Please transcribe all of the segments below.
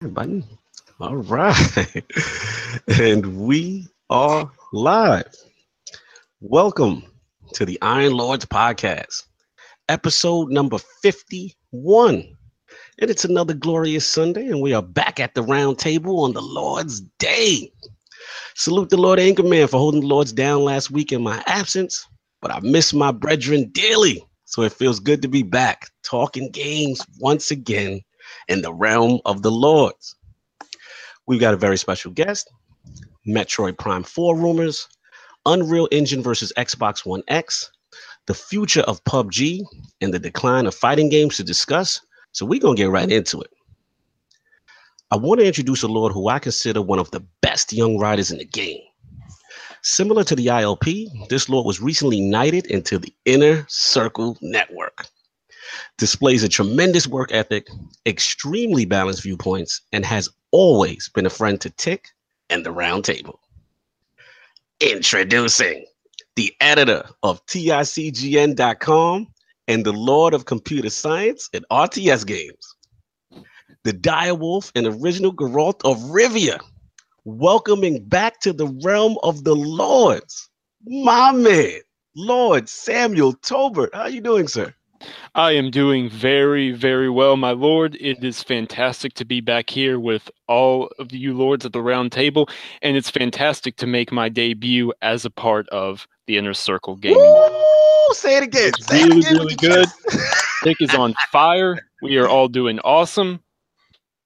button. All right. and we are live. Welcome to the Iron Lords podcast, episode number 51. And it's another glorious Sunday, and we are back at the round table on the Lord's Day. Salute the Lord Anchorman for holding the Lords down last week in my absence, but I miss my brethren dearly. So it feels good to be back talking games once again in the realm of the Lords. We've got a very special guest, Metroid Prime 4 rumors, Unreal Engine versus Xbox One X, the future of PUBG, and the decline of fighting games to discuss. So we're going to get right into it. I want to introduce a Lord who I consider one of the best young riders in the game. Similar to the ILP, this Lord was recently knighted into the Inner Circle Network displays a tremendous work ethic, extremely balanced viewpoints, and has always been a friend to Tick and the Round Table. Introducing the editor of TICGN.com and the Lord of Computer Science at RTS Games, the Direwolf and original Geralt of Rivia, welcoming back to the realm of the Lords, my man, Lord Samuel Tolbert. How you doing, sir? I am doing very, very well, my lord. It is fantastic to be back here with all of you lords at the round table, and it's fantastic to make my debut as a part of the Inner Circle Gaming. Woo! Say it again. It's Say really, it again. really good. Nick is on fire. We are all doing awesome.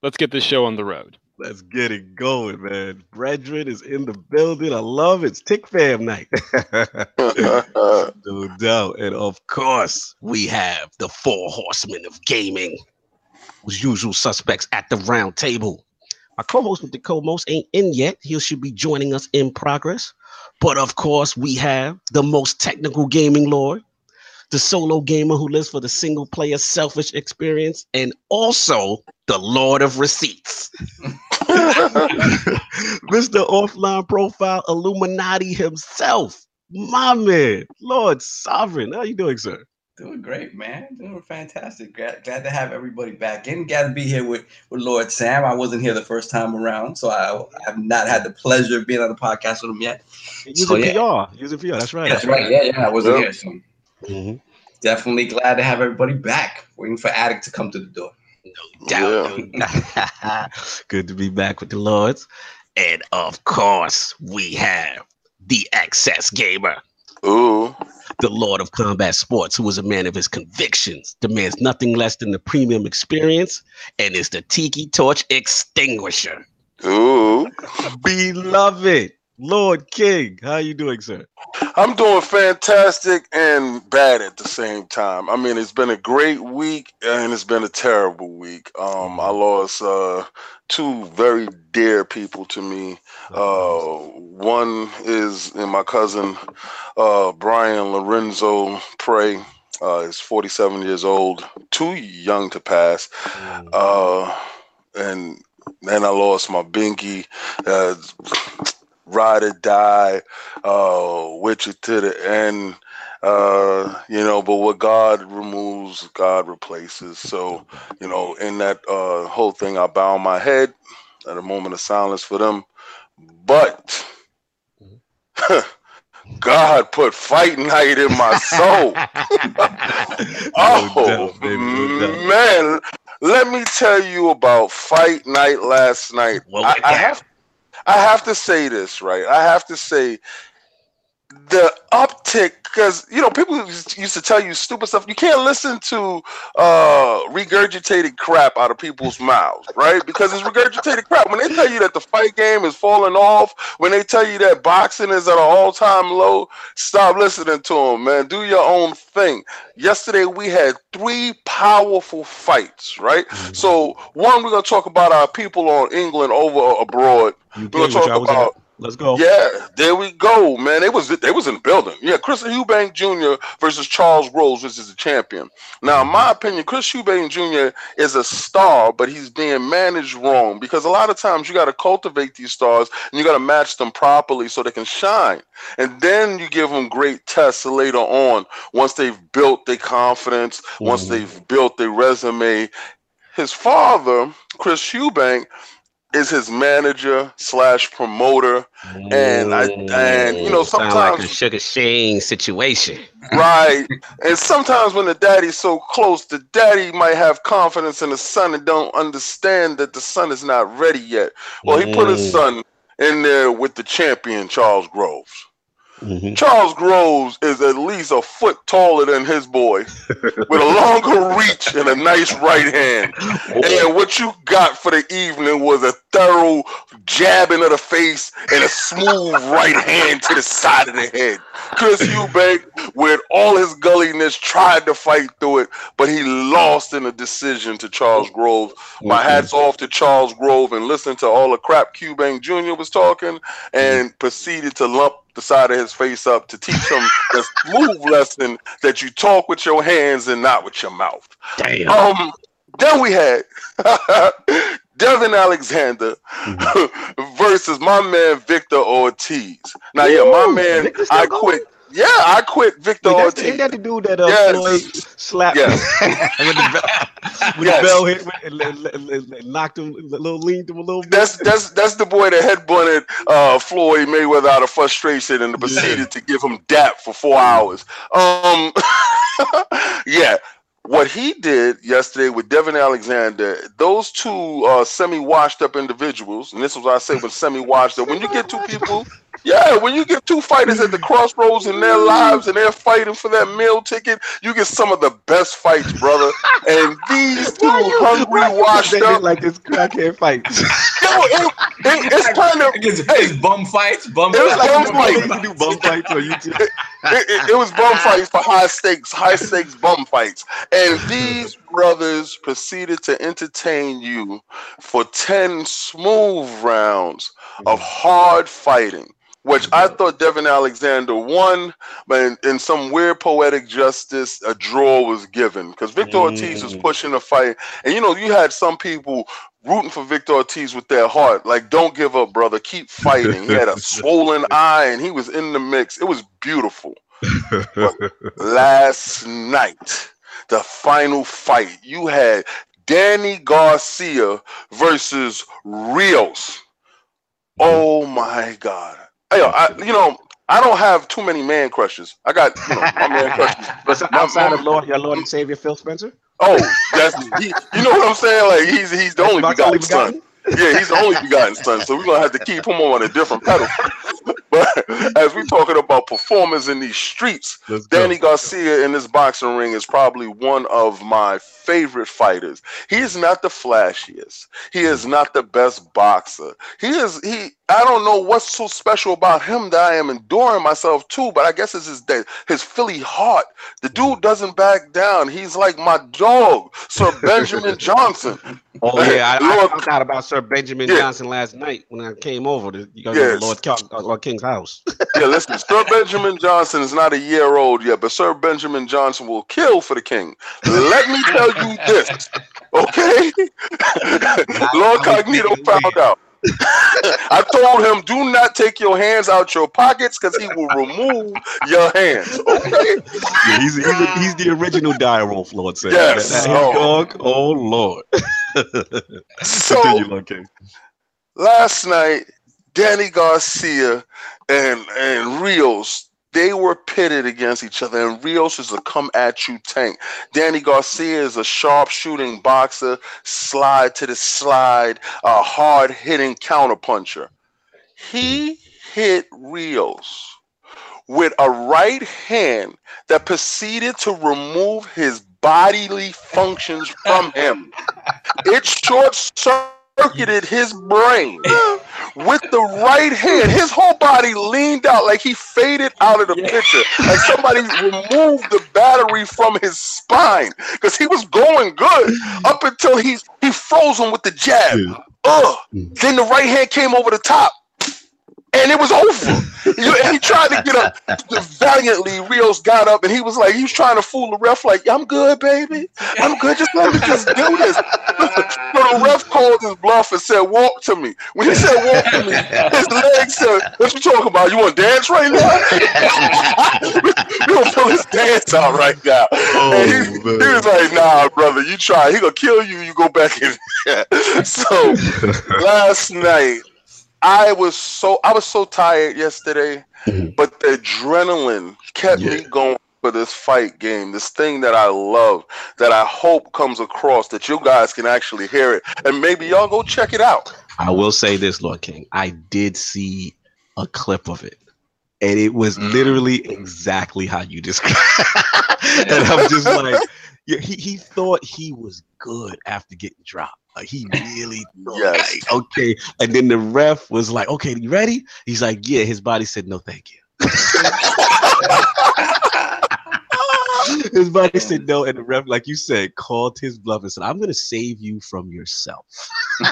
Let's get this show on the road. Let's get it going, man. Brethren is in the building. I love it. It's Tick Fam night. no doubt. And of course, we have the four horsemen of gaming, whose usual suspects at the round table. My co-host with the co-most ain't in yet. He should be joining us in progress. But of course, we have the most technical gaming lord, the solo gamer who lives for the single player selfish experience, and also the lord of receipts. Mr. Offline Profile Illuminati himself, my man, Lord Sovereign. How you doing, sir? Doing great, man. Doing fantastic. Glad, glad to have everybody back in. Glad to be here with, with Lord Sam. I wasn't here the first time around, so I, I have not had the pleasure of being on the podcast with him yet. Using So, yeah. PR. Using PR. That's right. That's right. Yeah, yeah. I wasn't Yep. here, so Mhm. definitely glad to have everybody back. Waiting for Addict to come to the door. No doubt. Good to be back with the Lords. And of course, we have the Access Gamer. Ooh. the Lord of Combat Sports, who is a man of his convictions, demands nothing less than the premium experience, and is the Tiki Torch Extinguisher. Ooh. Beloved Lord King, how you doing, sir? I'm doing fantastic and bad at the same time. I mean, it's been a great week and it's been a terrible week. Um, I lost uh, two very dear people to me. Uh, one is in my cousin uh, Brian Lorenzo Prey. Uh, he's 47 years old, too young to pass. Uh, and then I lost my binky. Uh, ride or die, uh, with you to the end. Uh, you know, but what God removes, God replaces. So, you know, in that uh, whole thing, I bow my head at a moment of silence for them. But God put fight night in my soul. Oh doubt, baby, no doubt. man, let me tell you about fight night last night. I, I have, I have to say this right. I have to say the uptick because you know people used to tell you stupid stuff. You can't listen to uh, regurgitated crap out of people's mouths, right? Because it's regurgitated crap. When they tell you that the fight game is falling off, when they tell you that boxing is at an all-time low, stop listening to them, man. Do your own thing. Yesterday we had three powerful fights, right? So one, we're gonna talk about our people on England over abroad. We're gonna talk y'all was at? about Let's go. yeah, there we go, man. It was it they was in the building. Yeah, Chris Eubank Jr. versus Charles Groves, which is the champion. Now, in my opinion, Chris Eubank Jr. is a star, but he's being managed wrong because a lot of times you got to cultivate these stars and you got to match them properly so they can shine. And then you give them great tests later on once they've built their confidence, once Mhm. they've built their resume. His father Chris Eubank is his manager slash promoter, and I and you know sometimes like a Sugar Shane situation. right, and sometimes when the daddy's so close, the daddy might have confidence in the son and don't understand that the son is not ready yet. Well, he put his Mm. son in there with the champion Charles Groves. Mhm. Charles Groves is at least a foot taller than his boy, with a longer reach and a nice right hand. And what you got for the evening was a thorough jabbing of the face and a smooth right hand to the side of the head. Chris Eubank, with all his gulliness, tried to fight through it, but he lost in a decision to Charles Grove. My hats off to Charles Grove and listen to all the crap Eubank Jr. was talking and proceeded to lump the side of his face up to teach him the smooth lesson that you talk with your hands and not with your mouth. Damn. Um, then we had Devon Alexander versus my man Victor Ortiz. Now, yeah, my man, I going? quit. Yeah, I quit Victor Wait, Ortiz. ain't that the dude that uh, Yes. Floyd slapped Yes. with, the, bell- with Yes. the bell hit and, and, and, and- knocked him, a little leaned him a little bit? That's that's that's the boy that headbutted uh, Floyd Mayweather out of frustration and proceeded to give him dap for four hours. Um, yeah, what he did yesterday with Devon Alexander, those two uh, semi-washed up individuals, and this is what I say with semi-washed up. When you get two people, yeah, when you get two fighters at the crossroads in their lives and they're fighting for that meal ticket, you get some of the best fights, brother. And these two hungry, washed up, like this crackhead fight. Yo, it- it- it's kind of It's, it's bum fights. Bum It was fights. bum fights. you do bum fights on YouTube. it, it, it was bum fights for high stakes, high stakes bum fights. And these brothers proceeded to entertain you for 10 smooth rounds of mm. hard fighting. Which I thought Devon Alexander won, but in, in some weird poetic justice, a draw was given because Victor Ortiz was Mm. pushing the fight, and you know you had some people rooting for Victor Ortiz with their heart, like "Don't give up, brother, keep fighting." He had a swollen eye, and he was in the mix. It was beautiful last night, the final fight, you had Danny Garcia versus Rios. Oh my God. Hey, yo, I, you know, I don't have too many man crushes. I got, you know, my man crushes. But My- outside of Lord, your Lord and Savior Phil Spencer, Oh, that's he, you know what I'm saying? Like he's he's the only begotten only son. Yeah, he's the only begotten son, so we're gonna have to keep him on a different pedal. but as we're talking about performers in these streets, Let's go. Danny Garcia in this boxing ring is probably one of my favorite fighters. He is not the flashiest. He is not the best boxer. He is he. I don't know what's so special about him that I am enduring myself too. But I guess it's his that his Philly heart. The dude mm. doesn't back down. He's like my dog, Sir Benjamin Johnson. Oh yeah, I, I Lord- found out about Sir Benjamin Yeah. Johnson last night when I came over to you guys Yes. Lord, uh, King, house. Yeah, listen, Sir Benjamin Johnson is not a year old yet, but Sir Benjamin Johnson will kill for the king. Let me tell you this, okay? Lord Cognito found out. I told him, do not take your hands out your pockets because he will remove your hands. Okay? Yeah, he's, he's, he's the original dire wolf, Lord said. Yes. That, that Oh. dog, oh Lord. So Continue, Lord King. last night, Danny Garcia and and Rios they were pitted against each other, and Rios is a come at you tank. Danny Garcia is a sharp shooting boxer, slide to the slide, a hard hitting counterpuncher. He hit Rios with a right hand that proceeded to remove his bodily functions from him. It short circuited his brain with the right hand. His whole body leaned out like he faded out of the picture. Like somebody removed the battery from his spine because he was going good up until he he froze him with the jab. Yeah. Ugh. Mm. Then the right hand came over the top. And it was over. and he tried to get up valiantly. Rios got up and he was like, he was trying to fool the ref, like, I'm good, baby. I'm good. Just let me just do this. so the ref called his bluff and said, Walk to me. When he said walk to me, his legs said, What you talking about? You want to dance right now? we gonna pull his dance out right now. Oh, he, he, was like, Nah, brother, you try. He gonna kill you. You go back in. so last night, I was so I was so tired yesterday, mm-hmm. but the adrenaline kept yeah. me going for this fight game, this thing that I love, that I hope comes across, that you guys can actually hear it, and maybe y'all go check it out. I will say this, Lord King, I did see a clip of it, and it was mm. literally exactly how you described. and I'm just like, yeah, he he thought he was good after getting dropped. Like he really yes. Like, okay. And then the ref was like, okay, you ready? He's like, yeah. His body said, no, thank you. his body said no, and the ref, like you said, called his bluff and said, I'm gonna save you from yourself.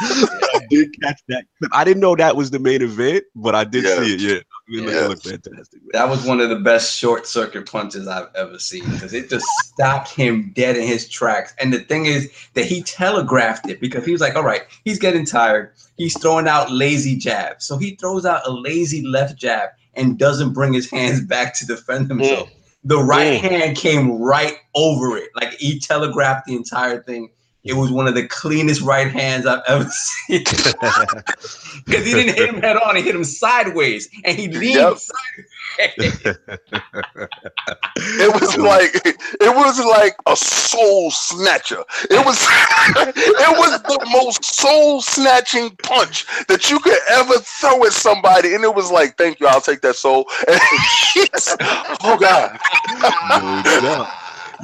I did catch that. I didn't know that was the main event, but I did see it. Yeah, it looked fantastic. Man. That was one of the best short circuit punches I've ever seen because it just stopped him dead in his tracks. And the thing is that he telegraphed it because he was like, "All right, he's getting tired. He's throwing out lazy jabs, so he throws out a lazy left jab and doesn't bring his hands back to defend himself." Mm. The right mm. hand came right over it, like he telegraphed the entire thing it was one of the cleanest right hands I've ever seen. Because he didn't hit him head on, he hit him sideways, and he leaned yep. sideways. it was like it was like a soul snatcher. It was it was the most soul snatching punch that you could ever throw at somebody, and it was like, "Thank you, I'll take that soul." oh God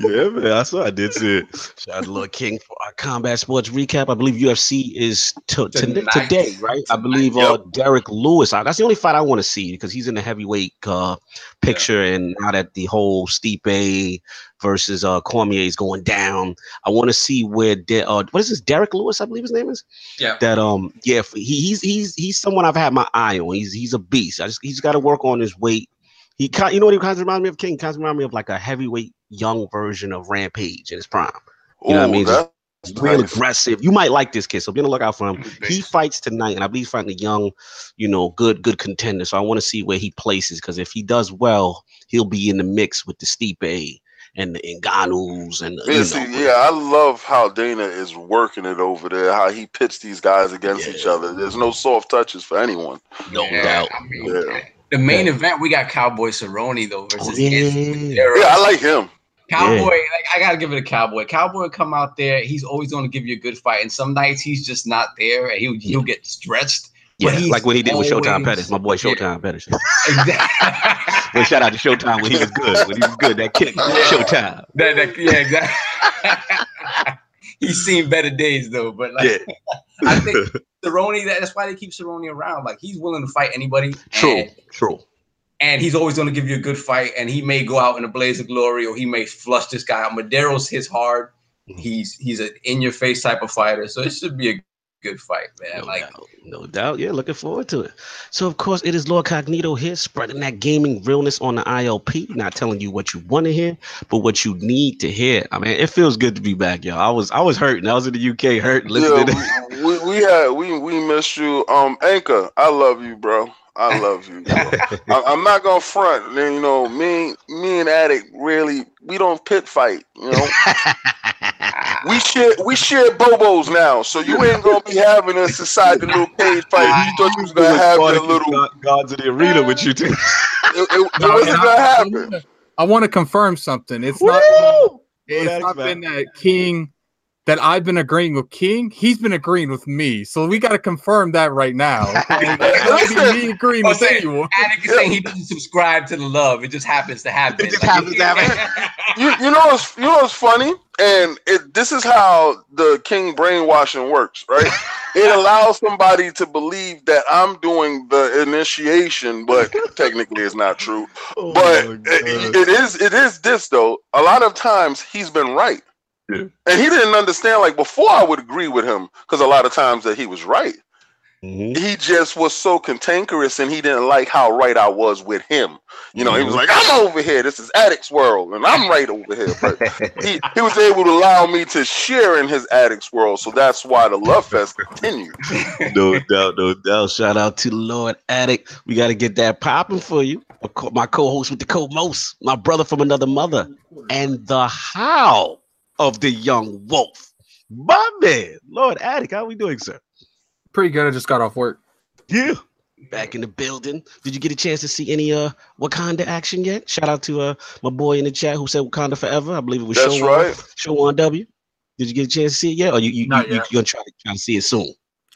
yeah, man. I saw. I did see it. Shout out to Lord King for our combat sports recap. I believe UFC is to, to, today, right? I believe uh, Derrick Lewis. I, That's the only fight I want to see because he's in the heavyweight uh, picture, yeah. and now that the whole Stipe versus uh, Cormier is going down, I want to see where De- uh, what is this? Derrick Lewis, I believe his name is. Yeah. That um yeah he, he's he's he's someone I've had my eye on. He's he's a beast. I just he's got to work on his weight. He, you know what he kind of reminds me of? King kind of reminds me of like a heavyweight young version of Rampage in his prime. You know what I mean? Just real nice. aggressive. You might like this kid, so be on the lookout for him. He fights tonight, and I believe he's fighting a young, you know, good, good contender. So I want to see where he places because if he does well, he'll be in the mix with the Stipe and the Ngannou's and yeah, see, yeah, I love how Dana is working it over there. How he pits these guys against yeah. each other. There's no soft touches for anyone. No yeah, doubt. I mean, yeah. The main event we got Cowboy Cerrone though oh, versus oh, yeah. yeah, I like him. Cowboy, yeah. like I gotta give it a cowboy. Cowboy come out there, he's always gonna give you a good fight, and some nights he's just not there, and he'll he'll get stretched. Yeah, like what he did always, with Showtime Pettis, my boy Showtime yeah. Pettis. Exactly. well, shout out to Showtime when he was good. When he was good, that kick, Showtime. That, that, yeah, exactly. he's seen better days though, but like, yeah. I think Cerrone. That's why they keep Cerrone around. Like he's willing to fight anybody. True. True and he's always going to give you a good fight. And he may go out in a blaze of glory, or he may flush this guy out. Medeiros hits hard. Mm-hmm. He's he's an in your face type of fighter, so it should be a good fight, man. No like doubt. no doubt, yeah. Looking forward to it. So of course, it is Lord Cognito here, spreading that gaming realness on the ILP. Not telling you what you want to hear, but what you need to hear. I mean, it feels good to be back, y'all. I was I was hurting. I was in the UK hurting. Listening yeah, we, we, we had we we missed you. Um, Anchor, I love you, bro. I love you. I, am not gonna front. You know, me, me and Addict really, we don't pit fight. You know, we share we share bobos now, so you ain't gonna be having us inside the little cage fight. You thought you was gonna have the little gods of the arena with you too. it, it, it wasn't gonna happen. I want to confirm something. It's Woo! not. It's not been that King that I've been agreeing with King, he's been agreeing with me. So we got to confirm that right now. me agreeing oh, with anyone. Addict is saying he doesn't subscribe to the love. It just happens to happen. It just happens to happen. you, you know what's you know what's funny? And it, this is how the King brainwashing works, right? it allows somebody to believe that I'm doing the initiation, but technically it's not true. Oh but it, it is it is this though. A lot of times he's been right. Yeah. And he didn't understand. Like before, I would agree with him because a lot of times that he was right. Mm-hmm. He just was so cantankerous and he didn't like how right I was with him. You know, mm-hmm. he was mm-hmm. like, I'm over here. This is Addict's world, and I'm right over here. But he, he was able to allow me to share in his Addict's world. So that's why the Love Fest continued. no doubt, no doubt. Shout out to the Lord Addict. We got to get that popping for you. My co host with the co most, my brother from another mother, and the how of the young wolf. My man, Lord Addict, how we doing, sir? Pretty good. I just got off work. Yeah. Back in the building. Did you get a chance to see any uh Wakanda action yet? Shout out to uh my boy in the chat who said Wakanda forever. I believe it was That's Show right. On, Show on W. Did you get a chance to see it yet? Or you you, you, you are gonna try to try to see it soon?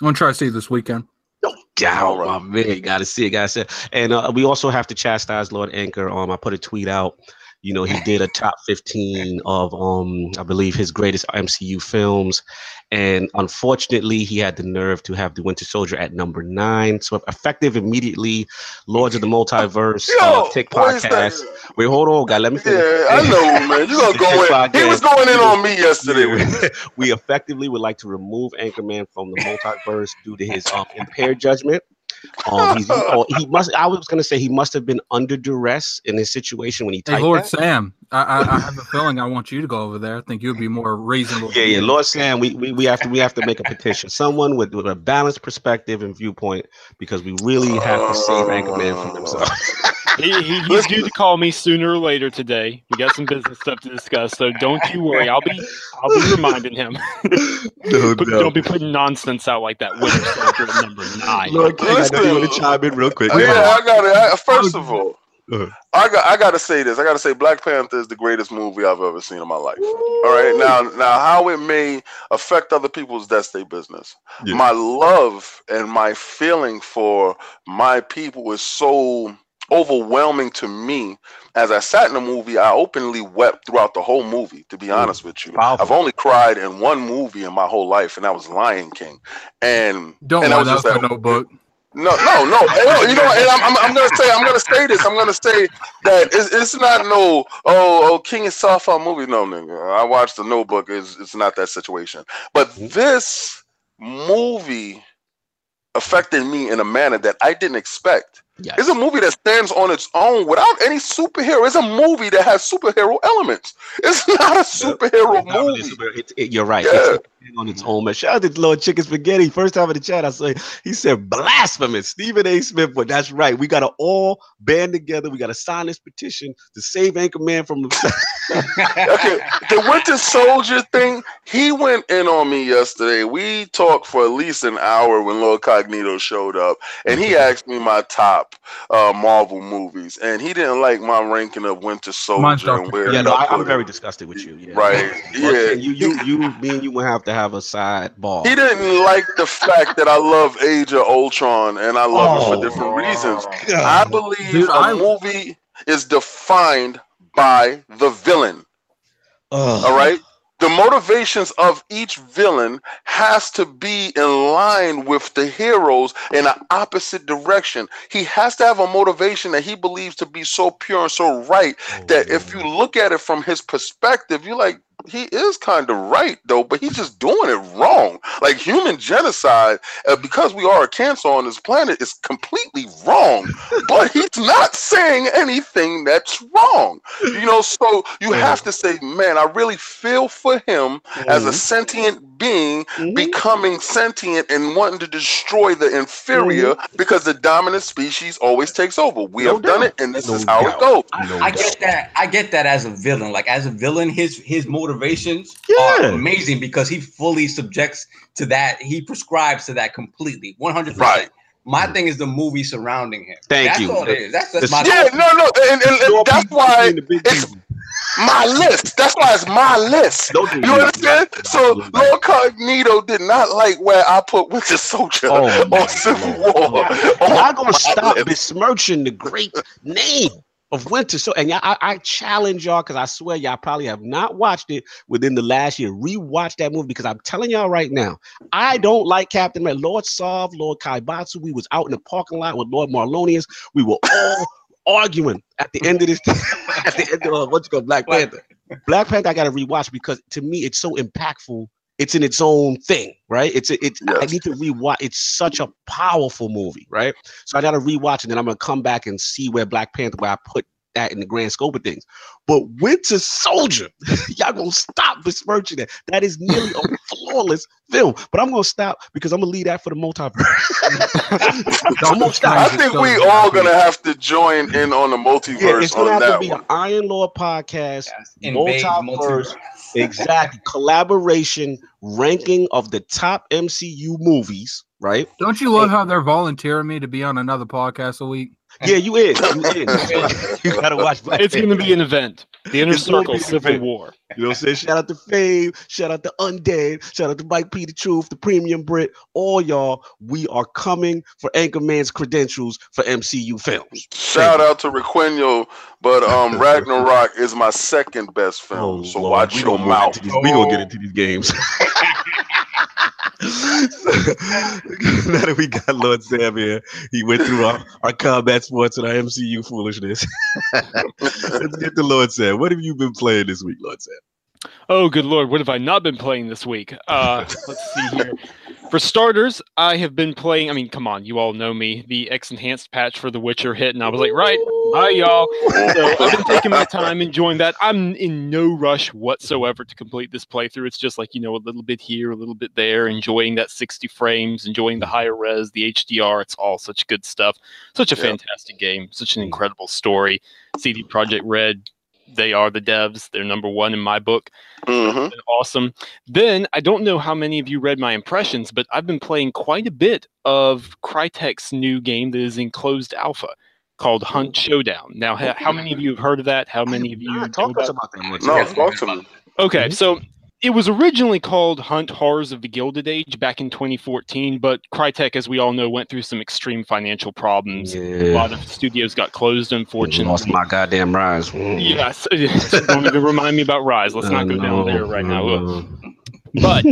I'm gonna try to see it this weekend. No doubt, right. my man. You gotta see it, guys. And uh, we also have to chastise Lord Anchor. Um, I put a tweet out you know, he did a top 15 of um, I believe his greatest MCU films. And unfortunately, he had the nerve to have the Winter Soldier at number nine. So effective immediately, Lords of the Multiverse Yo, uh, Tick podcast. Wait, hold on, guy. Let me finish. Yeah, I know, man. You gonna go in. He was going in on me yesterday. we effectively would like to remove Anchorman from the multiverse due to his um, impaired judgment. Um, he's, he, he, must. I was gonna say he must have been under duress in his situation when he. Hey, Lord that. Sam, I, I, I, have a feeling I want you to go over there. I think you'd be more reasonable. Yeah, yeah, Lord Sam, we, we, we have to we have to make a petition. Someone with, with a balanced perspective and viewpoint, because we really have to save Anchorman from himself. he, he, he's due to call me sooner or later today. We got some business stuff to discuss, so don't you worry. I'll be I'll be reminding him. no, no. Don't be putting nonsense out like that. Winter Soldier at number nine. Look, King, I know you want to chime in real quick. Oh, yeah, I got it. I, first oh. of all. I got I gotta say this. I gotta say Black Panther is the greatest movie I've ever seen in my life. All right. Now now how it may affect other people's that's their business. Yeah. My love and my feeling for my people is so overwhelming to me. As I sat in the movie, I openly wept throughout the whole movie. To be honest with you, Powerful. I've only cried in one movie in my whole life, and that was Lion King. And don't and lie, that's the Notebook. No, no, no. you know, and I'm, I'm, I'm, gonna say, I'm gonna say this. I'm gonna say that it's, it's not no, oh, oh, King is soft on movie. No, nigga. I watched the Notebook. It's, it's not that situation. But mm-hmm. this movie affected me in a manner that I didn't expect. Yes. It's a movie that stands on its own without any superhero. It's a movie that has superhero elements. It's not a superhero movie. It's, it, you're right. Yeah. It's on its own. Man. Shout out to Lord Chicken Spaghetti. First time in the chat, I say he said blasphemous. Stephen A. Smith, but that's right. We gotta all band together. We gotta sign this petition to save Anchorman from the. okay, the Winter Soldier thing. He went in on me yesterday. We talked for at least an hour when Lord Cognito showed up, and he asked me my top uh, Marvel movies, and he didn't like my ranking of Winter Soldier. And where yeah, no, I, am very disgusted with you. Yeah. Right? yeah, you, you, you, me and you will have to have a sidebar. He didn't like the fact that I love Age of Ultron, and I love oh, it for different reasons. God. I believe Dude, a I... movie is defined by the villain. All right the motivations of each villain has to be in line with the heroes in an opposite direction. He has to have a motivation that he believes to be so pure and so right oh, that if oh. you look at it from his perspective, you're like, he is kind of right though, but he's just doing it wrong. Like human genocide, uh, because we are a cancer on this planet, is completely wrong. but he's not saying anything that's wrong. You know, so you have to say, man, I really feel for him mm-hmm. as a mm-hmm. sentient being mm-hmm. becoming sentient and wanting to destroy the inferior mm-hmm. because the dominant species always takes over. We no have doubt. done it, and this no is how doubt. it goes. I, I get that. I get that as a villain. Like as a villain, his his motive motivations yeah. are amazing because he fully subjects to that. He prescribes to that completely, one hundred percent. My thing is the movie surrounding him. Thank that's you. That's all it is. That's, that's my yeah, no, no, and, and, and that's why it's my list. That's why it's my list. You understand? So Lord Cognito did not like where I put Winter Soldier oh, or Civil War. Oh, I'm not gonna stop list. besmirching the great name of winter. So, and I, I challenge y'all because I swear y'all probably have not watched it within the last year. Rewatch that movie because I'm telling y'all right now, I don't like Captain America. Lord Sov, Lord Kaibatsu. We was out in the parking lot with Lord Marlonius. We were all arguing at the end of this. at the end of uh, what's called Black Panther. Black Panther, I got to rewatch because to me it's so impactful it's in its own thing, right? It's it's Yes. I need to rewatch. It's such a powerful movie, right? So I got to rewatch it, and then I'm gonna come back and see where Black Panther, where I put that in the grand scope of things. But Winter Soldier, y'all gonna stop besmirching that. That is nearly a flawless film. But I'm gonna stop because I'm gonna leave that for the multiverse. I'm gonna stop. I think we all gonna have to join in on the multiverse. Yeah, multiverse it's gonna on have to be one. an Iron Lord podcast. Invade Multiverse. multiverse. Exactly. Collaboration ranking of the top MCU movies, right? Don't you love how they're volunteering me to be on another podcast a week? Yeah, you is. You in. you gotta watch Black It's going to be an event. The Inner It's Circle Civil. War. You know what I'm saying? Shout out to Fave, shout out to Undead, shout out to Mike P. The Truth, the Premium Brit, all y'all. We are coming for Anchorman's credentials for MCU films. Shout out to Requeno, but um Ragnarok is my second best film. so Oh, Lord, watch we your gonna mouth. into these- we gonna get into these games. now that we got Lord Sam here, he went through our, our combat sports and our MCU foolishness. Let's get to Lord Sam. What have you been playing this week, Lord Sam? Oh, good lord, what have I not been playing this week? Uh, let's see here. For starters, I have been playing. I mean, come on, you all know me. The X enhanced patch for The Witcher hit, and I was like, right, bye, y'all. So I've been taking my time, enjoying that. I'm in no rush whatsoever to complete this playthrough. It's just like, you know, a little bit here, a little bit there, enjoying that 60 frames, enjoying the higher res, the HDR. It's all such good stuff. Such a Yeah. fantastic game, such an incredible story. CD Projekt Red, they are the devs. They're number one in my book hmm awesome. Then I don't know how many of you read my impressions, but I've been playing quite a bit of Crytek's new game that is in closed alpha called Hunt Showdown. Now, ha- how many of you have heard of that? How many of you? Nah, know talk about- about that No, Sam. talk to me. Okay, Mhm. so it was originally called Hunt Horrors of the Gilded Age back in 2014, but Crytek, as we all know, went through some extreme financial problems. Yeah. A lot of studios got closed, unfortunately. Lost my goddamn Ryse. Mm. Yes, don't even remind me about Ryse. Let's not go down there right now. But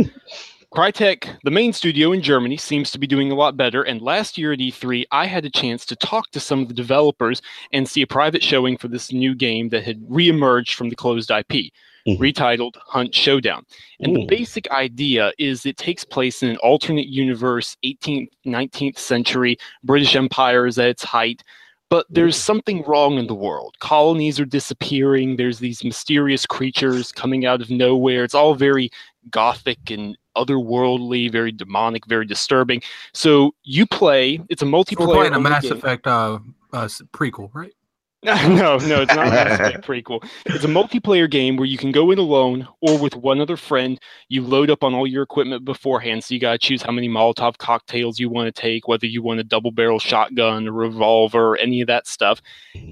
Crytek, the main studio in Germany, seems to be doing a lot better. And last year at E3, I had a chance to talk to some of the developers and see a private showing for this new game that had reemerged from the closed IP, Mhm. retitled Hunt Showdown. And the basic idea is it takes place in an alternate universe, 18th, 19th century. British Empire is at its height. But there's something wrong in the world. Colonies are disappearing. There's these mysterious creatures coming out of nowhere. It's all very gothic and otherworldly, very demonic, very disturbing. So you play. It's a multiplayer. We're playing a Mass game. Effect uh, uh, prequel, right? no, no, it's not a Mass Effect prequel. It's a multiplayer game where you can go in alone or with one other friend. You load up on all your equipment beforehand, so you gotta choose how many Molotov cocktails you want to take, whether you want a double barrel shotgun, a revolver, any of that stuff.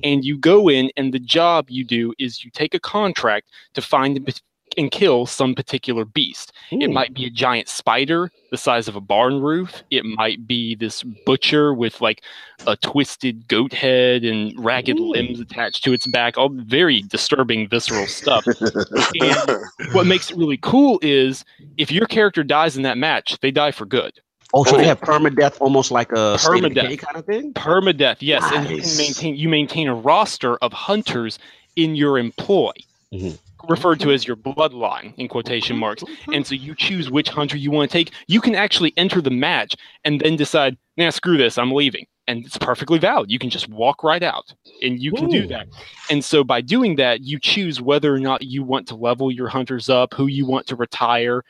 And you go in, and the job you do is you take a contract to find and kill some particular beast. It might be a giant spider the size of a barn roof. It might be this butcher with like a twisted goat head and ragged Ooh. limbs attached to its back. All very disturbing, visceral stuff. And what makes it really cool is if your character dies in that match, they die for good. Oh, so they have permadeath, almost like a state of Permadeath. kind of thing. Permadeath, yes. And you maintain you maintain a roster of hunters in your employ. Mhm. Referred to as your bloodline in quotation mm-hmm. marks. Mm-hmm. And so you choose which hunter you want to take. You can actually enter the match and then decide, nah, screw this, I'm leaving. And it's perfectly valid. You can just walk right out and you can do that. And so by doing that, you choose whether or not you want to level your hunters up, who you want to retire,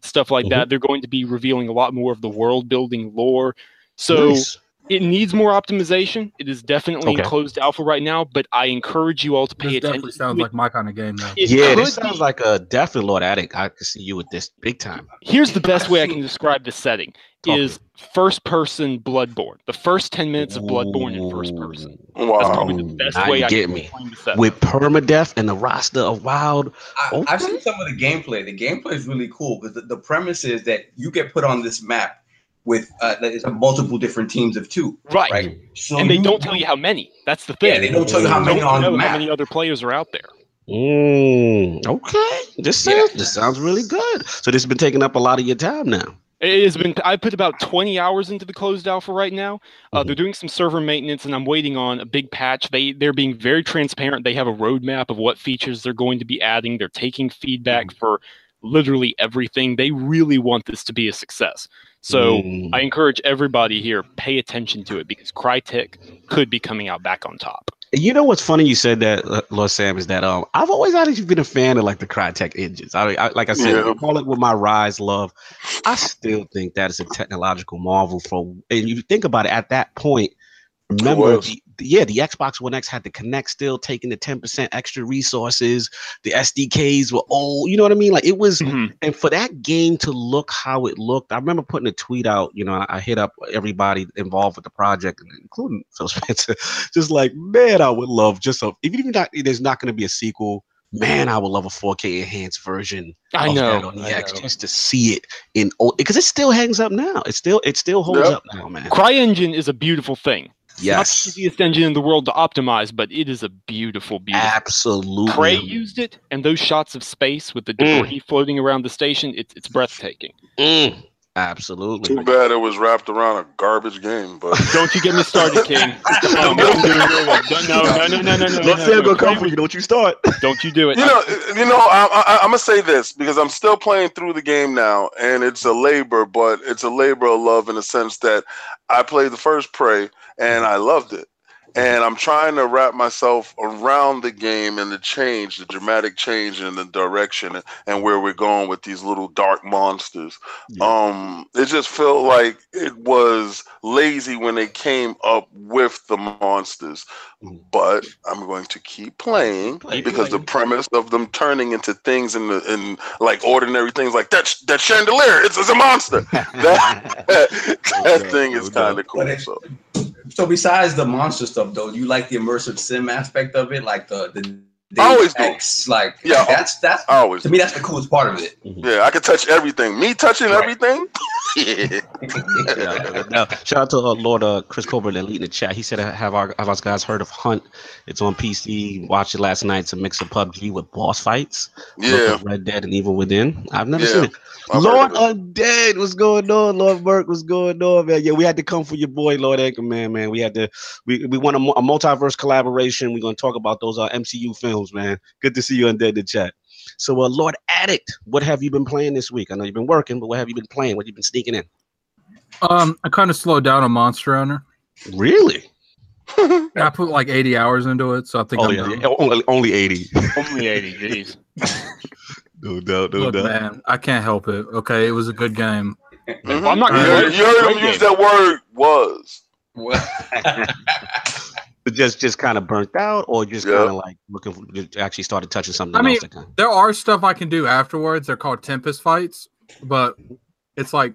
stuff like that. Mm-hmm. They're going to be revealing a lot more of the world building lore. So Nice. It needs more optimization. It is definitely in Okay. closed alpha right now, but I encourage you all to pay This attention. definitely sounds like my kind of game, though. It yeah, could this sounds like a definite Lord Addict. I can see you with this big time. Here's the best way I can describe the setting: Talk is first person Bloodborne. The first ten minutes of Bloodborne in first person. That's Wow. probably the best Now way you I get can me. explain the setting. with permadeath and the roster of wild. I, I've seen some of the gameplay. The gameplay is really cool because the, the premise is that you get put on this map with uh, that is a multiple different teams of two, right. right? So And they don't tell you how many. That's the thing. Yeah, they don't tell you how many on the know how many other players are out there. Mm, okay, this Yeah. sounds this sounds really good. So this has been taking up a lot of your time now. It has been. I put about 20 hours into the closed alpha right now. Uh, Mhm. They're doing some server maintenance, and I'm waiting on a big patch. They they're being very transparent. They have a roadmap of what features they're going to be adding. They're taking feedback for literally everything. They really want this to be a success. So Mm. I encourage everybody here pay attention to it because Crytek could be coming out back on top. You know what's funny? You said that, uh, Lord Sam, is that um, I've always actually been a fan of like the Crytek engines. I, I like I said, Yeah. call it with my Ryse love. I still think that is a technological marvel. For and you think about it, at that point, remember, the, yeah, the Xbox One X had the Kinect still taking the ten percent extra resources. The SDKs were old. You know what I mean? Like it was Mhm. and for that game to look how it looked, I remember putting a tweet out. You know, I, I hit up everybody involved with the project, including Phil Spencer. Just like, man, I would love just a even if not, there's not going to be a sequel. Man, I would love a 4K enhanced version I know. on the I X know. just to see it in old because it still hangs up now. It still it still holds Yep. up now, man. CryEngine is a beautiful thing. Yes. Not the easiest engine in the world to optimize, but it is a beautiful, beautiful. Absolutely. Prey used it, and those shots of space with the debris mm. floating around the station, it, it's breathtaking. Mm. Absolutely. Too bad it was wrapped around a garbage game, but don't you get me started, King. no, no, no, no, no, no, no. Let's no, no, come for you. Don't you start. Don't you do it. You know, you know. I, am gonna say this because I'm still playing through the game now, and it's a labor, but it's a labor of love in the sense that I played the first Prey, and I loved it, and I'm trying to wrap myself around the game and the change, the dramatic change in the direction and where we're going with these little dark monsters. Yeah. Um, it just felt like it was lazy when they came up with the monsters, Mhm. but I'm going to keep playing Prey, because the premise of them turning into things in the in like ordinary things like that that chandelier it's, it's a monster. That that Okay, thing is no kind of cool But it- so So besides the monster stuff, though, you like the immersive sim aspect of it, like the the I always Deus do. Like Yeah. that's that's I always to me that's the coolest part of it. Mm-hmm. yeah I can touch everything me touching Right. everything yeah yeah, no, shout out to uh, Lord uh, Chris Colbert that lead in the chat. He said, "Have our have us guys heard of Hunt? It's on PC. Watched it last night. It's a mix of PUBG with boss fights. Yeah Red Dead and Evil Within. I've never Yeah, seen it. I've Lord it. Undead, what's going on? Lord Burke, what's going on, man? Yeah, we had to come for your boy, Lord Anchorman, man. We had to. We we want a, a multiverse collaboration. We're gonna talk about those uh, MCU films, man. Good to see you Undead in the chat. So, uh, Lord Addict, what have you been playing this week? I know you've been working, but what have you been playing? What you been sneaking in? Um, I kind of slowed down on Monster Hunter. Really? I put like 80 hours into it, so I think Oh I'm yeah, done. yeah, only, only eighty. Only 80, jeez. No doubt, no Look, doubt. man, I can't help it. Okay, it was a good game. Mhm. I'm not you gonna heard, you heard him use that word was Well, But just just kind of burnt out, or just Yeah. kind of like looking for, just actually started touching something I mean, else. that kind There are stuff I can do afterwards. They're called Tempest fights, but it's like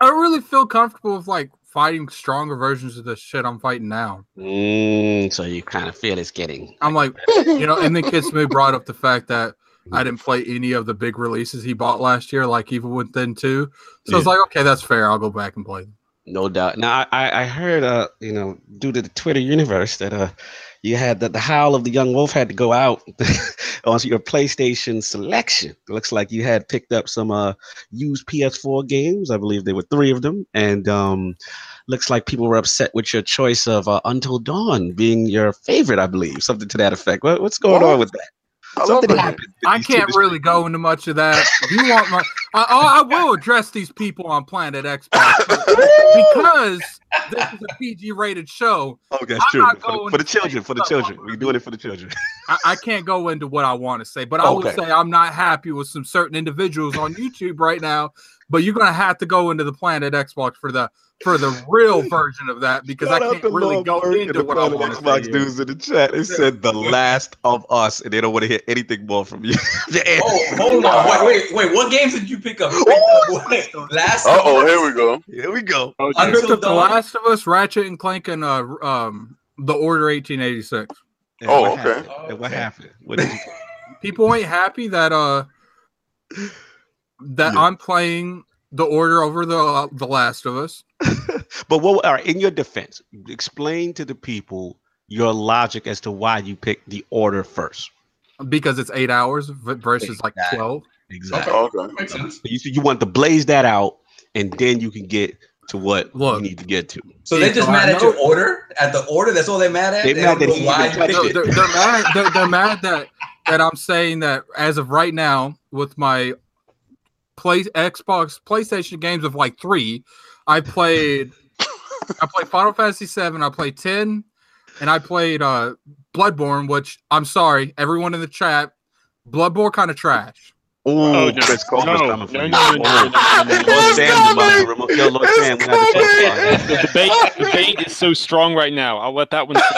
I don't really feel comfortable with like fighting stronger versions of the shit I'm fighting now. Mm, so you kind of feel it's getting. I'm like, you know, and then Kitsune brought up the fact that I didn't play any of the big releases he bought last year, like Evil Within 2. So it's Yeah. like, okay, that's fair. I'll go back and play them. No doubt. Now I, I heard uh you know due to the Twitter universe that uh you had that the howl of the young wolf had to go out on your PlayStation selection. It looks like you had picked up some uh used PS4 games. I believe there were three of them, and um looks like people were upset with your choice of uh, Until Dawn being your favorite. I believe something to that effect. What, what's going on with that? I Something happened. I can't really go into much of that. If you want my, I, I I will address these people on Planet Xbox because this is a PG rated show. Oh, that's I'm true. For the, for the children, for the children. We're doing it for the children. I, I can't go into what I want to say, but I will Okay. say I'm not happy with some certain individuals on YouTube right now. But you're gonna have to go into the Planet Xbox for the for the real version of that because Shout I can't really go Burke into what I Planet want to Xbox say. dudes in the chat. They said the last of us, and they don't want to hear anything more from you. oh, hold on, wait, wait, wait. What games did you pick up? You picked up what? Last. uh oh here we go Here we go. Oh, I picked Until up The Last of Us, Ratchet and Clank, and uh, um, The Order 1886. And Oh, okay. happened? And what Okay. happened? What did you People ain't happy that uh that Yeah. I'm playing The Order over the uh, The Last of Us. but what all right, in your defense, explain to the people your logic as to why you picked the order first. because it's eight hours v- versus like 12 Exactly. okay Makes sense. You, you want to blaze that out, and then you can get to what Look. you need to get to. So they Yeah, just so mad at know- your order? At the order? That's all they're mad at? They, they mad that he why they're, they're mad they're, they're mad that that i'm saying that as of right now with my play Xbox PlayStation games of like three. I played I played Final Fantasy Seven. I played ten, and I played uh Bloodborne. Which I'm sorry, everyone in the chat, Bloodborne kind of trash. Ooh, Oh, no, Chris Coleman's no, coming for no, you. no, no, no, no, no, no, no. Lord Sam's about to remove. Yo, Lord Sam, we have to check The debate, the debate is so strong right now. I'll let that one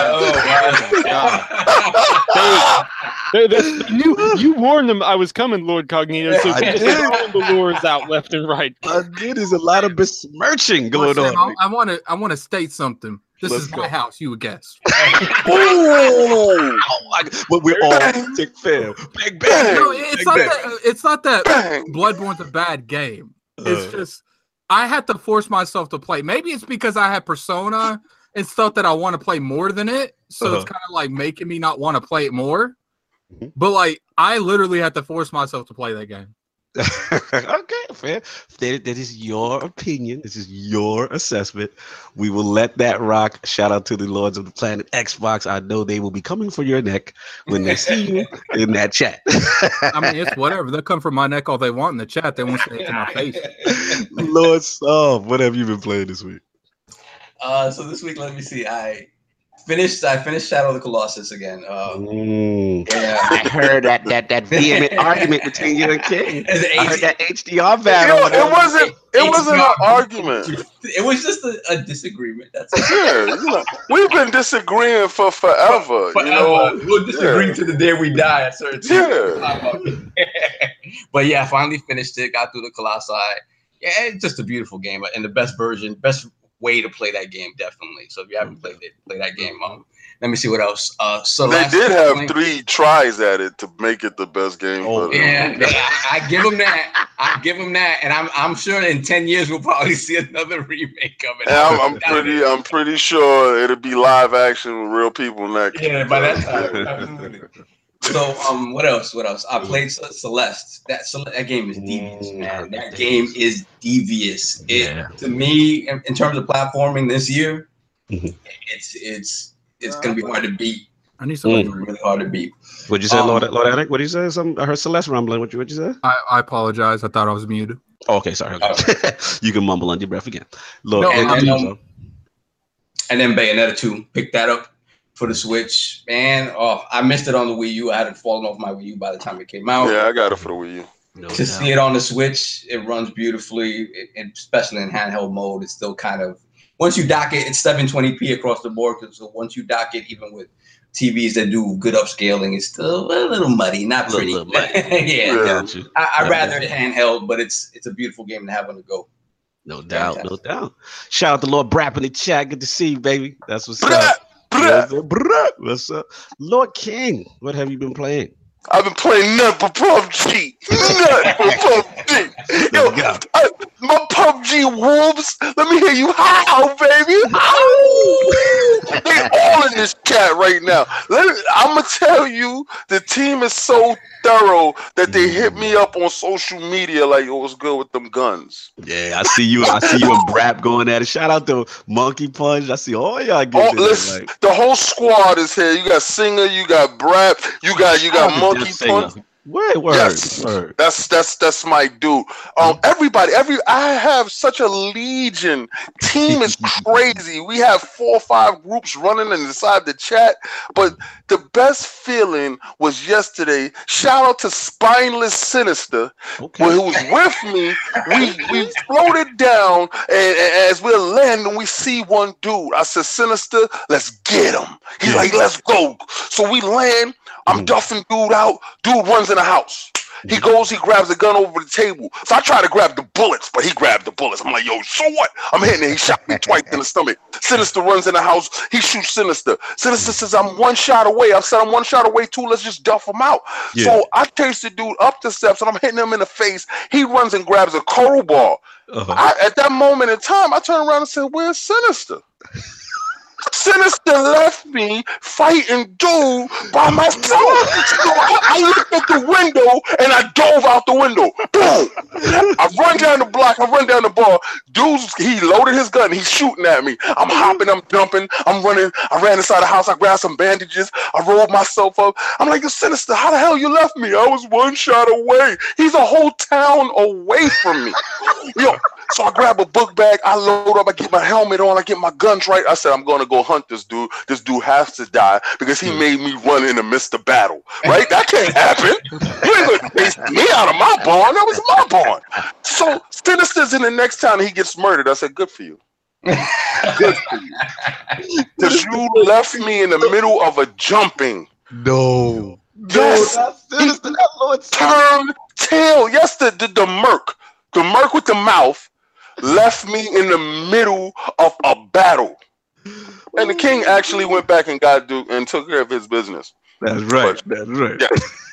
Oh, They, they, they knew, you warned them I was coming, Lord Cognito. So I just did. throwing the lures out left and right. Uh, dude, there's a lot of besmirching going Listen, on. I want to I want to state something. This Let's is go. my house. You a guest. Ooh. Oh, my God. But we're all tick fair. Bang, bang. No, it's Bang, not bang. that. It's not that Bang. Bloodborne's a bad game. It's Uh, just I had to force myself to play. Maybe it's because I had Persona and stuff that I want to play more than it. So it's Uh-huh. kind of like making me not want to play it more. Mhm. But like I literally had to force myself to play that game. okay, fair. That, that is your opinion. This is your assessment. We will let that rock. Shout out to the Lords of the Planet Xbox. I know they will be coming for your neck when they see you in that chat. I mean, it's whatever. They'll come from my neck all they want in the chat. They won't say it to my face. Lord Soft, what have you been playing this week? Uh, so this week, let me see. I finished. I finished Shadow of the Colossus again. Um, Mm. yeah. I heard that that that vehement argument between you and King. As I heard that HDR battle. it wasn't. It It's wasn't an argument. It was just a, a disagreement. That's it. Yeah, you know, we've been disagreeing for forever. Forever. You know. we'll disagree yeah. to the day we die at certain Yeah. but yeah, finally finished it. Got through the Colossi. Yeah, it's just a beautiful game and the best version, best way to play that game, definitely. So if you haven't played it, play that game. Um, let me see what else. Uh, so They did have point- three tries at it to make it the best game. Oh, but, Yeah, I, I give them that. I give them that, and I'm I'm sure in ten years we'll probably see another remake of it. And I'm, I'm pretty. I'm pretty sure it'll be live action with real people next. Yeah, by that time, absolutely. So, um, what else? What else? I played Celeste. That Cel- that game is devious, Mm, man. That that game is- is devious. It Yeah. to me, in, in terms of platforming this year, Mhm. it's it's it's gonna be hard to beat. I need something some. really hard to beat. What'd you say, Um, Lord, Lord Addict? What did you say? Some, I heard Celeste rumbling. What you, what'd you say? I, I apologize. I thought I was muted. Oh, okay, sorry. Okay. you can mumble under your breath again. Lord, No, and- and, and- um, And then Bayonetta 2, picked that up for the Switch. Man, oh, I missed it on the Wii U. I had it fallen off my Wii U by the time it came out. Yeah, I got it for the Wii U. no to doubt. see it on the Switch, it runs beautifully, it, it- especially in handheld mode. It's still kind of once you dock it, it's 720p across the board. 'cause So once you dock it, even with TVs that do good upscaling, it's still a little muddy, not Little- pretty. little muddy. yeah, Yeah. Got you. I, I'd rather it handheld, but it's it's a beautiful game to have on the go. No doubt, no doubt. Shout out to Lord Brap in the chat. Good to see you, baby. That's what's Bruh, up. What's up? Lord King, what have you been playing? I've been playing nothing but PUBG. Nothing but PUBG. Yo. I, my PUBG wolves. Let me hear you howl, baby. Howl. they all in this chat right now. Let I'm gonna tell you, the team is so thorough that they hit mm. me up on social media like oh, it was good with them guns. Yeah, I see you. I see you and Brap going at it. Shout out to Monkey Punch. I see all y'all Oh, getting listen, Like, the whole squad is here. You got Singer, you got Brap, you got you got Monkey. Punch. Word, word, Yes. word. That's that's that's my dude. Um, everybody, every I have such a legion. Team is crazy. We have four or five groups running inside the chat. But the best feeling was yesterday. Shout out to Spineless Sinister, Okay. who was with me. We we floated down, and, and as we're landing, we see one dude. I said, Sinister, let's get him. He's Yeah. like, let's go. So we land. I'm Mhm. duffing dude out. Dude runs in the house. He Mhm. goes, he grabs a gun over the table. So I try to grab the bullets, but he grabbed the bullets. I'm like, yo, so what? I'm hitting it. He shot me twice in the stomach. Sinister runs in the house. He shoots Sinister. Sinister says, I'm one shot away. I said, I'm one shot away too. Let's just duff him out. Yeah. So I chase the dude up the steps and I'm hitting him in the face. He runs and grabs a crowbar. Uh-huh. I, at that moment in time, I turn around and said, Where's Sinister? Sinister left me fighting dude by myself. So I, looked at the window and I dove out the window. Boom! I run down the block. I run down the bar. Dude's he loaded his gun. He's shooting at me. I'm hopping. I'm jumping. I'm running. I ran inside the house. I grabbed some bandages. I rolled myself up. I'm like, Sinister, how the hell you left me? I was one shot away. He's a whole town away from me. Yo, so I grab a book bag, I load up, I get my helmet on, I get my guns right. I said, I'm gonna go hunt this dude. This dude has to die because he hmm. made me run in the midst of battle. Right? That can't happen. You ain't gonna chase me out of my barn. That was my barn. So Sinister's in the next town, he gets murdered. I said, Good for you. Good for you. Because you left me in the middle of a jumping. No. Yes. No, Sinister, that Lord Turn tail. Yes, the, the, the merc. The merc with the mouth left me in the middle of a battle. And the king actually went back and got Duke and took care of his business. That's right. That's right. Yeah.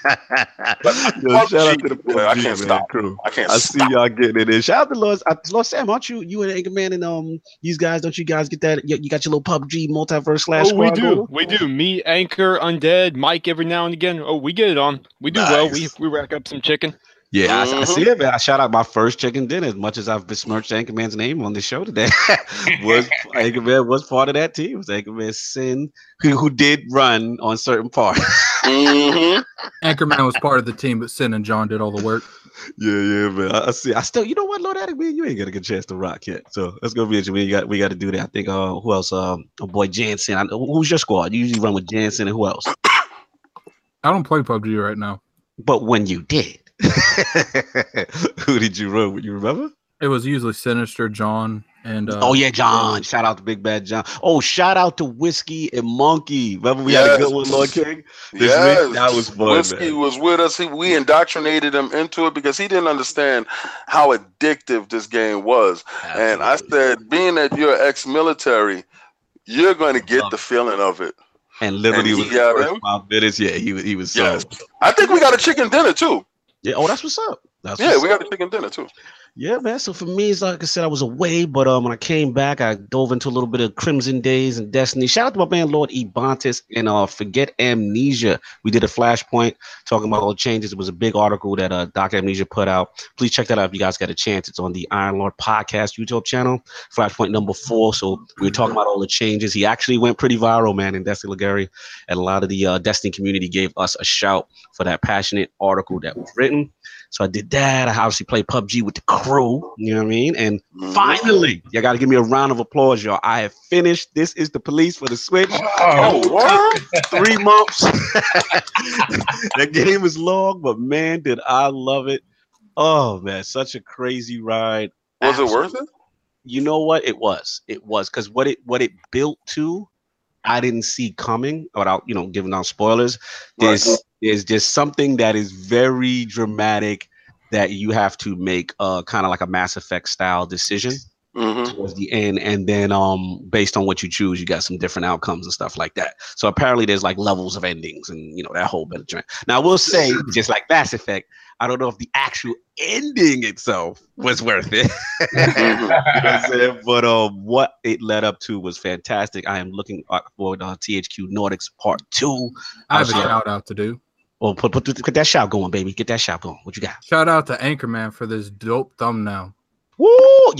Yo, shout out to the Yeah, I can't man, stop. crew. I can't I see stop. y'all getting it in. Shout out to Lord, uh, Lord Sam. Aren't you you and Anchorman and um these guys? Don't you guys get that? You, you got your little PUBG multiverse slash. Oh, we do. going? We do. Me, Anchor, Undead, Mike every now and again. Oh, we get it on. We do well. We we rack up some chicken. Yeah, I, I Mhm. see it, man. I shout out my first chicken dinner. As much as I've besmirched Anchorman's name on the show today, was Anchorman was part of that team. It was Anchorman Sin, who, who did run on certain parts. Mhm. Anchorman was part of the team, but Sin and John did all the work. yeah, yeah, man. I, I see. I still, you know what, Lord Addict, man, you ain't got a good chance to rock yet. So that's gonna be interesting. We got, we got to do that. I think. Uh, who else? Um, uh, boy Jansen. I, who's your squad? You usually run with Jansen and who else? I don't play PUBG right now. But when you did, who did you run with? You remember? It was usually Sinister, John, and uh, oh yeah, John. Shout out to Big Bad John. Oh, shout out to Whiskey and Monkey. Remember we had a good one, Lord King. This Yes. week? That was fun, Whiskey man. was with us. He, we indoctrinated him into it because he didn't understand how addictive this game was. And I said, being that you're ex-military, you're going to get the feeling of it. and literally and he was got the first five minutes. Yeah, he was. He was so. I think we got a chicken dinner too. Yeah. Oh, that's what's up. That's Yeah, we got a chicken dinner too. Yeah, man. So for me, it's like I said, I was away, but um, when I came back, I dove into a little bit of Crimson Days and Destiny. Shout out to my man Lord Ebontis and uh, Forget Amnesia. We did a flashpoint talking about all the changes. It was a big article that uh Doc Amnesia put out. Please check that out if you guys got a chance. It's on the Iron Lord Podcast YouTube channel. Flashpoint number four. So we were talking about all the changes. He actually went pretty viral, man, in Destiny Legary, and a lot of the uh, Destiny community gave us a shout for that passionate article that was written. So I did that. I obviously played PUBG with the crew. You know what I mean? And Mhm. finally, y'all got to give me a round of applause, y'all. I have finished. This is the police for the Switch. Oh, what? Three months. that game is long, but man, did I love it. Oh man, such a crazy ride. Was it worth it? You know what? It was. It was because what it what it built to, I didn't see coming. Without you know giving out spoilers, there's. There's just something that is very dramatic that you have to make uh kind of like a Mass Effect style decision hmm towards the end and then um based on what you choose you got some different outcomes and stuff like that. So apparently there's like levels of endings and you know that whole bit of trend now i will say just like mass effect i don't know if the actual ending itself was worth it. You know what I'm saying? but um what it led up to was fantastic. I am looking uh, forward to uh, thq nordics part two. I have a shout out to do. Well put, put, put that shout going baby get that shout going what you got Shout out to Anchorman for this dope thumbnail. Woo!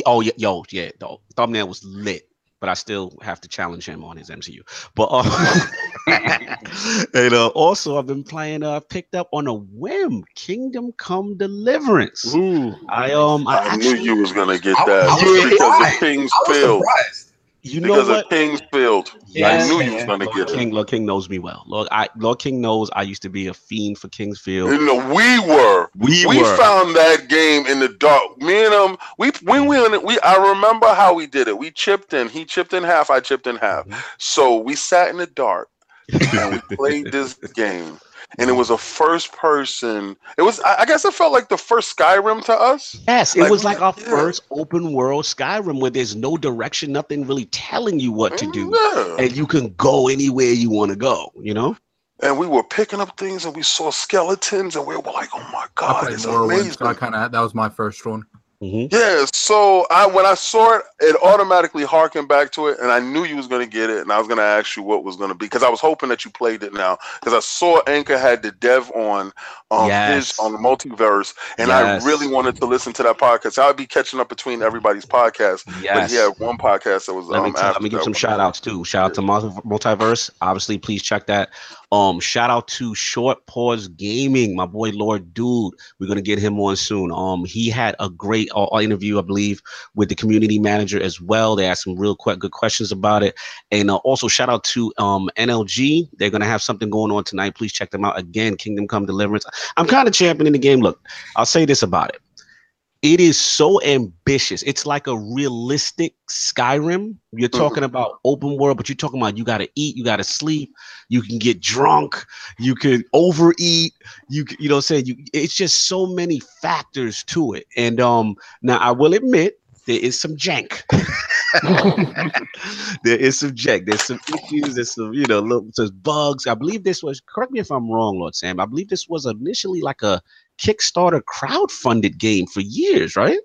Oh, yeah, yo, yeah. The thumbnail was lit, but I still have to challenge him on his MCU. But uh, and uh, also, I've been playing. Uh, picked up on a whim, Kingdom Come Deliverance. Ooh. I um, I, I actually, knew you was gonna get that I was because surprised. of King's I was Field. surprised. You know Because what? of King's Field. Yes, I knew you was gonna Lord get it. King, Lord King knows me well. Lord, I, Lord King knows I used to be a fiend for King's Field. You know, we were. We, we were. found that game in the dark. Me and him, we when we on it, we I remember how we did it. We chipped in. He chipped in half. I chipped in half. Mhm. So we sat in the dark and we played this game. And it was a first person. It was. I I guess it felt like the first Skyrim to us. Yes, it Like, was like our yeah. first open world Skyrim where there's no direction, nothing really telling you what to do. Yeah. and you can go anywhere you want to go. You know, And we were picking up things, and we saw skeletons, and we were like, "Oh my I god, played it's Morrowind, amazing!" so I kind of that was my first one. Mm-hmm. Yeah, so I when I saw it, it automatically harkened back to it, and I knew you was gonna get it, and I was gonna ask you what was gonna be because I was hoping that you played it now because I saw Anchor had the dev on um yes. his on the multiverse, and yes. I really wanted to listen to that podcast. I'd be catching up between everybody's podcast, yes. but he had one podcast that was. Let um, me, tell, let me give some shout outs too. Shout out to Multiverse. Obviously, please check that. Um, shout out to Short Pause Gaming, my boy Lord Dude. We're gonna get him on soon. Um, he had a great uh, interview, I believe, with the community manager as well. They asked some real quick good questions about it. And uh, also shout out to um NLG. They're gonna have something going on tonight. Please check them out again. Kingdom Come Deliverance. I'm kind of championing the game. Look, I'll say this about it it is so ambitious. It's like a realistic Skyrim. You're mm-hmm. talking about open world, but you're talking about you got to eat, you got to sleep, you can get drunk, you can overeat, you you know, saying you. It's just so many factors to it. And um, now I will admit there is some jank. there is some jank. There's some issues. There's some you know, little, there's bugs. I believe this was. Correct me if I'm wrong, Lord Sam. I believe this was initially like a Kickstarter crowd-funded game for years, right?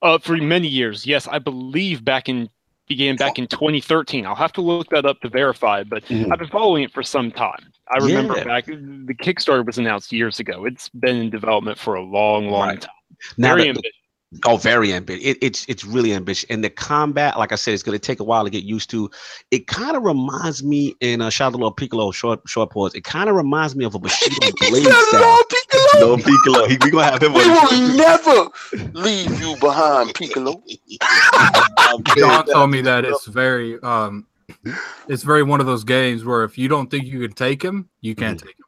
Uh, for many years, yes. I believe back in began back in 2013. I'll have to look that up to verify, but mm. I've been following it for some time. I remember yeah. back the Kickstarter was announced years ago. It's been in development for a long, long right. time. Now Very ambitious. Oh, very ambitious. It, it's it's really ambitious, and the combat, like I said, it's going to take a while to get used to. It kind of reminds me, in uh, shout out to Piccolo, short short pause. It kind of reminds me of a Bushido Blade style. Piccolo. No Piccolo. He, we gonna have him. We will never leave you behind, Piccolo. John told me that it's very um, it's very one of those games where if you don't think you can take him, you can't mm-hmm. take him.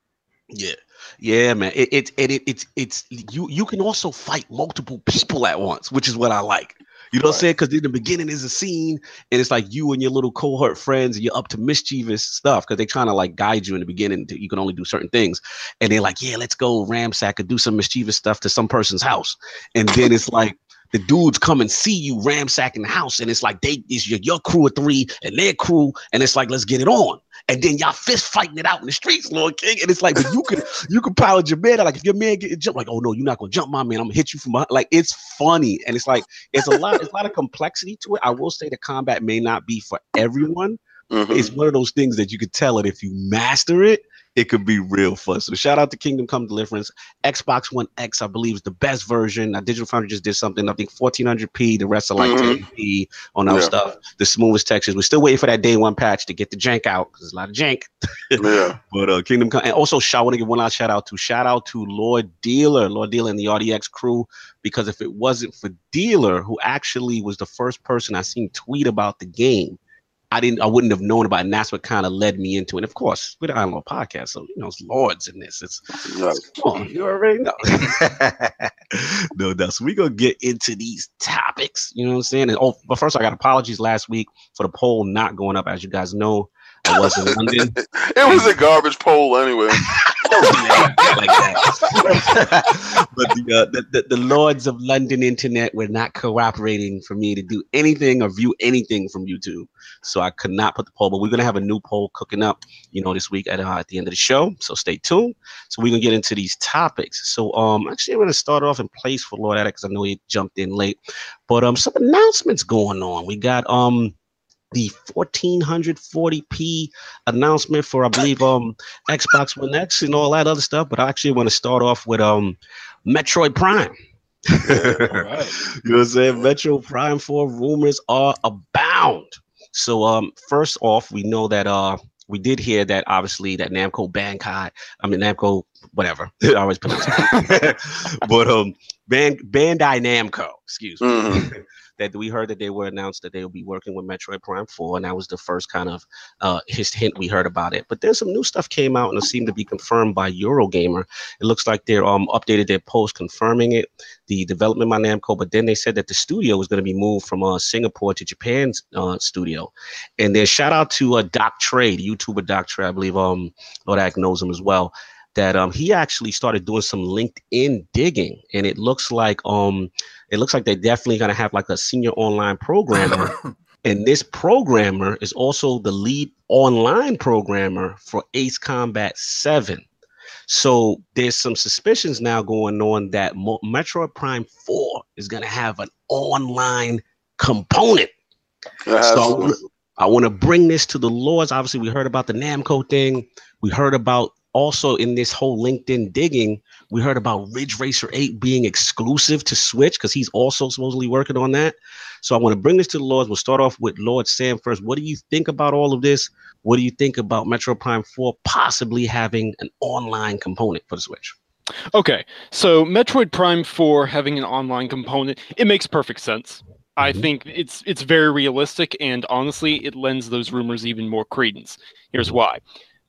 Yeah. Yeah, man. It, it, it, it, it's it's you you can also fight multiple people at once, which is what I like. You know right. what I'm saying? Because in the beginning is a scene, and it's like you and your little cohort friends, and you're up to mischievous stuff because they're trying to like guide you in the beginning. To, you can only do certain things, and they're like, "Yeah, let's go ramsack and do some mischievous stuff to some person's house," and then it's like the dudes come and see you ramsacking the house, and it's like they is your, your crew of three and their crew, and it's like let's get it on. And then y'all fist fighting it out in the streets, Lord King. And it's like, but you can you can pilot your man. Like if your man get jumped, like, oh no, you're not gonna jump my man. I'm gonna hit you from behind. Like it's funny. And it's like it's a lot, it's a lot of complexity to it. I will say the combat may not be for everyone. Mm-hmm. It's one of those things that you could tell it if you master it, it could be real fun. So shout out to Kingdom Come Deliverance. Xbox One X, I believe, is the best version. Now, Digital Foundry just did something, I think 1400p. The rest are like mm-hmm. 10p on our yeah. stuff. The smoothest textures. We're still waiting for that day one patch to get the jank out because there's a lot of jank. yeah. But uh, Kingdom Come, and also I want to give one last shout out to shout out to Lord Dealer, Lord Dealer and the RDX crew. Because if it wasn't for Dealer, who actually was the first person I seen tweet about the game, I didn't, I wouldn't have known about, it, and that's what kind of led me into it. And of course, we're the Iron Lord podcast, so you know, it's lords in this. It's, right. come on, you already know. no, no. So we gonna get into these topics. You know what I'm saying? And oh, but first, I got apologies last week for the poll not going up. As you guys know, I was in London. it was a garbage poll anyway. like that. but the, uh, the, the, the lords of London internet were not cooperating for me to do anything or view anything from YouTube, so I could not put the poll. But we're gonna have a new poll cooking up, you know, this week at uh, at the end of the show. So stay tuned. So we're gonna get into these topics. So um, actually, I'm gonna start off in place for Lord Addict because I know he jumped in late, but um, some announcements going on. We got um the 1440p announcement for I believe um Xbox One X and all that other stuff. But I actually want to start off with um Metroid Prime. right. You know what I'm saying? Metroid Prime 4 rumors are abound. So um first off, we know that uh we did hear that obviously that Namco Bandai, I mean Namco, whatever. I always put it. but um Band Bandai Namco, excuse me. Mm-hmm that we heard that they were announced that they will be working with Metroid Prime 4, and that was the first kind of uh, his hint we heard about it. But then some new stuff came out and it seemed to be confirmed by Eurogamer. It looks like they're um updated their post confirming it, the development by Namco, but then they said that the studio was going to be moved from uh, Singapore to Japan's uh, studio. And then shout out to uh, Doc Trade, YouTuber Doc Trade, I believe um Lodak knows him as well that um, he actually started doing some LinkedIn digging, and it looks like um, it looks like they're definitely going to have like a senior online programmer. and this programmer is also the lead online programmer for Ace Combat 7. So there's some suspicions now going on that Mo- Metroid Prime 4 is going to have an online component. So I want to bring this to the Lords. Obviously, we heard about the Namco thing. We heard about also in this whole LinkedIn digging, we heard about Ridge Racer 8 being exclusive to Switch because he's also supposedly working on that. So I want to bring this to the Lords. We'll start off with Lord Sam first. What do you think about all of this? What do you think about Metroid Prime 4 possibly having an online component for the Switch? Okay, so Metroid Prime 4 having an online component, it makes perfect sense. I mm-hmm. think it's it's very realistic and honestly it lends those rumors even more credence. Here's why.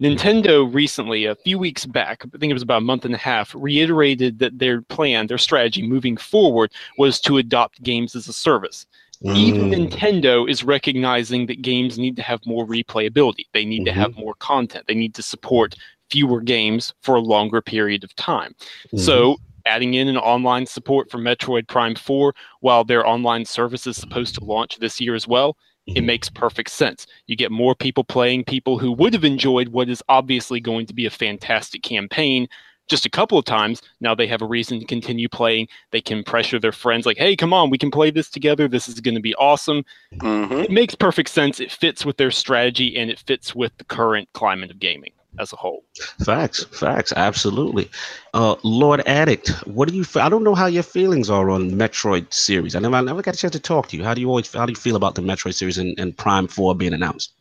Nintendo recently, a few weeks back, I think it was about a month and a half, reiterated that their plan, their strategy moving forward was to adopt games as a service. Mm. Even Nintendo is recognizing that games need to have more replayability. They need mm-hmm. to have more content. They need to support fewer games for a longer period of time. Mm-hmm. So, adding in an online support for Metroid Prime 4 while their online service is supposed to launch this year as well it mm-hmm. makes perfect sense. You get more people playing, people who would have enjoyed what is obviously going to be a fantastic campaign just a couple of times. Now they have a reason to continue playing. They can pressure their friends, like, hey, come on, we can play this together. This is going to be awesome. Mm-hmm. It makes perfect sense. It fits with their strategy and it fits with the current climate of gaming as a whole. Facts, facts, absolutely. Uh, Lord Addict, what do you? I don't know how your feelings are on Metroid series. I never, I never got a chance to talk to you. How do you always? How do you feel about the Metroid series and, and Prime Four being announced?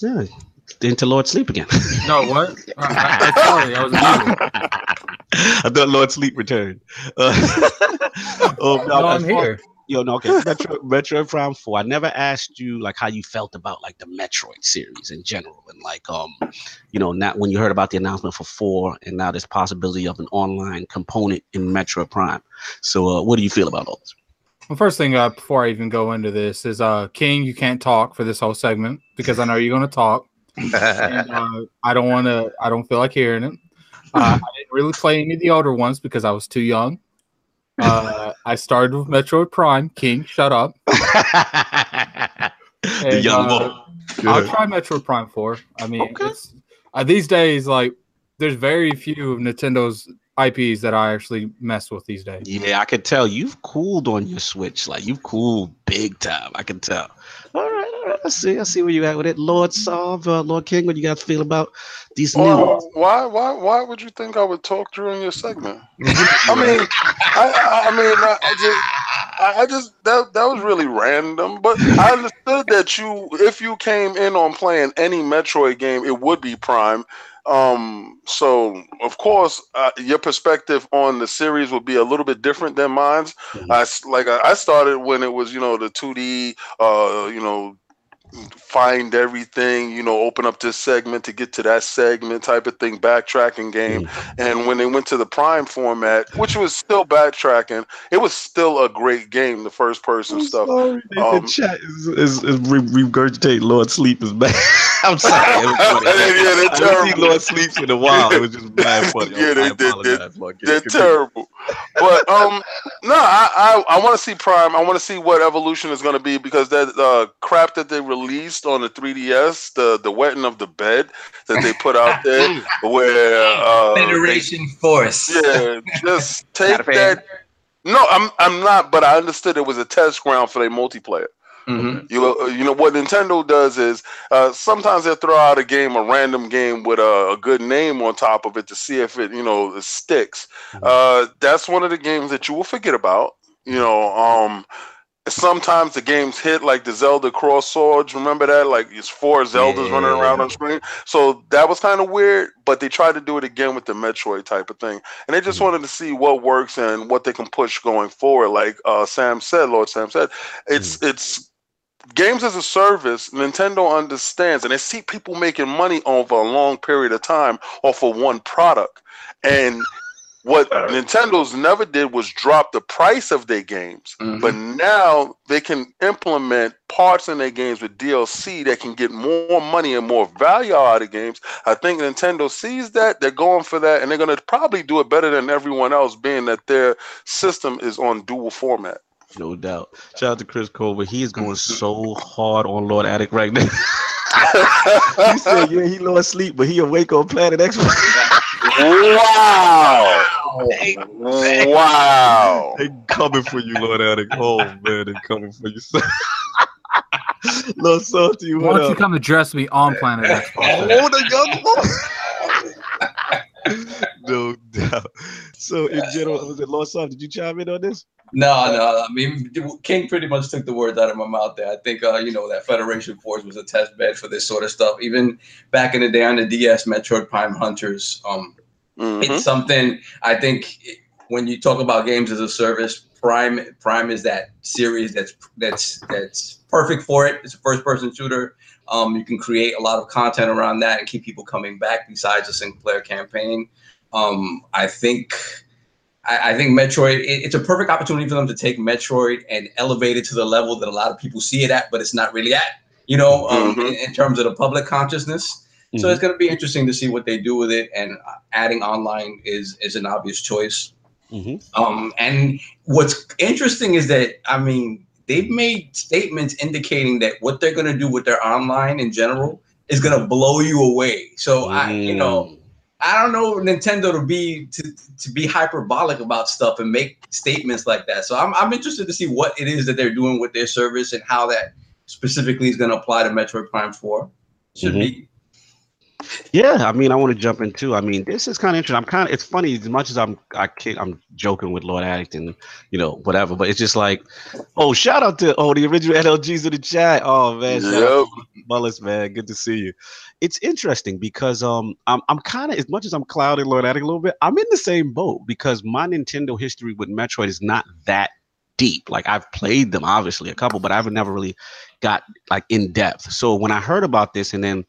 Yeah, into Lord Sleep again. No, what? I, I, sorry, I was. I thought Lord Sleep returned. Uh, oh, no, no I'm here. Yo, no, okay. Metro, Metroid Prime Four. I never asked you like how you felt about like the Metroid series in general, and like um, you know, not when you heard about the announcement for four, and now this possibility of an online component in Metroid Prime. So, uh, what do you feel about all this? Well, first thing uh, before I even go into this is uh, King, you can't talk for this whole segment because I know you're going to talk. and, uh, I don't want to. I don't feel like hearing it. Uh, I didn't really play any of the older ones because I was too young. Uh, I started with Metroid Prime. King, shut up. the and, young uh, I'll try Metroid Prime Four. I mean, okay. it's uh, these days like there's very few of Nintendo's IPs that I actually mess with these days. Yeah, I could tell you've cooled on your Switch. Like you've cooled big time. I can tell. All right, all right. I see. I see where you at with it, Lord Solve, uh, Lord King. What you guys feel about these well, new? Why, why, why would you think I would talk during your segment? I mean, I, I, mean, I, I just, I just that that was really random. But I understood that you, if you came in on playing any Metroid game, it would be Prime um, so of course, uh, your perspective on the series will be a little bit different than mine's. Mm-hmm. I like I started when it was you know the two D, uh, you know find everything, you know, open up this segment to get to that segment type of thing, backtracking game. Mm. And when they went to the prime format, which was still backtracking, it was still a great game, the first person I'm stuff. Sorry, um, chat is, is, is re- regurgitate Lord Sleep is bad. I'm sorry. yeah, they're terrible. see Lord Sleep in a while. It was just bad funny. yeah, they, they, they're, they're terrible. But um, no, I I, I want to see Prime. I want to see what evolution is going to be because that uh, crap that they released released on the 3DS, the the wetting of the bed that they put out there, where uh, Federation they, Force. Yeah, just take that. No, I'm I'm not, but I understood it was a test ground for their multiplayer. Mm-hmm. You you know what Nintendo does is uh, sometimes they throw out a game, a random game with a, a, good name on top of it to see if it you know sticks. Mm-hmm. Uh, that's one of the games that you will forget about. You know, um, sometimes the games hit like the Zelda Cross Swords. Remember that? Like it's four Zeldas yeah. running around on screen. So that was kind of weird, but they tried to do it again with the Metroid type of thing. And they just mm-hmm. wanted to see what works and what they can push going forward. Like uh, Sam said, Lord Sam said, it's mm-hmm. it's games as a service, Nintendo understands, and they see people making money over a long period of time off of one product. And what Nintendo's never did was drop the price of their games, mm-hmm. but now they can implement parts in their games with DLC that can get more money and more value out of games. I think Nintendo sees that, they're going for that, and they're going to probably do it better than everyone else, being that their system is on dual format. No doubt. Shout out to Chris Colbert. He is going so hard on Lord Addict right now. he said, "Yeah, he lost sleep, but he awake on Planet X." wow. Wow. They coming for you, Lord Addict. Oh man, they coming for you. Lord Salty, Why don't you up? come address me on Planet X? Oh, the young boy. no doubt. So in general, was it Lord Salty? Did you chime in on this? No, no. I mean, King pretty much took the words out of my mouth there. I think, uh, you know, that Federation Force was a test bed for this sort of stuff. Even back in the day on the DS, Metroid Prime Hunters, um, Mhm. it's something I think when you talk about games as a service, Prime Prime is that series that's that's that's perfect for it. It's a first person shooter. Um, you can create a lot of content around that and keep people coming back besides a single player campaign. Um, I think I, I think Metroid it- it's a perfect opportunity for them to take Metroid and elevate it to the level that a lot of people see it at, but it's not really at. You know, um, Mhm. in, in terms of the public consciousness. So it's going to be interesting to see what they do with it, and uh, adding online is is an obvious choice. Mhm. Um, and what's interesting is that I mean they've made statements indicating that what they're going to do with their online in general is going to blow you away. So I, you know, I don't know Nintendo to be to, to be hyperbolic about stuff and make statements like that. So I'm I'm interested to see what it is that they're doing with their service and how that specifically is going to apply to Metroid Prime Four. Should Mhm. be Yeah, I mean, I want to jump into. I mean, this is kind of interesting. I'm kind of. It's funny as much as I'm. I kid, I'm joking with Lord Addict and you know whatever, but it's just like, oh, shout out to oh the original NLGs in the chat. Oh man, Yep. Mullis, man, good to see you. It's interesting because um I'm I'm kind of as much as I'm clouding Lord Addict a little bit. I'm in the same boat because my Nintendo history with Metroid is not that deep. Like I've played them obviously a couple, but I've never really got like in depth. So when I heard about this and then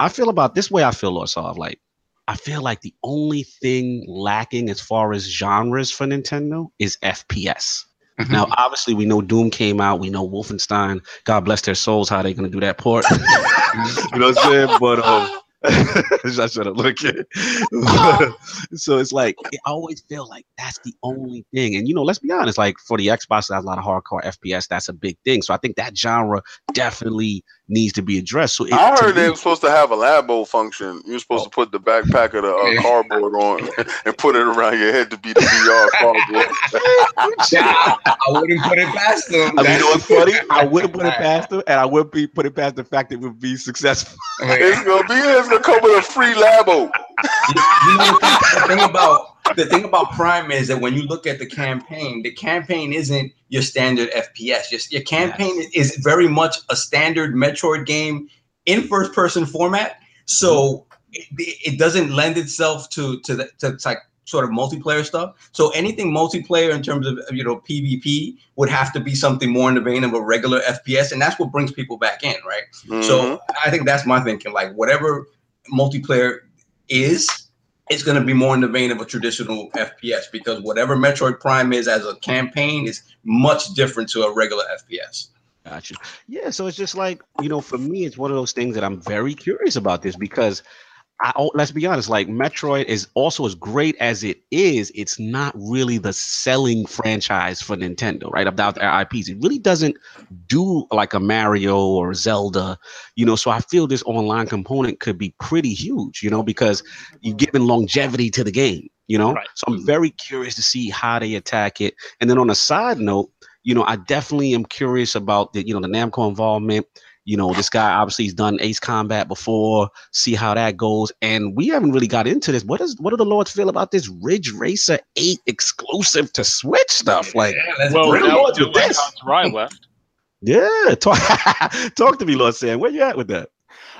I feel about this way I feel Lord Solve like I feel like the only thing lacking as far as genres for Nintendo is FPS. Mhm. Now, obviously, we know Doom came out. We know Wolfenstein. God bless their souls. How they to do that port? you know what I'm saying? But um, I should have looked at. so it's like I always feel like that's the only thing. And you know, let's be honest. Like for the Xbox, that has a lot of hardcore FPS. That's a big thing. So I think that genre definitely needs to be addressed. So it, I to heard me- they were supposed to have a labo function. You're supposed to put the backpack of the uh, cardboard on and put it around your head to be the VR cardboard. I wouldn't put it past them. I mean, you know what's funny? I wouldn't put it past them, and I wouldn't be put it past the fact that it would be successful. It's gonna be. It's gonna come with a free labo. You know, the thing about the thing about Prime is that when you look at the campaign, the campaign isn't your standard FPS. Your, your campaign is very much a standard Metroid game in first person format. So it, it doesn't lend itself to to the to like sort of multiplayer stuff. So anything multiplayer in terms of you know PvP would have to be something more in the vein of a regular FPS, and that's what brings people back in, right? Mhm. So I think that's my thinking. Like whatever multiplayer is, it's going to be more in the vein of a traditional FPS because whatever Metroid Prime is as a campaign is much different to a regular FPS. Gotcha. Yeah, so it's just like you know, for me, it's one of those things that I'm very curious about this because I oh, let's be honest, like Metroid is also as great as it is, it's not really the selling franchise for Nintendo, right? About their IPs, it really doesn't do like a Mario or Zelda, you know. So I feel this online component could be pretty huge, you know, because you're giving longevity to the game, you know. Right. So I'm very curious to see how they attack it. And then on a side note, you know, I definitely am curious about the, you know, the Namco involvement. You know, this guy obviously he's done Ace Combat before. See how that goes. And we haven't really got into this. What is what do the Lords feel about this Ridge Racer 8 exclusive to Switch stuff? Like, Yeah, let's Well, Where bring now Lords the with this? Rye left. yeah, talk talk to me, Lord Sam. Where you at with that?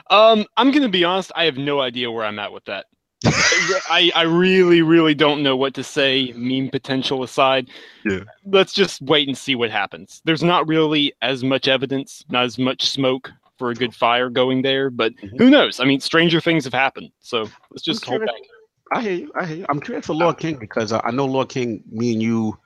Um, I'm gonna be honest. I have no idea where I'm at with that. I, I really, really don't know what to say. Meme potential aside, Yeah. Let's just wait and see what happens. There's not really as much evidence, not as much smoke for a good fire going there, but Mhm. who knows? I mean, stranger things have happened, so let's just I'm hold curious- back. I hear you. I hear you. I'm curious for Lord King because uh, I know Lord King, me and you,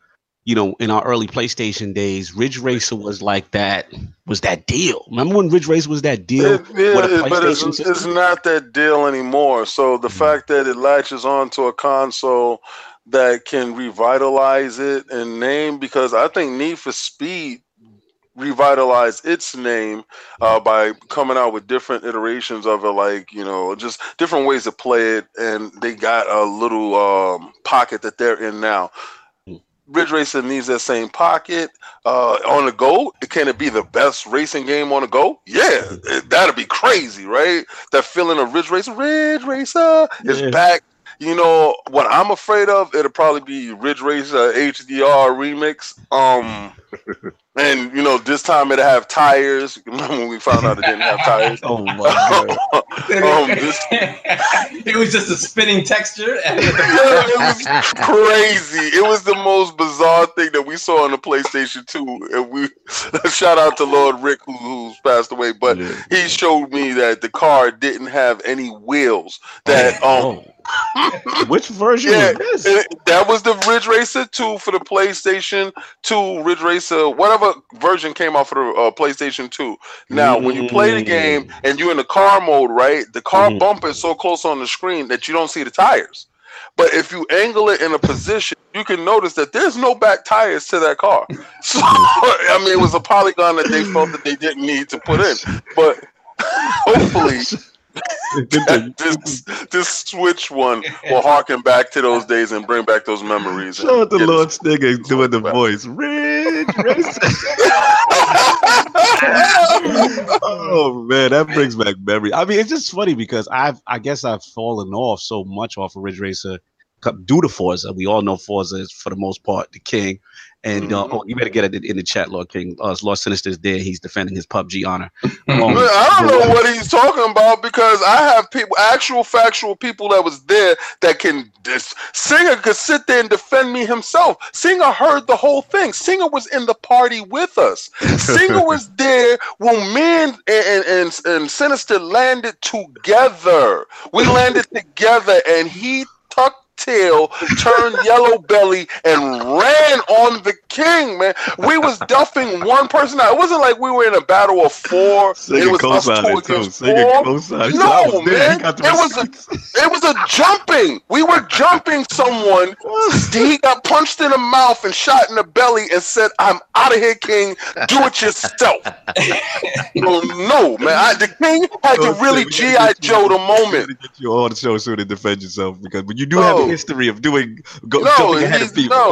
you know, in our early PlayStation days, Ridge Racer was like that. Was that deal? Remember when Ridge Racer was that deal? It- yeah, with a it- but it's, it's not that deal anymore. So the Mhm. fact that it latches onto a console that can revitalize it and name, because I think Need for Speed revitalized its name uh, by coming out with different iterations of it, like you know, just different ways to play it. And they got a little um, pocket that they're in now. Ridge Racer needs that same pocket uh, on the go. Can it be the best racing game on the go? Yeah, it, that'd be crazy, right? That feeling of Ridge Racer, Ridge Racer is Yeah. back. You know what I'm afraid of? It'll probably be Ridge Racer HDR remix. Um, and you know this time it'll have tires. Remember when we found out it didn't have tires? Oh my god. um, this, it was just a spinning texture. yeah, it was crazy. It was the most bizarre thing that we saw on the PlayStation 2. And we shout out to Lord Rick who, who's passed away, but Yeah. he showed me that the car didn't have any wheels. That um Oh. Which version yeah, was this? and that was the Ridge Racer 2 for the PlayStation 2, Ridge Racer, whatever version came out for the uh, PlayStation 2. Now, when you play the game and you're in the car mode, right, the car Mhm. bumper is so close on the screen that you don't see the tires. But if you angle it in a position, you can notice that there's no back tires to that car. So, I mean, it was a polygon that they felt that they didn't need to put in. But hopefully, this this Switch one will harken back to those days and bring back those memories. Show the Lord Snigger doing the voice. Racer. oh man, that brings back memory. I mean, it's just funny because I've I guess I've fallen off so much off of Ridge Racer due to Forza. We all know Forza is for the most part the king. And uh, Mhm. oh, you better get it in the chat, Lord King. Uh, Lord Sinister's there. He's defending his PUBG honor. Um, I don't know what he's talking about because I have people, actual factual people that was there that can. This Singer could sit there and defend me himself. Singer heard the whole thing. Singer was in the party with us. Singer was there when me and, and, and, and Sinister landed together. We landed together and he tucked tail, turned yellow belly, and ran on the king, man. We was duffing one person out. It wasn't like we were in a battle of four. Singer it was us two against four. No, man. It was a- It was a jumping. We were jumping someone. He got punched in the mouth and shot in the belly and said, I'm out of here, King. Do it yourself. oh, no, man. I, the King had to really say, we gotta G.I. Joe the moment. Get you on the show soon to defend yourself because when you do have a. history of doing go, No, ahead of people. no,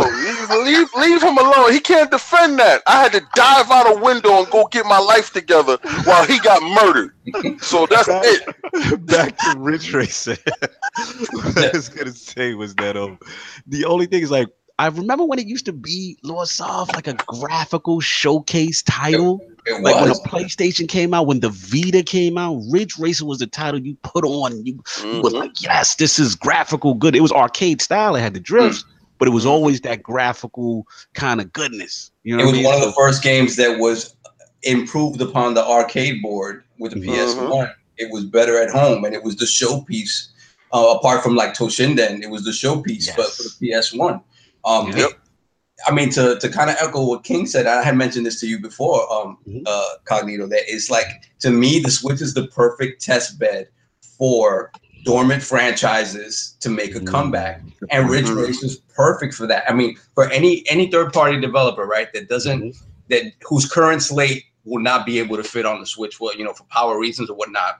leave, leave him alone. He can't defend that. I had to dive out a window and go get my life together while he got murdered. So that's it. Back to Ridge Racer. what I was gonna say was that um the only thing is like I remember when it used to be Lord Soft like a graphical showcase title. It Like when the PlayStation came out, when the Vita came out, Ridge Racer was the title you put on. and You, you were like, yes, this is graphical good. It was arcade style. It had the drifts, but it was Mhm. always that graphical kind of goodness. You know It what I was mean? one of the first games that was improved upon the arcade board with the Mhm. PS1. It was better at home, and it was the showpiece. Uh, apart from like Toshinden, it was the showpiece Yes. for the PS1. Um, Yep. it- I mean, to, to kind of echo what King said, I had mentioned this to you before, um, Mhm. uh, Cognito, that it's like, to me, the Switch is the perfect test bed for dormant franchises to make a Mhm. comeback and Ridge Mhm. Race is perfect for that. I mean, for any any third party developer, right, that doesn't Mhm. that whose current slate will not be able to fit on the Switch, well, you know, for power reasons or whatnot,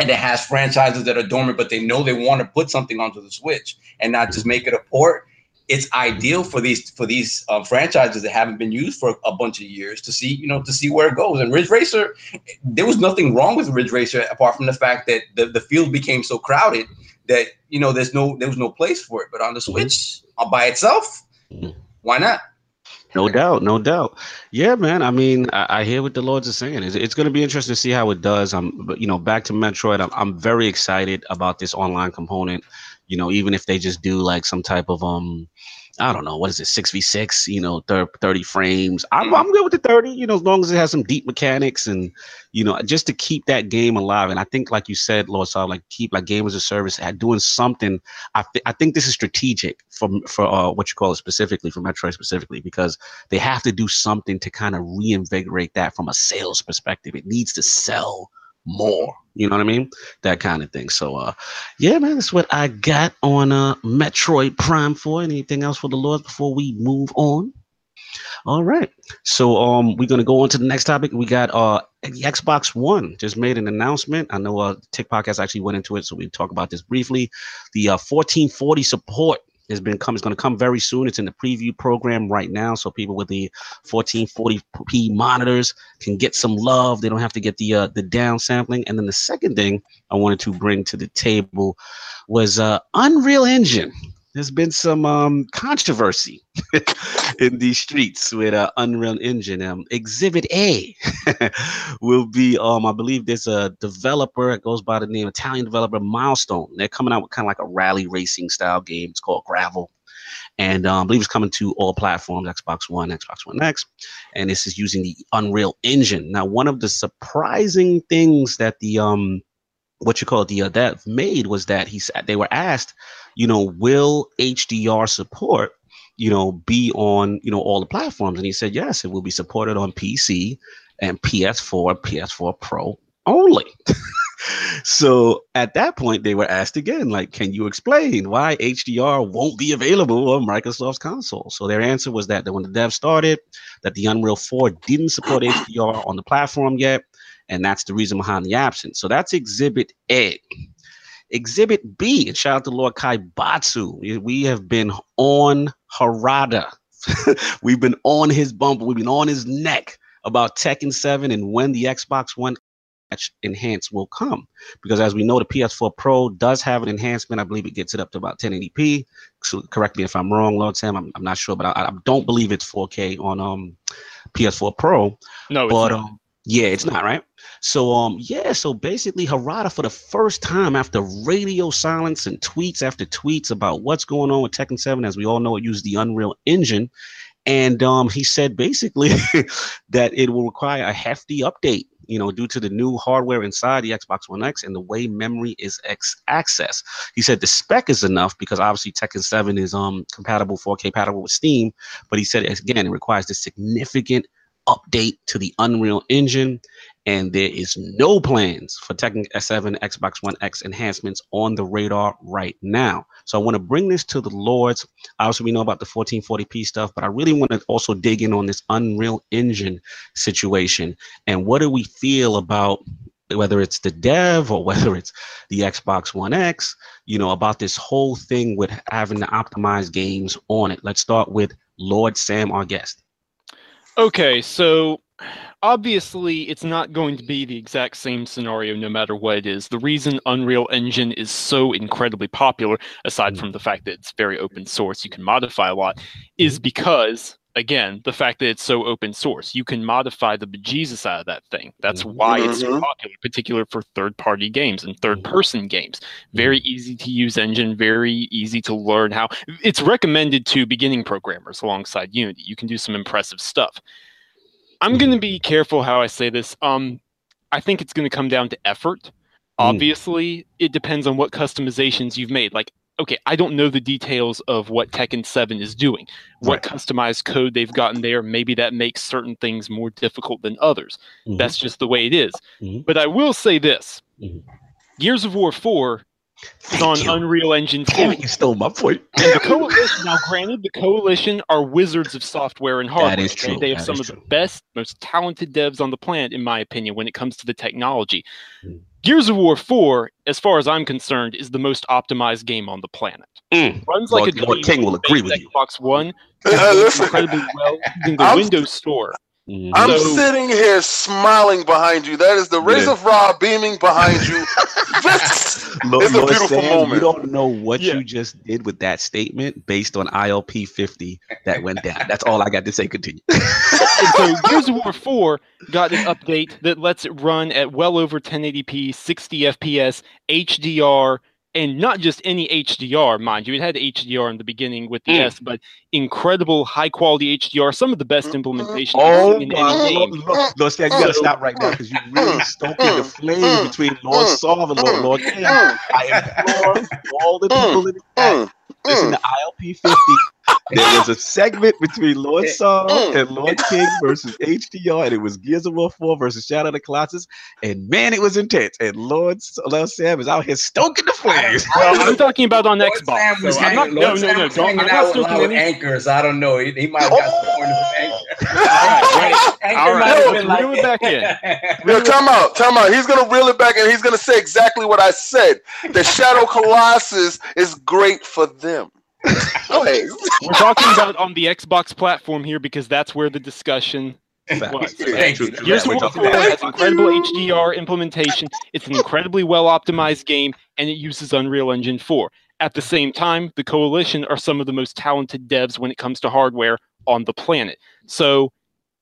and it has franchises that are dormant, but they know they want to put something onto the Switch and not just make it a port. It's ideal for these for these um, franchises that haven't been used for a bunch of years to see, you know, to see where it goes. And Ridge Racer, there was nothing wrong with Ridge Racer apart from the fact that the, the field became so crowded that you know there's no there was no place for it. But on the Switch, all by itself, Mhm. why not? No doubt, no doubt. Yeah, man. I mean, I, I hear what the Lords are saying. It's, it's going to be interesting to see how it does. I'm, you know, back to Metroid. I'm, I'm very excited about this online component. You know, even if they just do like some type of um, I don't know, what is it, six v six? You know, thir- thirty frames. I'm, I'm good with the thirty. You know, as long as it has some deep mechanics and you know, just to keep that game alive. And I think, like you said, Lord Saul, like keep like game as a service, at doing something. I th- I think this is strategic for for uh, what you call it specifically for Metroid specifically because they have to do something to kind of reinvigorate that from a sales perspective. It needs to sell more. You know what I mean? That kind of thing. So uh yeah, man, that's what I got on uh Metroid Prime 4. Anything else for the Lords before we move on? All right. So um we're gonna go on to the next topic. We got uh the Xbox One just made an announcement. I know uh Tick Podcast actually went into it, so we talk about this briefly. The uh 1440 support has been come. It's going to come very soon. It's in the preview program right now, so people with the 1440p monitors can get some love. They don't have to get the uh, the down sampling. And then the second thing I wanted to bring to the table was uh, Unreal Engine there's been some um, controversy in these streets with uh, Unreal Engine. Um, Exhibit A will be, um, I believe there's a developer, it goes by the name Italian developer Milestone. They're coming out with kind of like a rally racing style game. It's called Gravel. And um, I believe it's coming to all platforms Xbox One, Xbox One X. And this is using the Unreal Engine. Now, one of the surprising things that the um, what you call it, the uh, that made was that he said they were asked you know, will HDR support, you know, be on, you know, all the platforms? And he said, yes, it will be supported on PC and PS4, PS4 Pro only. so at that point, they were asked again, like, can you explain why HDR won't be available on Microsoft's console? So their answer was that, that when the dev started, that the Unreal 4 didn't support HDR on the platform yet, and that's the reason behind the absence. So that's Exhibit A. Exhibit B, and shout out to Lord Kaibatsu. We have been on Harada. We've been on his bumper. We've been on his neck about Tekken 7 and when the Xbox One enhance will come. Because as we know, the PS4 Pro does have an enhancement. I believe it gets it up to about 1080p. So correct me if I'm wrong, Lord Sam. I'm, I'm not sure, but I, I, don't believe it's 4K on um PS4 Pro. No, but um, yeah, it's not right. So um yeah, so basically Harada for the first time after radio silence and tweets after tweets about what's going on with Tekken 7, as we all know, it used the Unreal Engine. And um, he said basically that it will require a hefty update, you know, due to the new hardware inside the Xbox One X and the way memory is X access. He said the spec is enough because obviously Tekken 7 is um compatible 4K compatible with Steam, but he said again it requires this significant update to the Unreal Engine, and there is no plans for Tekken S7 Xbox One X enhancements on the radar right now. So I want to bring this to the Lords. Obviously, we know about the 1440p stuff, but I really want to also dig in on this Unreal Engine situation and what do we feel about whether it's the dev or whether it's the Xbox One X, you know, about this whole thing with having to optimize games on it. Let's start with Lord Sam, our guest. Okay, so obviously it's not going to be the exact same scenario no matter what it is. The reason Unreal Engine is so incredibly popular, aside mm. from the fact that it's very open source, you can modify a lot, is mm-hmm. because again, the fact that it's so open source. You can modify the bejesus out of that thing. That's mm-hmm. why it's so mm-hmm. popular, particular for third party games and third person games. Very easy to use engine, very easy to learn how. It's recommended to beginning programmers alongside Unity. You can do some impressive stuff. I'm going to be careful how I say this. Um, I think it's going to come down to effort. Mm. Obviously, it depends on what customizations you've made. Like okay, I don't know the details of what Tekken 7 is doing, what right. customized code they've gotten there. Maybe that makes certain things more difficult than others. Mm-hmm. That's just the way it is. Mm-hmm. But I will say this mm-hmm. Gears of War 4 is on you. Unreal Engine 4. you stole my point. and the Coalition, now granted, the Coalition are wizards of software and hardware. That is true. They have that some of true. the best, most talented devs on the planet, in my opinion, when it comes to the technology. Mm. Gears of War 4, as far as I'm concerned, is the most optimized game on the planet. Mm. Runs like Lord, a Lord King will agree with Xbox you. Xbox One, Uh, incredibly well using the I'm- Windows Store. Mhm. I'm So- sitting here smiling behind you. That is the rays Yeah. of Ra beaming behind you. this Lord, is a Lord beautiful Sam, moment. You don't know what Yeah. you just did with that statement based on ILP 50 that went down. That's all I got to say. Continue. so Gears of War 4 got an update that lets it run at well over 1080p, 60 FPS, HDR, and not just any HDR, mind you. It had HDR in the beginning with the Mm. S, but incredible high quality HDR, some of the best mm. implementation Oh in my any game. Lord, Lord Sam, you gotta stop right now because you're mm. really stoking the mm. flame between Lord Saul and Lord, Lord King. I implore all the people in the chat Mm, listen mm. to ILP 50 there was a segment between Lord Saul mm. and Lord King versus HDR, and it was Gears of War 4 versus Shadow of the Colossus. And man, it was intense. And Lord, Lord Sam is out here stoking the flames. Well, I'm talking about on Lord Xbox. Sam was so I'm not, Lord no, Sam no, no, was hanging I'm out not with, a lot stoking anchors. I don't know. He, he might have got sworn from anchor. All right, Anchor all right, might have been like- reel it back in. Yo, time out, time out. He's gonna reel it back and he's gonna say exactly what I said. The Shadow Colossus is great for them. Go. We're talking about on the Xbox platform here because that's where the discussion Facts. was. Thank you. Gears of we're War talking about- has incredible HDR implementation. It's an incredibly well optimized game, and it uses Unreal Engine 4. At the same time, the Coalition are some of the most talented devs when it comes to hardware on the planet. So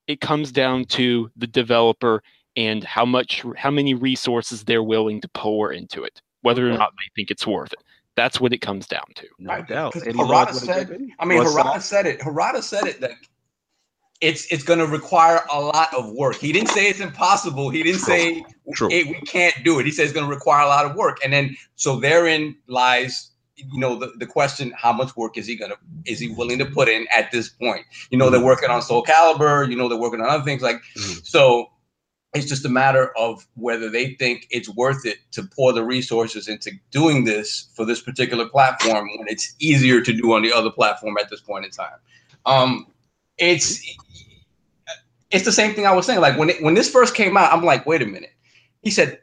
it comes down to the developer and how much, how many resources they're willing to pour into it, whether or not they think it's worth it. That's what it comes down to. No Right, doubt. because Harada said- I mean, Lord Saul? Harada said it. Harada said it that it's it's going to require a lot of work. He didn't say it's impossible. He didn't True. say True. it, we can't do it. He says it's going to require a lot of work. And then so therein lies, you know, the, the question: How much work is he going to is he willing to put in at this point? You know, they're working on Soul Calibur You know, they're working on other things like Mhm. so. It's just a matter of whether they think it's worth it to pour the resources into doing this for this particular platform when it's easier to do on the other platform at this point in time. Um, it's it's the same thing I was saying. Like when it, when this first came out, I'm like, wait a minute. He said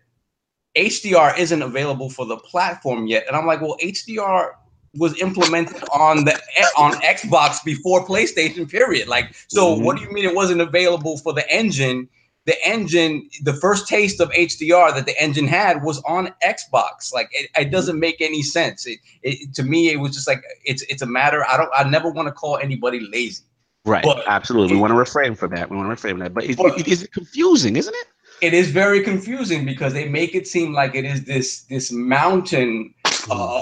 HDR isn't available for the platform yet, and I'm like, well, HDR was implemented on the on Xbox before PlayStation. Period. Like, so Mhm. what do you mean it wasn't available for the engine? The engine, the first taste of HDR that the engine had was on Xbox. Like, it, it doesn't make any sense. It, it to me, it was just like it's it's a matter. I don't. I never want to call anybody lazy. Right. But- Absolutely. We want to refrain from that. We want to refrain from that. But it, But- it, is it confusing, isn't it? it is very confusing because they make it seem like it is this this mountain uh,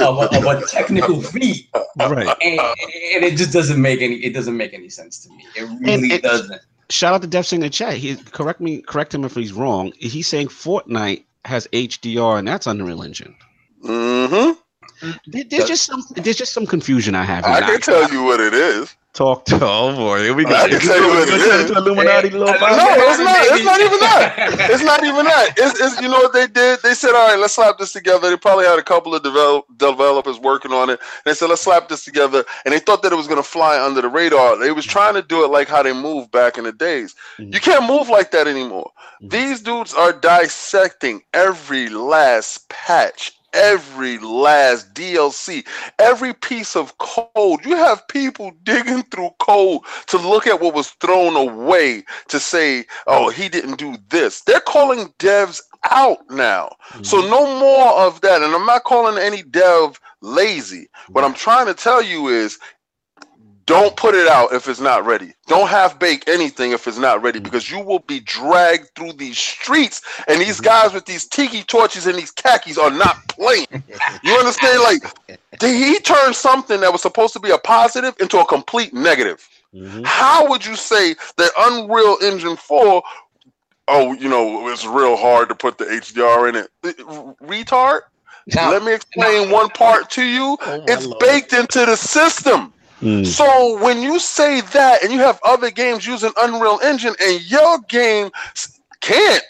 of, a, of a technical feat, Right. and, and it just doesn't make any it doesn't make any sense to me. It really and- doesn't. Shout out to Dev Singer chat. He correct me, correct him if he's wrong. He's saying Fortnite has HDR and that's Unreal Engine. Mm-hmm. There- There's just some there's just some confusion I have. I can tell you what it is. Talk to oh boy, here we go. I can tell you what it Go turn is. into Illuminati little I bit. No, it's not- it's not even that. It's not even that. It's, it's you know what they did? They said, all right, let's slap this together. They probably had a couple of develop, developers working on it. They said, let's slap this together. And they thought that it was going to fly under the radar. They was trying to do it like how they moved back in the days. Mhm. You can't move like that anymore. Mhm. These dudes are dissecting every last patch, every last DLC, every piece of code. You have people digging through code to look at what was thrown away to say, oh, he didn't do this. They're calling devs out now. So Mm-hmm. no more of that. And I'm not calling any dev lazy. What I'm trying to tell you is don't put it out if it's not ready. Don't half bake anything if it's not ready because you will be dragged through these streets and these guys with these tiki torches and these khakis are not playing. You understand? Like did he turn something that was supposed to be a positive into a complete negative. Mhm. How would you say that Unreal Engine 4 oh, you know, it's real hard to put the HDR in it. Retard? Now- Let me explain one part to you. Oh, It's Lord. baked into the system. Mm. So when you say that and you have other games using Unreal Engine and your game can't,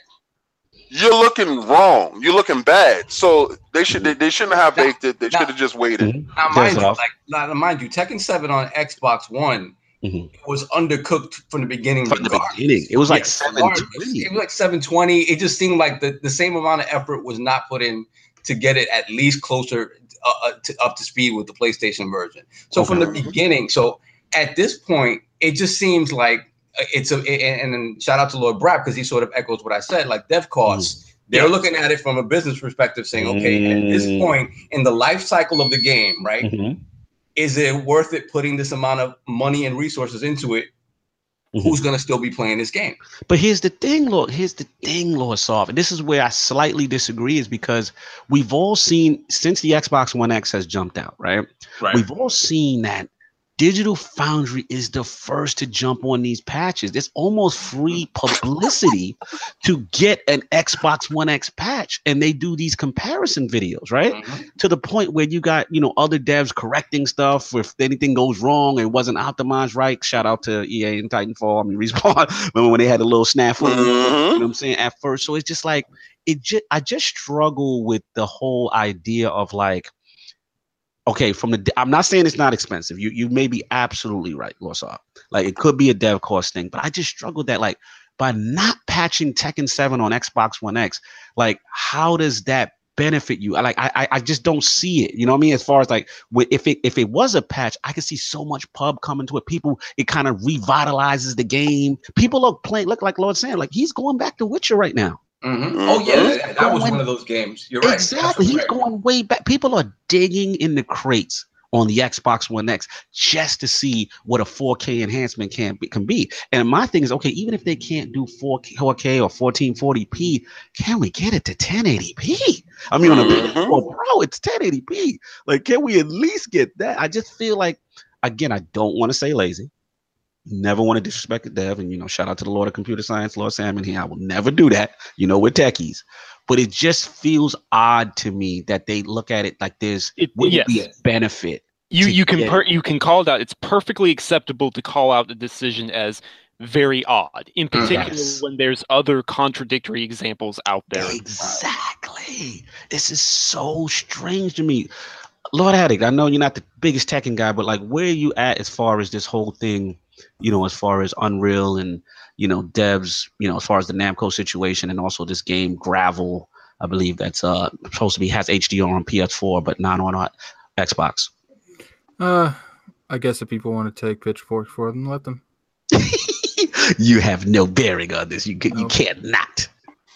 you're looking wrong. You're looking bad. So they should they, they shouldn't have baked it. They should have just waited. Mhm. Now, mind you, like, now, mind you, Tekken Seven on Xbox One Mhm. was undercooked from the beginning. From the beginning, it was like Yes, seven It was like seven twenty. It just seemed like the, the same amount of effort was not put in to get it at least closer uh, uh, to, up to speed with the PlayStation version. So from the beginning, so at this point, it just seems like uh, it's a and, and then shout out to Lord Brap because he sort of echoes what I said. Like dev costs, they're looking at it from a business perspective, saying, okay, at this Mm. point in the life cycle of the game, right? Mhm. is it worth it putting this amount of money and resources into it? Mhm. Who's going to still be playing this game? But here's the thing, Lord. Here's the thing, Lord Soft. And this is where I slightly disagree, is because we've all seen since the Xbox One X has jumped out, right? We've all seen that Digital Foundry is the first to jump on these patches. It's almost free publicity to get an Xbox One X patch, and they do these comparison videos, right? Mm-hmm. To the point where you got you know other devs correcting stuff if anything goes wrong and wasn't optimized right. Shout out to EA and Titanfall. I mean, Respawn. Remember when they had a little snafu? Mm-hmm. You know what I'm saying at first. So it's just like it. Just I just struggle with the whole idea of like okay, from the I'm not saying it's not expensive. You you may be absolutely right, Lawsaw. Like it could be a dev cost thing, but I just struggled that like by not patching Tekken 7 on Xbox One X, like how does that benefit you? Like I I just don't see it. You know what I mean? As far as like if it if it was a patch, I could see so much pub coming to it. People, it kind of revitalizes the game. People look playing look like Lord saying like he's going back to Witcher right now. Mm-hmm. Oh yeah, that, that was one of those games. You're right. Exactly. He's going way back. People are digging in the crates on the Xbox One X just to see what a 4K enhancement can be, can be. And my thing is, okay, even if they can't do 4K, 4K or 1440p, can we get it to 1080p? I mean, mm-hmm. on a mm-hmm. Pro, it's 1080p. Like, can we at least get that? I just feel like, again, I don't want to say lazy never want to disrespect the dev. And you know, shout out to the Lord of Computer Science, Lord Salmon here. I will never do that. You know, we're techies. But it just feels odd to me that they look at it like there's it would yes. be a benefit. You you can per, you can call it out. It's perfectly acceptable to call out the decision as very odd, in mm, particular yes. when there's other contradictory examples out there. Exactly. This is so strange to me. Lord Addict, I know you're not the biggest teching guy, but like where are you at as far as this whole thing you know, as far as Unreal and you know devs, you know, as far as the Namco situation and also this game Gravel, I believe that's uh supposed to be has HDR on PS4 but not on uh, Xbox. Uh, I guess if people want to take pitchforks for them, let them. you have no bearing on this. You can, you can't not.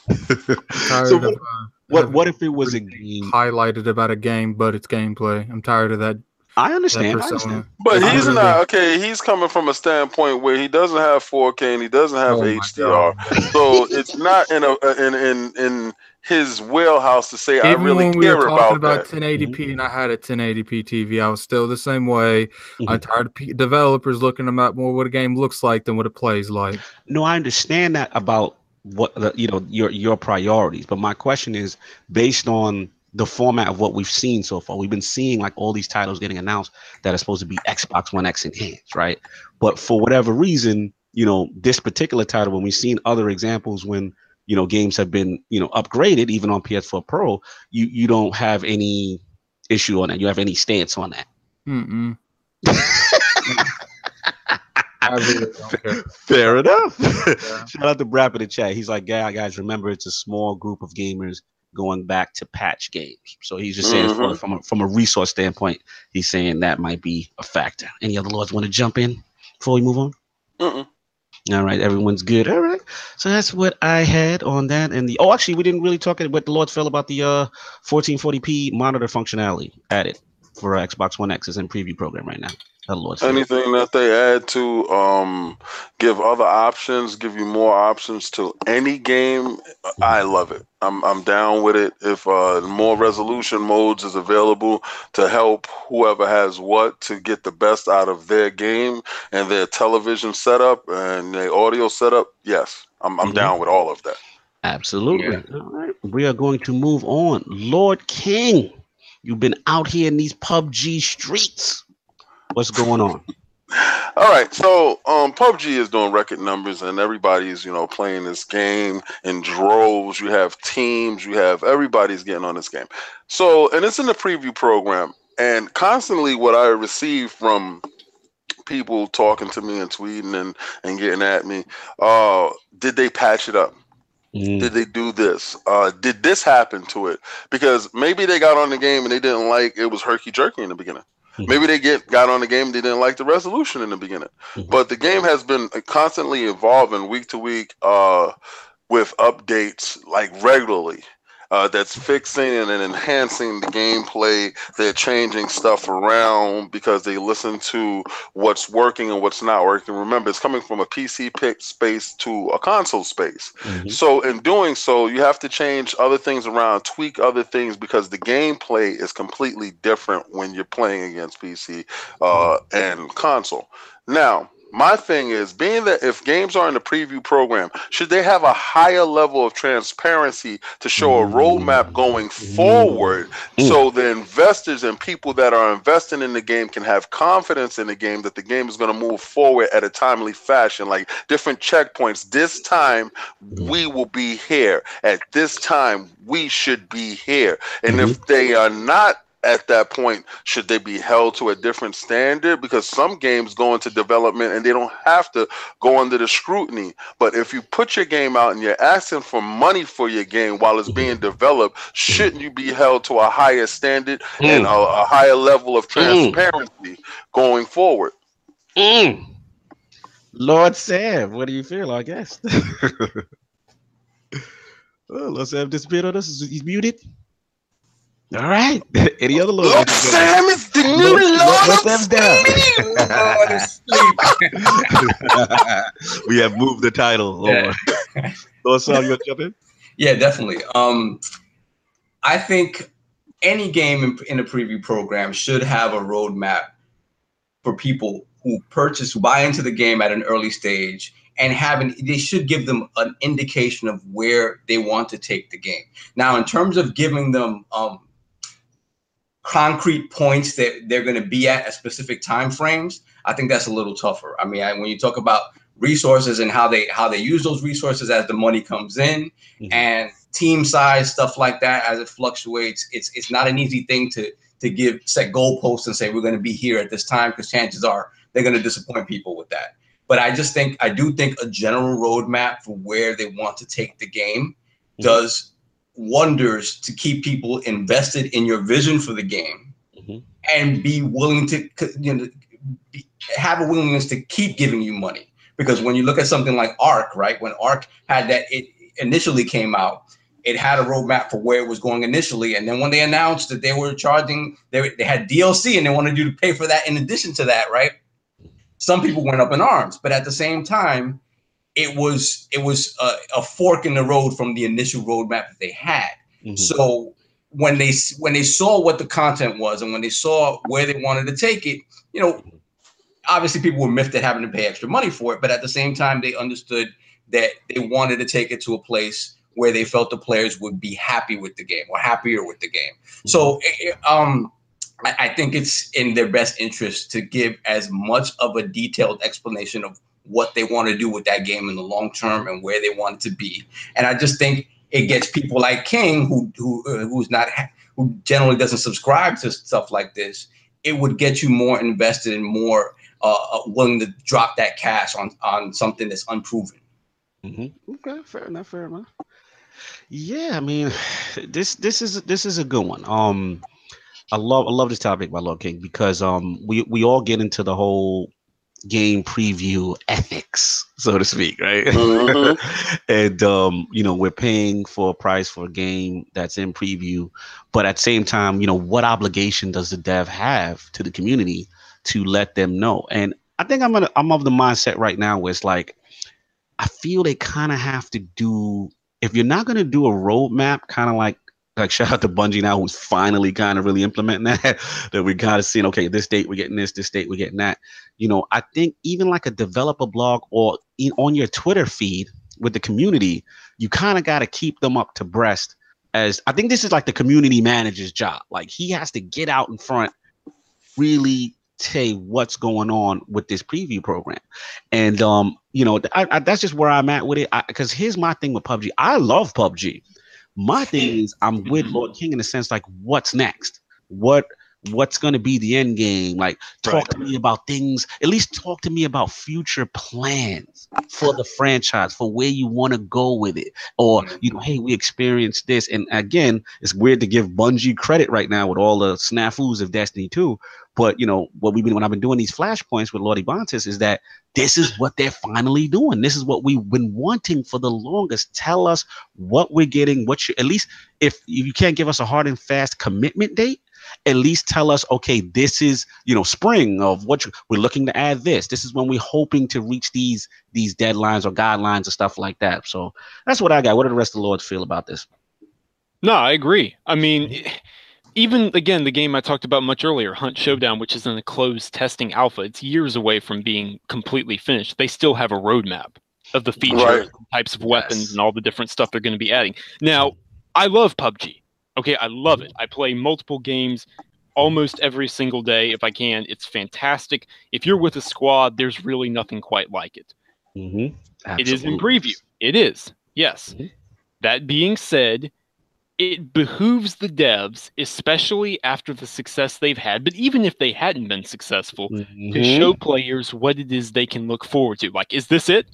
so what, of, uh, what, what if it was a game highlighted about a game, but it's gameplay? I'm tired of that I understand. I understand. But he's not okay. He's coming from a standpoint where he doesn't have 4K and he doesn't have oh HDR, so it's not in a in in in his wheelhouse to say Even I really when we care were talking about, about 1080p mm-hmm. and I had a 1080p TV, I was still the same way. Mm-hmm. I'm tired of p- developers looking at more what a game looks like than what it plays like. No, I understand that about what the, you know your your priorities, but my question is based on the format of what we've seen so far. We've been seeing like all these titles getting announced that are supposed to be Xbox One X enhanced, right? But for whatever reason, you know, this particular title, when we've seen other examples when you know games have been you know upgraded even on PS4 Pro, you you don't have any issue on that. You have any stance on that? Mm-mm. Fair enough. Yeah. Shout out to Brap in the chat. He's like, yeah, guys, remember it's a small group of gamers going back to patch games. So he's just saying mm-hmm. from, a, from a resource standpoint, he's saying that might be a factor. Any other lords want to jump in before we move on? Mm-mm. All right, everyone's good. All right, so that's what I had on that. And the oh, actually, we didn't really talk about what the lords felt about the uh 1440p monitor functionality added for Xbox One X is in preview program right now. Anything that they add to um, give other options, give you more options to any game, I love it. I'm I'm down with it. If uh, more resolution modes is available to help whoever has what to get the best out of their game and their television setup and their audio setup, yes, I'm I'm mm-hmm. down with all of that. Absolutely. Yeah. All right, we are going to move on. Lord King, you've been out here in these PUBG streets. What's going on? All right, so um, PUBG is doing record numbers, and everybody's you know playing this game in droves. You have teams, you have everybody's getting on this game. So, and it's in the preview program, and constantly what I receive from people talking to me and tweeting and and getting at me, uh, did they patch it up? Mm. Did they do this? Uh, did this happen to it? Because maybe they got on the game and they didn't like it was herky jerky in the beginning. Mm-hmm. Maybe they get got on the game, they didn't like the resolution in the beginning. Mm-hmm. But the game has been constantly evolving week to week uh, with updates like regularly. Uh, that's fixing and enhancing the gameplay. They're changing stuff around because they listen to what's working and what's not working. Remember, it's coming from a PC pick space to a console space. Mm-hmm. So, in doing so, you have to change other things around, tweak other things because the gameplay is completely different when you're playing against PC uh, and console. Now, my thing is being that if games are in the preview program, should they have a higher level of transparency to show a roadmap going forward mm. so the investors and people that are investing in the game can have confidence in the game that the game is going to move forward at a timely fashion, like different checkpoints. This time we will be here. At this time we should be here. And mm-hmm. if they are not at that point should they be held to a different standard because some games go into development and they don't have to go under the scrutiny but if you put your game out and you're asking for money for your game while it's being developed shouldn't you be held to a higher standard mm. and a, a, higher level of mm. transparency mm. going forward mm. lord sam what do you feel i guess oh, lord sam disappeared on us he's muted all right. Any other little Look, Sam is the new Lord, Lord of down. we have moved the title. Yeah. Lord Sam, you jump in? Yeah, definitely. Um, I think any game in, in a preview program should have a roadmap for people who purchase, who buy into the game at an early stage and having they should give them an indication of where they want to take the game. Now, in terms of giving them um, concrete points that they're going to be at at specific time frames, I think that's a little tougher. I mean, I, when you talk about resources and how they how they use those resources as the money comes in mm-hmm. and team size stuff like that as it fluctuates, it's it's not an easy thing to to give set goalposts and say we're going to be here at this time because chances are they're going to disappoint people with that. But I just think I do think a general roadmap for where they want to take the game mm-hmm. does wonders to keep people invested in your vision for the game mm-hmm. and be willing to you know be, have a willingness to keep giving you money. Because when you look at something like ark right when ark had that it initially came out it had a roadmap for where it was going initially. And then when they announced that they were charging they, they had dlc and they wanted you to pay for that in addition to that right? Some people went up in arms. But at the same time it was it was a, a, fork in the road from the initial roadmap that they had. Mm-hmm. So when they when they saw what the content was and when they saw where they wanted to take it, you know, obviously people were miffed at having to pay extra money for it, but at the same time they understood that they wanted to take it to a place where they felt the players would be happy with the game or happier with the game. Mm-hmm. So eh, um I think it's in their best interest to give as much of a detailed explanation of what they want to do with that game in the long term and where they want it to be. And I just think it gets people like King, who who uh, who's not who generally doesn't subscribe to stuff like this. It would get you more invested and more uh, uh, willing to drop that cash on on something that's unproven. Mm-hmm. Okay, fair enough. Fair enough. Yeah, I mean, this this is this is a good one. Um, I love I love this topic by Lord King because um we we all get into the whole game preview ethics, so to speak, right? Mm-hmm. and um, you know, we're paying for a price for a game that's in preview, but at the same time, you know, what obligation does the dev have to the community to let them know? And I think I'm gonna I'm of the mindset right now where it's like I feel they kind of have to do if you're not gonna do a roadmap, kind of like like shout out to Bungie now, who's finally kind of really implementing that. that we kind of seen, okay, this date we're getting this, this date we're getting that. You know, I think even like a developer blog or in, on your Twitter feed with the community, you kind of got to keep them up to breast. As I think this is like the community manager's job. Like he has to get out in front, really say what's going on with this preview program. And um, you know, I, I, that's just where I'm at with it. Because here's my thing with PUBG. I love PUBG. My thing is, I'm with mm-hmm. Lord King in the sense like, what's next? What what's going to be the end game. Like, talk right. to me about things. At least talk to me about future plans for the franchise, for where you want to go with it. Or, mm-hmm. you know, hey, we experienced this. And again, it's weird to give Bungie credit right now with all the snafus of Destiny 2. But you know what we've been when I've been doing these flashpoints with Lordy Bontis is that this is what they're finally doing. This is what we've been wanting for the longest. Tell us what we're getting. What you at least if you can't give us a hard and fast commitment date, at least tell us, okay, this is you know spring of what you, we're looking to add. This this is when we're hoping to reach these these deadlines or guidelines and stuff like that. So that's what I got. What do the rest of the lords feel about this? No, I agree. I mean even again the game I talked about much earlier, Hunt Showdown, which is in a closed testing alpha, it's years away from being completely finished. They still have a roadmap of the features, right. types of weapons, yes. and all the different stuff they're going to be adding. Now, I love PUBG. Okay, I love it. I play multiple games almost every single day if I can. It's fantastic. If you're with a squad, there's really nothing quite like it. Mm-hmm. It is in preview. It is. Yes. Mm-hmm. That being said, it behooves the devs, especially after the success they've had, but even if they hadn't been successful, mm-hmm. to show players what it is they can look forward to. Like, is this it?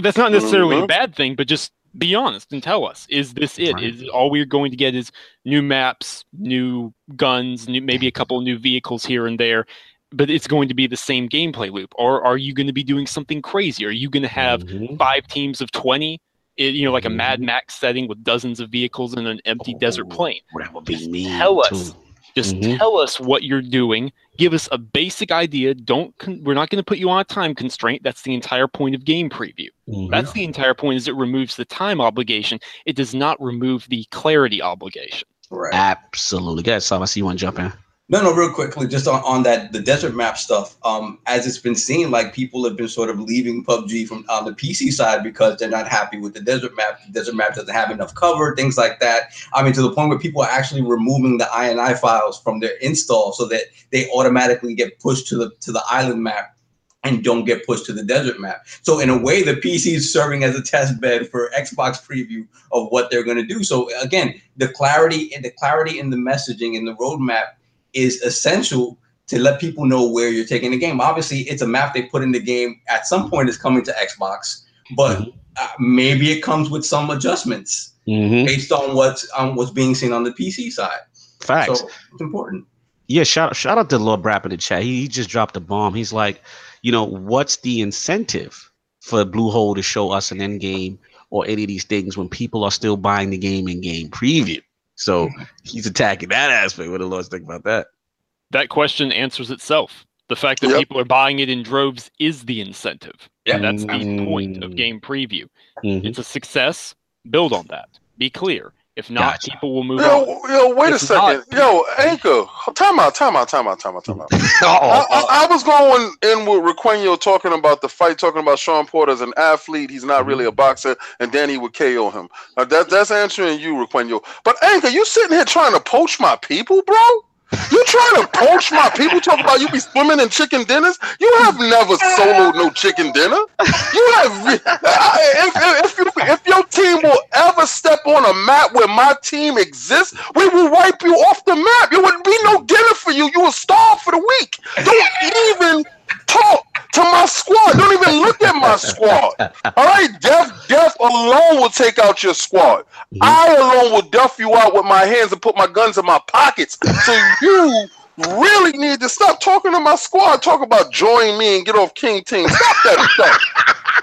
That's not necessarily a bad thing, but just be honest and tell us: is this it? Right. Is all we're going to get is new maps, new guns, new, maybe a couple new vehicles here and there? But it's going to be the same gameplay loop, or are you going to be doing something crazy? Are you going to have mm-hmm. five teams of twenty? it, you know, like a Mad mm-hmm. Max setting with dozens of vehicles in an empty oh, desert plain. That would be me. Tell us. Just mm-hmm. tell us what you're doing. Give us a basic idea. Don't. Con- we're not going to put you on a time constraint. That's the entire point of game preview. Mm-hmm. That's the entire point. Is it removes the time obligation. It does not remove the clarity obligation. Right. Absolutely. Guys, Sam, I see you want to jump in. No, no, real quickly, just on, on that the desert map stuff. Um, as it's been seen, like people have been sort of leaving PUBG from on the PC side because they're not happy with the desert map. The desert map doesn't have enough cover, things like that. I mean, to the point where people are actually removing the INI files from their install so that they automatically get pushed to the to the island map and don't get pushed to the desert map. So in a way, the PC is serving as a test bed for Xbox preview of what they're going to do. So again, the clarity and the clarity in the messaging and the roadmap is essential to let people know where you're taking the game. Obviously, it's a map they put in the game at some point it's coming to Xbox, but mm-hmm. uh, maybe it comes with some adjustments mm-hmm. based on what's on what's being seen on the PC side. Facts. So it's important. Yeah, shout shout out to Lord Brap in the chat. He, he just dropped a bomb. He's like, you know, what's the incentive for Bluehole to show us an end game or any of these things when people are still buying the game in game preview? So he's attacking that aspect. What the Lord's think about that? That question answers itself. The fact that yep. people are buying it in droves is the incentive. Yeah, that's mm-hmm. the point of game preview. Mm-hmm. It's a success. Build on that. Be clear. If not, gotcha. people will move yo, on. Yo, wait if a second. Not, yo, Anchor, time out, time out, time out, time out, time out. I, I, I, was going in with Requeno talking about the fight, talking about Shawn Porter as an athlete. He's not really a mm-hmm. boxer, and Danny would KO him. Now, that, that's answering you, Requeno. But Anchor, you sitting here trying to poach my people, bro? You trying to poach my people? Talk about you be swimming in chicken dinners? You have never soloed no chicken dinner. You have. If, if, if, if your team will ever step on a map where my team exists, we will wipe you off the map. There would be no dinner for you. You will starve for the week. Don't even talk to my squad. Don't even look at my squad. All right, death, death alone will take out your squad. Mm-hmm. I alone will duff you out with my hands and put my guns in my pockets. So you really need to stop talking to my squad. Talk about join me and get off King Team. Stop that stuff.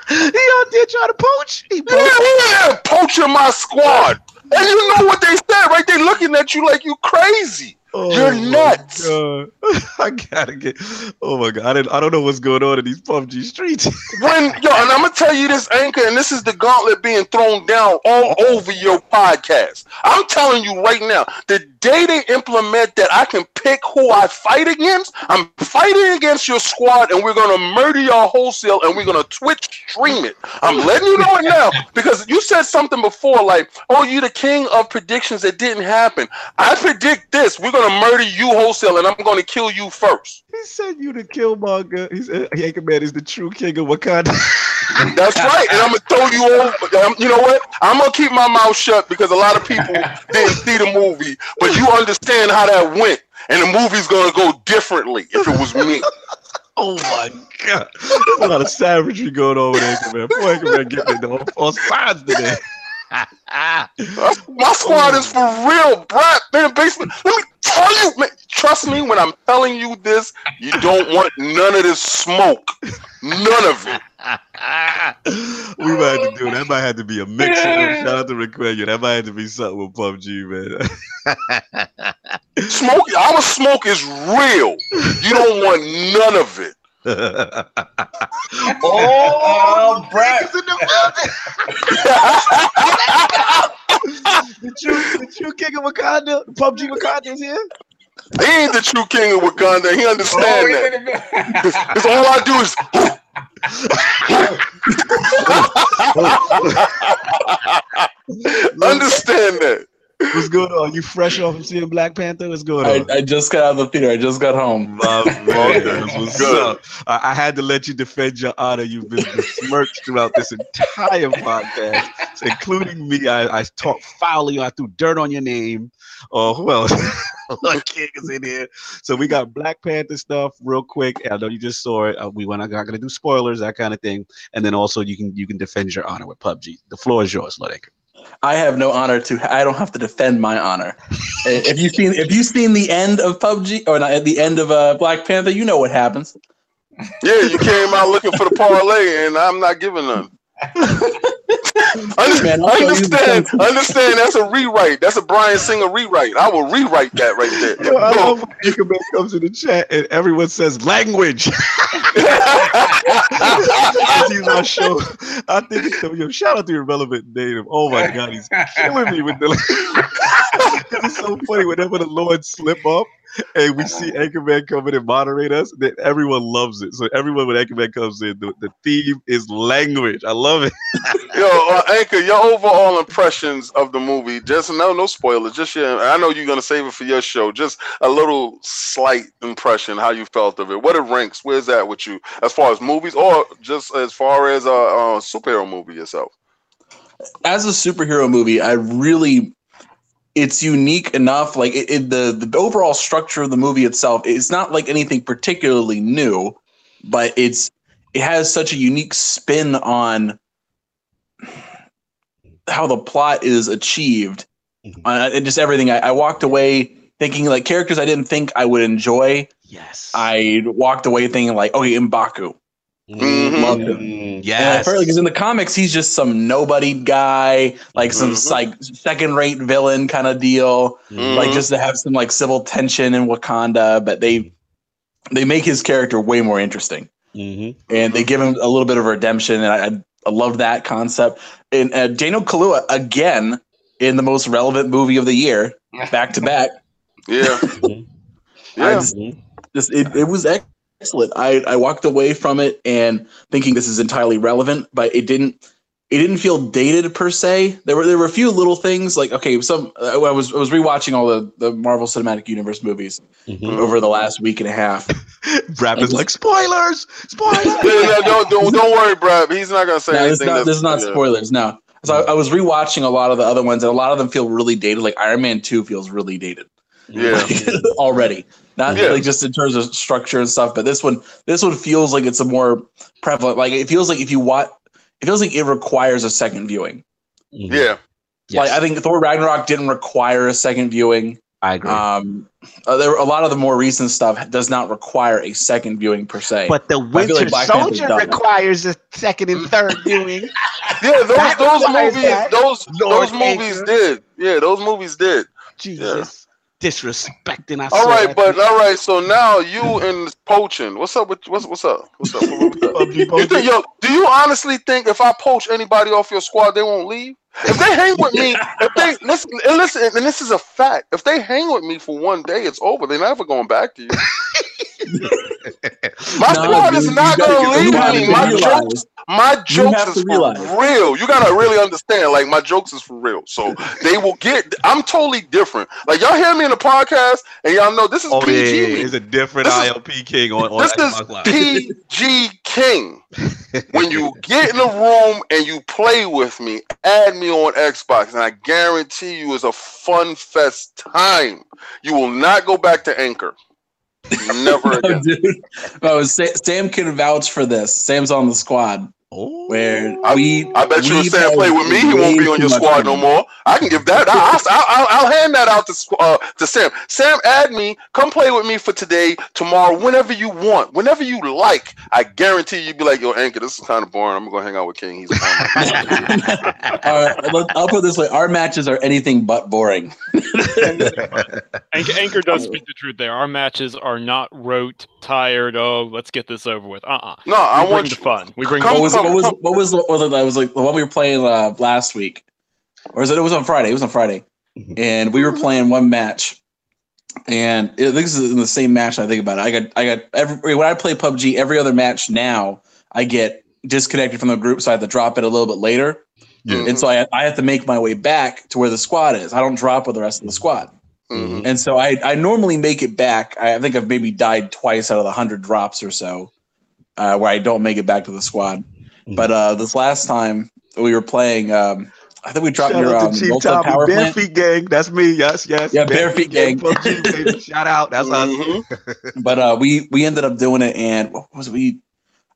he out there trying to poach. He yeah, yeah, poaching my squad. And you know what they said, right? They looking at you like you crazy. Oh You're nuts. I gotta get. Oh my god! I, didn't, I don't know what's going on in these PUBG streets. when yo, and I'm gonna tell you this, Anchor, and this is the gauntlet being thrown down all over your podcast. I'm telling you right now, the day they implement that, I can pick who I fight against. I'm fighting against your squad, and we're gonna murder your wholesale, and we're gonna Twitch stream it. I'm letting you know it now because you said something before, like, "Oh, you the king of predictions that didn't happen." I predict this. We're gonna murder you wholesale, and I'm gonna kill you first. He said you the Killmonger. He said Anchorman is the true king of Wakanda. That's right, and I'm gonna throw you over. Um, you know what? I'm gonna keep my mouth shut because a lot of people didn't see the movie, but you understand how that went. and the movie's gonna go differently if it was me. oh my god, there's a lot of savagery going on with Anchorman. Boy, Anchorman getting it on all sides today. My squad is for real, Brad. Man, basically, let me you, man, trust me when I'm telling you this, you don't want none of this smoke. None of it. we might have to do that. might have to be a mix. Shout out to Requenia. That might have to be something with PUBG, man. smoke, our smoke is real. You don't want none of it. Oh, Brad in the building. the true, the true king of Wakanda, PUBG Wakanda is here. He ain't the true king of Wakanda. He understand oh, that. Because all I do is. understand that. What's going on? You fresh off of seeing Black Panther? What's going on? I, I just got out of the theater. I just got home. My man, what's good? I, I, had to let you defend your honor. You've been besmirched throughout this entire podcast, including me. I, I talked foully. I threw dirt on your name. Oh, who else? King is in here. So we got Black Panther stuff real quick. I know you just saw it. Uh, we went. I'm not gonna do spoilers, that kind of thing. And then also you can you can defend your honor with PUBG. The floor is yours, Ludwig. I have no honor to. I don't have to defend my honor. if you seen if you seen the end of PUBG or not at the end of uh, Black Panther, you know what happens. Yeah, you came out looking for the parlay, and I'm not giving none. Man, understand, understand. That's a rewrite. That's a Bryan Singer rewrite. I will rewrite that right there. Yo, I love when Nickelback comes in the chat and everyone says language. He's our show. I think. Yo, shout out to your relevant native. Oh my god, he's killing me with the. it's so funny whenever the Lord slip up and we see Anchorman come in and moderate us, then everyone loves it. So everyone when Anchorman comes in, the, the theme is language. I love it. Yo, uh, Anchor, your overall impressions of the movie, just no no spoilers, just your I know you're gonna save it for your show. Just a little slight impression, how you felt of it. What it ranks, where's that with you as far as movies or just as far as a, a superhero movie itself? As a superhero movie, I really it's unique enough. Like it, it, the the overall structure of the movie itself, it's not like anything particularly new, but it's it has such a unique spin on how the plot is achieved mm-hmm. uh, and just everything. I, I walked away thinking like characters I didn't think I would enjoy. Yes, I walked away thinking like, okay, Mbaku. Mm-hmm. Loved him. Yes. Because in the comics, he's just some nobody guy, like mm-hmm. some like second rate villain kind of deal. Mm-hmm. Like just to have some like civil tension in Wakanda, but they they make his character way more interesting. Mm-hmm. And they give him a little bit of redemption, and I, I love that concept. And uh, Daniel Kaluuya again in the most relevant movie of the year, back to back. Yeah, yeah. Just, just, it, it was excellent. I, I walked away from it and thinking this is entirely relevant, but it didn't it didn't feel dated per se. There were there were a few little things like okay, some uh, I was I was rewatching all the, the Marvel Cinematic Universe movies mm-hmm. over the last week and a half. Brad is like spoilers, spoilers. no, don't, don't don't worry, Brad. He's not gonna say no, anything. Not, this is not spoilers. No. So I, I was rewatching a lot of the other ones, and a lot of them feel really dated. Like Iron Man Two feels really dated. Yeah. already. Not yeah. like just in terms of structure and stuff, but this one this one feels like it's a more prevalent like it feels like if you watch it feels like it requires a second viewing. Mm-hmm. Yeah. Like I think Thor Ragnarok didn't require a second viewing. I agree. Um, uh, there a lot of the more recent stuff does not require a second viewing per se. But the Winter like Soldier requires a second and third viewing. yeah, those those movies, that. those Lord those movies did. Yeah, those movies did. Jesus disrespecting. I all right, but all right. So now you and poaching. What's up with what's what's up? What's up? you think yo? Do you honestly think if I poach anybody off your squad, they won't leave? If they hang with me, if they listen, and listen, and this is a fact. If they hang with me for one day, it's over. They're never going back to you. My no, squad dude, is not going to leave me. My jokes, my jokes is for real. You gotta really understand. Like my jokes is for real. So they will get. I'm totally different. Like y'all hear me in the podcast, and y'all know this is oh, PG. Yeah, yeah. It's a different this ILP King on. on this Xbox is PG King. when you get in the room and you play with me, add me on Xbox, and I guarantee you, it's a fun fest time. You will not go back to Anchor. Never again. no, dude. Oh, Sam can vouch for this. Sam's on the squad. Oh, where we, I bet you if Sam play with me, he won't be on your squad no more. I can give that. I'll, I'll, I'll hand that out to uh, to Sam. Sam, add me. Come play with me for today, tomorrow, whenever you want, whenever you like. I guarantee you'd be like, yo, Anchor, this is kind of boring. I'm gonna go hang out with King. He's. All right, I'll put it this way: our matches are anything but boring. Anchor, Anchor does speak the truth there. Our matches are not rote, tired. Oh, let's get this over with. Uh uh-uh. uh No, we I want the fun. We bring. Come, what was what was what was that was like the one we were playing uh, last week, or is it? It was on Friday. It was on Friday, mm-hmm. and we were playing one match, and it, this is in the same match. I think about it. I got I got every when I play PUBG, every other match now I get disconnected from the group, so I have to drop it a little bit later, and so I I have to make my way back to where the squad is. I don't drop with the rest of the squad. Mm-hmm. And so I, I normally make it back. I think I've maybe died twice out of the hundred drops or so, uh, where I don't make it back to the squad. But uh, this last time we were playing, um, I think we dropped Shout your um, Chief power Bare Feet Gang. That's me. Yes, yes. Yeah, Bare, Feet Gang. Shout out. That's mm-hmm. us. but uh, we we ended up doing it, and what was it? we?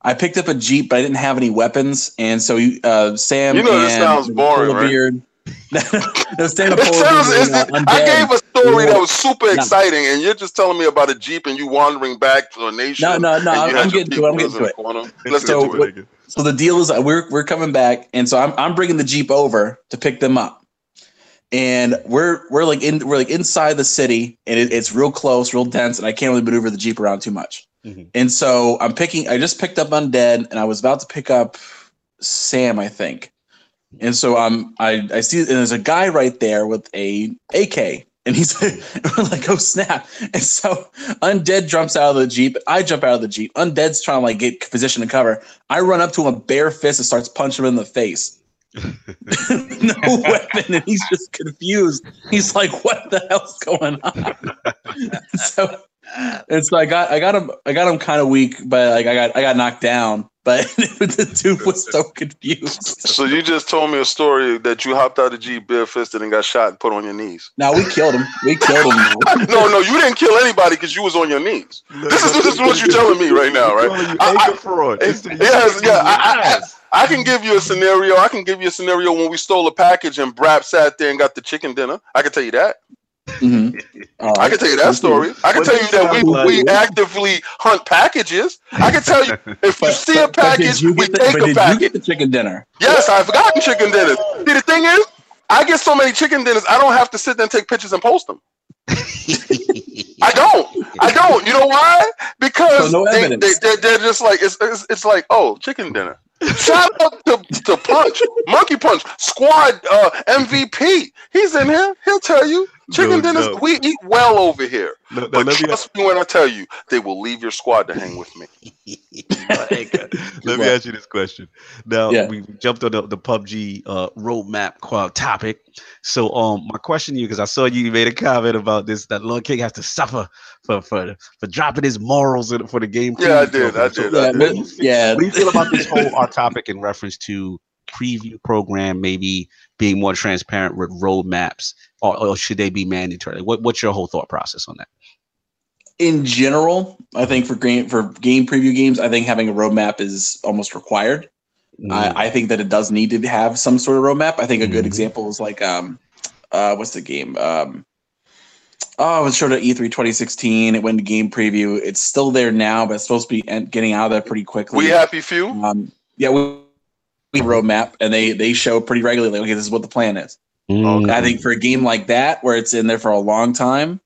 I picked up a jeep, but I didn't have any weapons, and so uh, Sam. You know, this sounds boring, right? Beard, it sounds, I gave a story that was super exciting, and you're just telling me about a jeep and you wandering back to a nation. No, no, no. I'm getting to it. I'm getting to it. Let's so, get to it. So the deal is we're we're coming back, and so I'm I'm bringing the jeep over to pick them up, and we're we're like in we're like inside the city, and it, it's real close, real dense, and I can't really maneuver the jeep around too much. Mm-hmm. And so I'm picking. I just picked up Undead, and I was about to pick up Sam, I think and so um, I I see and there's a guy right there with a AK, and he's like, "Oh snap!" And so Undead jumps out of the jeep. I jump out of the jeep. Undead's trying to like get position to cover. I run up to him, bare fist, and starts punching him in the face. no weapon, and he's just confused. He's like, "What the hell's going on?" so it's so I got I got him I got him kind of weak, but like I got I got knocked down but the dude was so confused. So you just told me a story that you hopped out of the Jeep barefisted and got shot and put on your knees. Now we killed him. We killed him. no, no, you didn't kill anybody because you was on your knees. This is this is what you're telling me right now, right? I, I, fraud. Yes, yeah. I, I, I, can give you a scenario. I can give you a scenario when we stole a package and Brap sat there and got the chicken dinner. I can tell you that. Mm-hmm. Right. I can tell you that story. I can tell you that we, like? we actively hunt packages. I can tell you if but, you see a package, we the, take a package. you get the chicken dinner? Yes, I've gotten chicken dinners. See, the thing is, I get so many chicken dinners, I don't have to sit there and take pictures and post them. I don't. I don't. You know why? Because so no they, they, they're, they're just like it's, it's, it's like oh chicken dinner. Shout out to, to Punch, Monkey Punch, Squad uh, MVP. He's in here. He'll tell you. Chicken no, dinners, no. we eat well over here. No, but trust me when I tell you, they will leave your squad to hang with me. let me ask you this question. Now yeah. we jumped on the, the PUBG uh, roadmap topic. So um, my question to you, because I saw you made a comment about this, that Lord King has to suffer for for for dropping his morals for the game. Yeah, I did. I did. So, I did. Yeah. What do you feel about this whole our topic in reference to preview program maybe being more transparent with roadmaps, or, or should they be mandatory? What, what's your whole thought process on that? In general, I think for game for game preview games, I think having a roadmap is almost required. Mm. I, I, think that it does need to have some sort of roadmap. I think a good mm. example is like um, uh, what's the game? Um, oh, it was showed at E3 2016. It went to game preview. It's still there now, but it's supposed to be getting out of there pretty quickly. We happy few. Um, yeah, we roadmap and they they show pretty regularly okay this is what the plan is mm. i think for a game like that where it's in there for a long time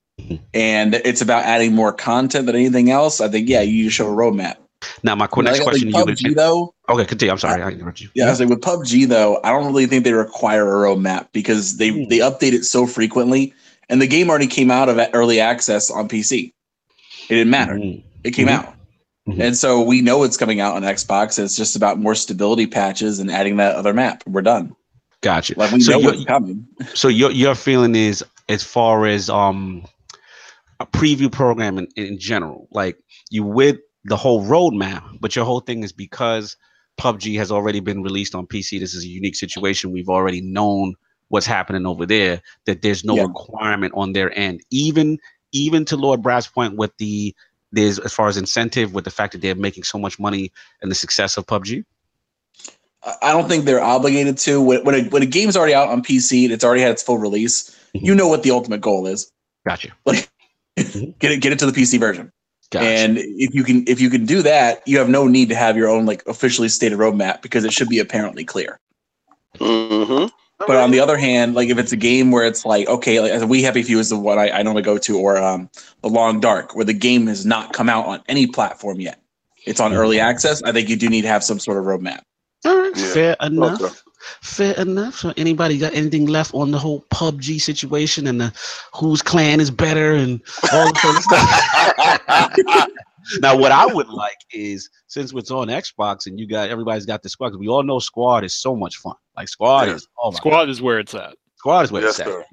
and it's about adding more content than anything else i think yeah you show a roadmap now my next like, question like PUBG, you though okay continue i'm sorry i, I interrupted you yeah i was like with pubg though i don't really think they require a roadmap because they mm. they update it so frequently and the game already came out of early access on pc it didn't matter mm. it came mm-hmm. out Mm-hmm. And so we know it's coming out on Xbox. It's just about more stability patches and adding that other map. We're done. Gotcha. Like we so know what's coming. So your your feeling is as far as um a preview program in, in general, like you with the whole roadmap, but your whole thing is because PUBG has already been released on PC. This is a unique situation. We've already known what's happening over there. That there's no yeah. requirement on their end, even even to Lord Brad's point with the there's as far as incentive with the fact that they're making so much money and the success of PUBG. I don't think they're obligated to. When, when, a, when a game's already out on PC, it's already had its full release. Mm-hmm. You know what the ultimate goal is. Gotcha. Like, mm-hmm. get it, get it to the PC version. Gotcha. And if you can, if you can do that, you have no need to have your own like officially stated roadmap because it should be apparently clear. Mm-hmm. But on the other hand, like if it's a game where it's like, okay, like We Happy Few is the one I, I normally go to, or um, The Long Dark, where the game has not come out on any platform yet. It's on early mm-hmm. access. I think you do need to have some sort of roadmap. All right, yeah. fair enough. Okay. Fair enough. So anybody got anything left on the whole PUBG situation and the whose clan is better and all the stuff? now, what I would like is since it's on Xbox and you got everybody's got the squad, because we all know squad is so much fun. Like squad yeah. is oh squad God. is where it's at. Squad is where yes, it's at. I,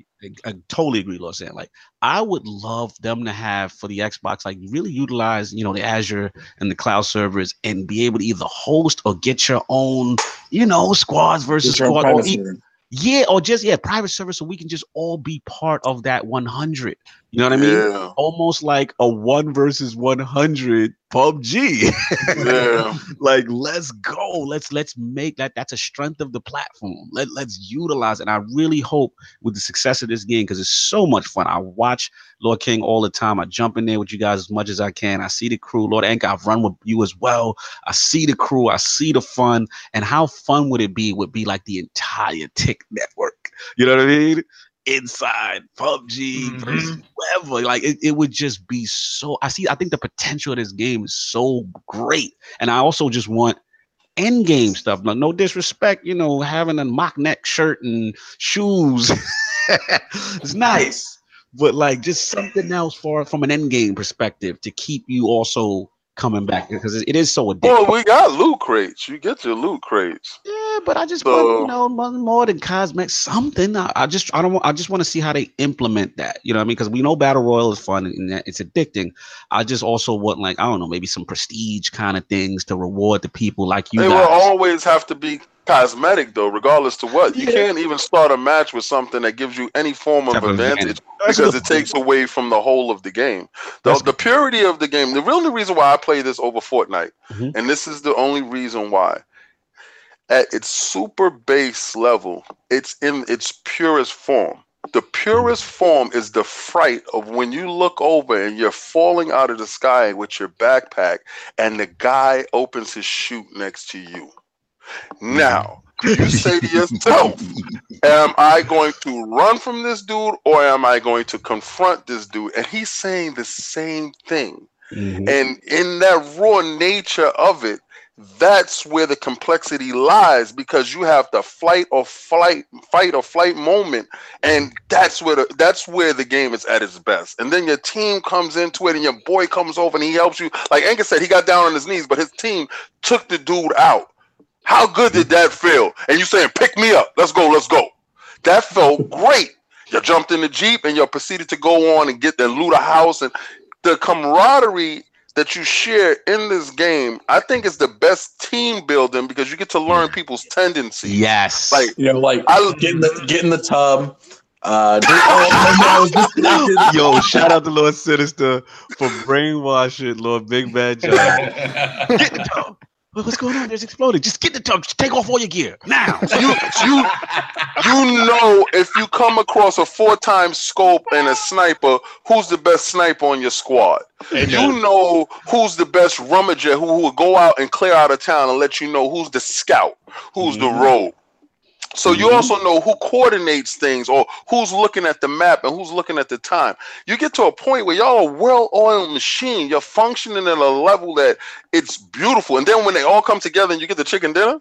I, totally agree, Lord saying. Like I would love them to have for the Xbox, like really utilize, you know, the Azure and the cloud servers and be able to either host or get your own, you know, squads versus squad. Or yeah, or just yeah, private server so we can just all be part of that 100. You know what I mean? Yeah. Almost like a one versus 100 PUBG. yeah. like let's go. Let's let's make that that's a strength of the platform. Let let's utilize it. And I really hope with the success of this game because it's so much fun. I watch Lord King all the time. I jump in there with you guys as much as I can. I see the crew. Lord Anchor, I've run with you as well. I see the crew. I see the fun. And how fun would it be? Would be like the entire TIC network. You know what I mean? Inside PUBG mm-hmm. versus whatever. Like it, it would just be so I see I think the potential of this game is so great. And I also just want end game stuff. No, no disrespect, you know, having a mock neck shirt and shoes. it's nice. But like just something else for from an end game perspective to keep you also coming back because it is so addictive. Well, we got loot crates. You get your loot crates. Yeah, but I just so, want you know more than cosmetic something. I, I, just I don't want I just want to see how they implement that. You know what I mean? Because we know battle royal is fun and it's addicting. I just also want like I don't know maybe some prestige kind of things to reward the people like you. They guys. will always have to be cosmetic though, regardless to what. You yeah. can't even start a match with something that gives you any form of advantage because it takes away from the whole of the game. The, the purity of the game. The only reason why I play this over Fortnite, mm-hmm. and this is the only reason why. At its super base level, it's in its purest form. The purest form is the fright of when you look over and you're falling out of the sky with your backpack, and the guy opens his chute next to you now, you say to yourself, Am I going to run from this dude or am I going to confront this dude? And he's saying the same thing. Mm-hmm. And in that raw nature of it, that's where the complexity lies because you have the flight or flight fight or flight moment and that's where the that's where the game is at its best and then your team comes into it and your boy comes over and he helps you like Angus said he got down on his knees but his team took the dude out how good did that feel? And you saying, pick me up. Let's go, let's go. That felt great. You jumped in the Jeep and you proceeded to go on and get the loot a house and the camaraderie that you share in this game, I think is the best team building because you get to learn people's tendencies. Yes. Like you know, like I get in the get in the tub. Uh, oh, Yo, shout out to Lord Sinister for brainwashing Lord Big Bad John. get in the tub what's going on? There's exploding. Just get the tug. Take off all your gear now. you, you, you know, if you come across a four-time scope and a sniper, who's the best sniper on your squad? Amen. You know who's the best rummager who, who will go out and clear out of town and let you know who's the scout, who's mm-hmm. the rogue. So you mm-hmm. also know who coordinates things or who's looking at the map and who's looking at the time. You get to a point where y'all a well-oiled machine. You're functioning at a level that it's beautiful. And then when they all come together and you get the chicken dinner,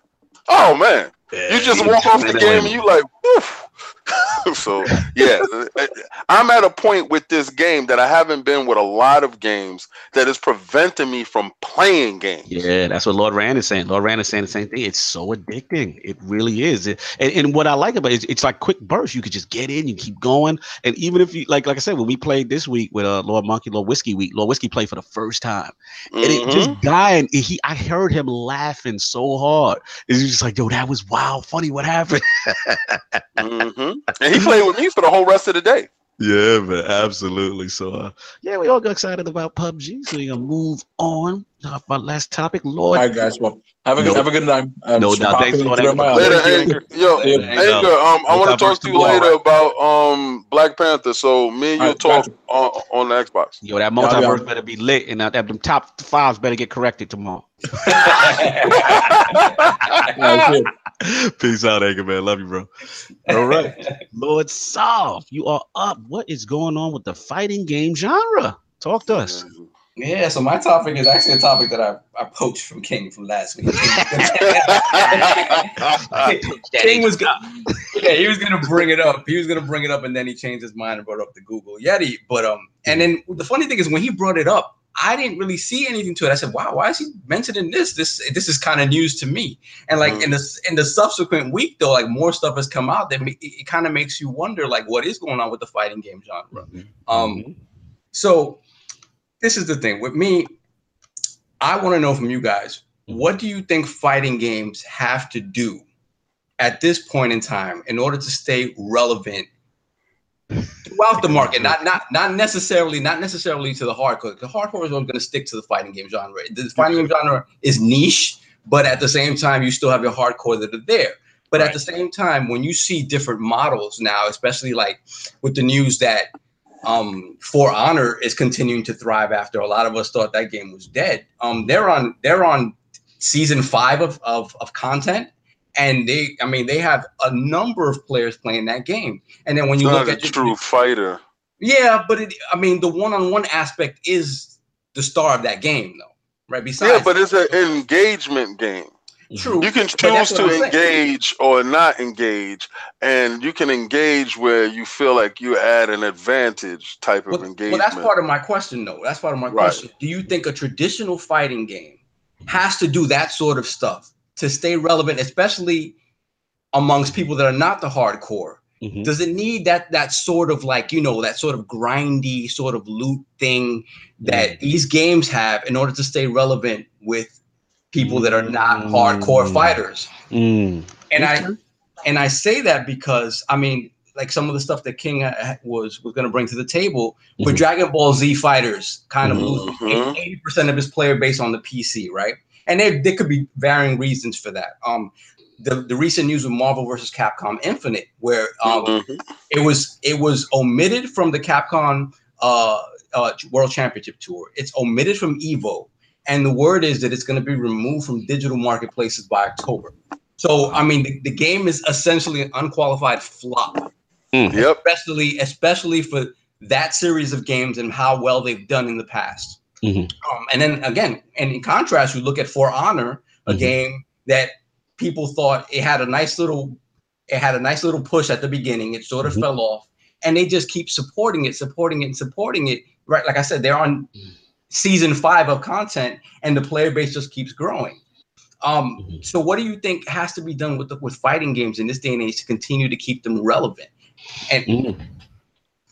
oh man, yeah, you just walk off the game and you like, so yeah, I'm at a point with this game that I haven't been with a lot of games that is preventing me from playing games. Yeah, that's what Lord Rand is saying. Lord Rand is saying the same thing. It's so addicting. It really is. It, and, and what I like about it is it's like quick bursts. You could just get in, you keep going, and even if you like, like I said, when we played this week with uh, Lord Monkey, Lord Whiskey week, Lord Whiskey played for the first time, and mm-hmm. it just mm-hmm. dying. He, I heard him laughing so hard. It's just like, yo, that was wild, funny. What happened? mm-hmm. And he played with me for the whole rest of the day. Yeah, man, absolutely. So, uh, yeah, we all got excited about PUBG. So we're gonna move on. Uh, our last topic, Lord. All right, guys. Well, have a good, have a good night. Um, no doubt. Thanks for that. Later, Anchor. Yo, Anchor. Um, I want to talk to you later about um Black Panther. So me and you talk on, on the Xbox. Yo, that multiverse better be lit, and that them top fives better get corrected tomorrow. Peace out, Anchor man. Love you, bro. All right, Lord Soft, you are up. What is going on with the fighting game genre? Talk to us. Yeah, so my topic is actually a topic that I, I poached from King from last week. King was gonna, yeah, he was gonna bring it up. He was gonna bring it up, and then he changed his mind and brought up the Google Yeti. But um, and then the funny thing is when he brought it up, I didn't really see anything to it. I said, "Wow, why is he mentioning this? This this is kind of news to me." And like mm. in the in the subsequent week, though, like more stuff has come out that it, it kind of makes you wonder, like, what is going on with the fighting game genre? Mm-hmm. Um, mm-hmm. so this is the thing with me. I want to know from you guys, what do you think fighting games have to do at this point in time in order to stay relevant throughout the market? Not not not necessarily not necessarily to the hardcore. The hardcore is going to stick to the fighting game genre. The fighting game genre is niche, but at the same time, you still have your hardcore that are there. But right. at the same time, when you see different models now, especially like with the news that um, For Honor is continuing to thrive after a lot of us thought that game was dead. Um, they're on they're on season five of, of, of content, and they I mean they have a number of players playing that game. And then when you look at a true fighter, yeah, but it, I mean the one on one aspect is the star of that game, though, right? Besides, yeah, but it's an engagement game. True. You can choose to engage or not engage, and you can engage where you feel like you add an advantage type of well, engagement. Well, that's part of my question, though. That's part of my right. question. Do you think a traditional fighting game has to do that sort of stuff to stay relevant, especially amongst people that are not the hardcore? Mm-hmm. Does it need that that sort of like you know that sort of grindy sort of loot thing that mm-hmm. these games have in order to stay relevant with people that are not hardcore mm. fighters. Mm. And I and I say that because I mean, like some of the stuff that King uh, was was going to bring to the table mm-hmm. for Dragon Ball Z fighters, kind of mm-hmm. losing eighty percent of his player base on the PC, right? And there, there could be varying reasons for that. Um, the, the recent news with Marvel versus Capcom Infinite, where um, mm-hmm. it was it was omitted from the Capcom uh, uh, World Championship Tour. It's omitted from Evo, and the word is that it's going to be removed from digital marketplaces by October. So, I mean, the, the game is essentially an unqualified flop. Mm, yep. Especially, especially for that series of games and how well they've done in the past. Mm-hmm. Um, and then again, and in contrast, you look at For Honor, a mm-hmm. game that people thought it had a nice little, it had a nice little push at the beginning. It sort of mm-hmm. fell off, and they just keep supporting it, supporting it, and supporting it. Right, like I said, they're on season five of content, and the player base just keeps growing. Um, mm-hmm. So, what do you think has to be done with the, with fighting games in this day and age to continue to keep them relevant? And mm.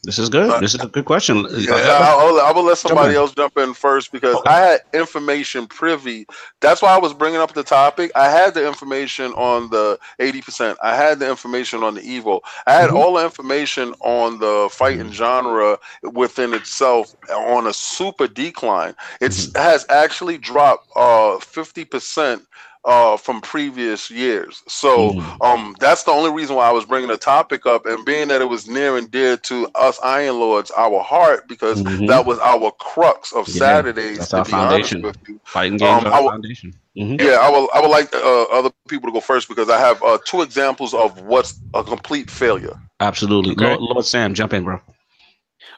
This is good. Uh, this is a good question. Yeah, I'll, I will let somebody else jump in first because okay. I had information privy. That's why I was bringing up the topic. I had the information on the 80%. I had the information on the Evo. I had mm-hmm. all the information on the fighting mm-hmm. genre within itself on a super decline. It mm-hmm. has actually dropped uh, 50% uh, from previous years. So mm. um, that's the only reason why I was bringing the topic up, and being that it was near and dear to us Iron Lords, our heart, because mm-hmm. that was our crux of yeah, Saturdays. That's our foundation. Fighting games um, our foundation. Mm-hmm. Yeah, I would. I would like uh, other people to go first because I have uh, two examples of what's a complete failure. Absolutely, okay. Lord, Lord Sam, jump in, bro.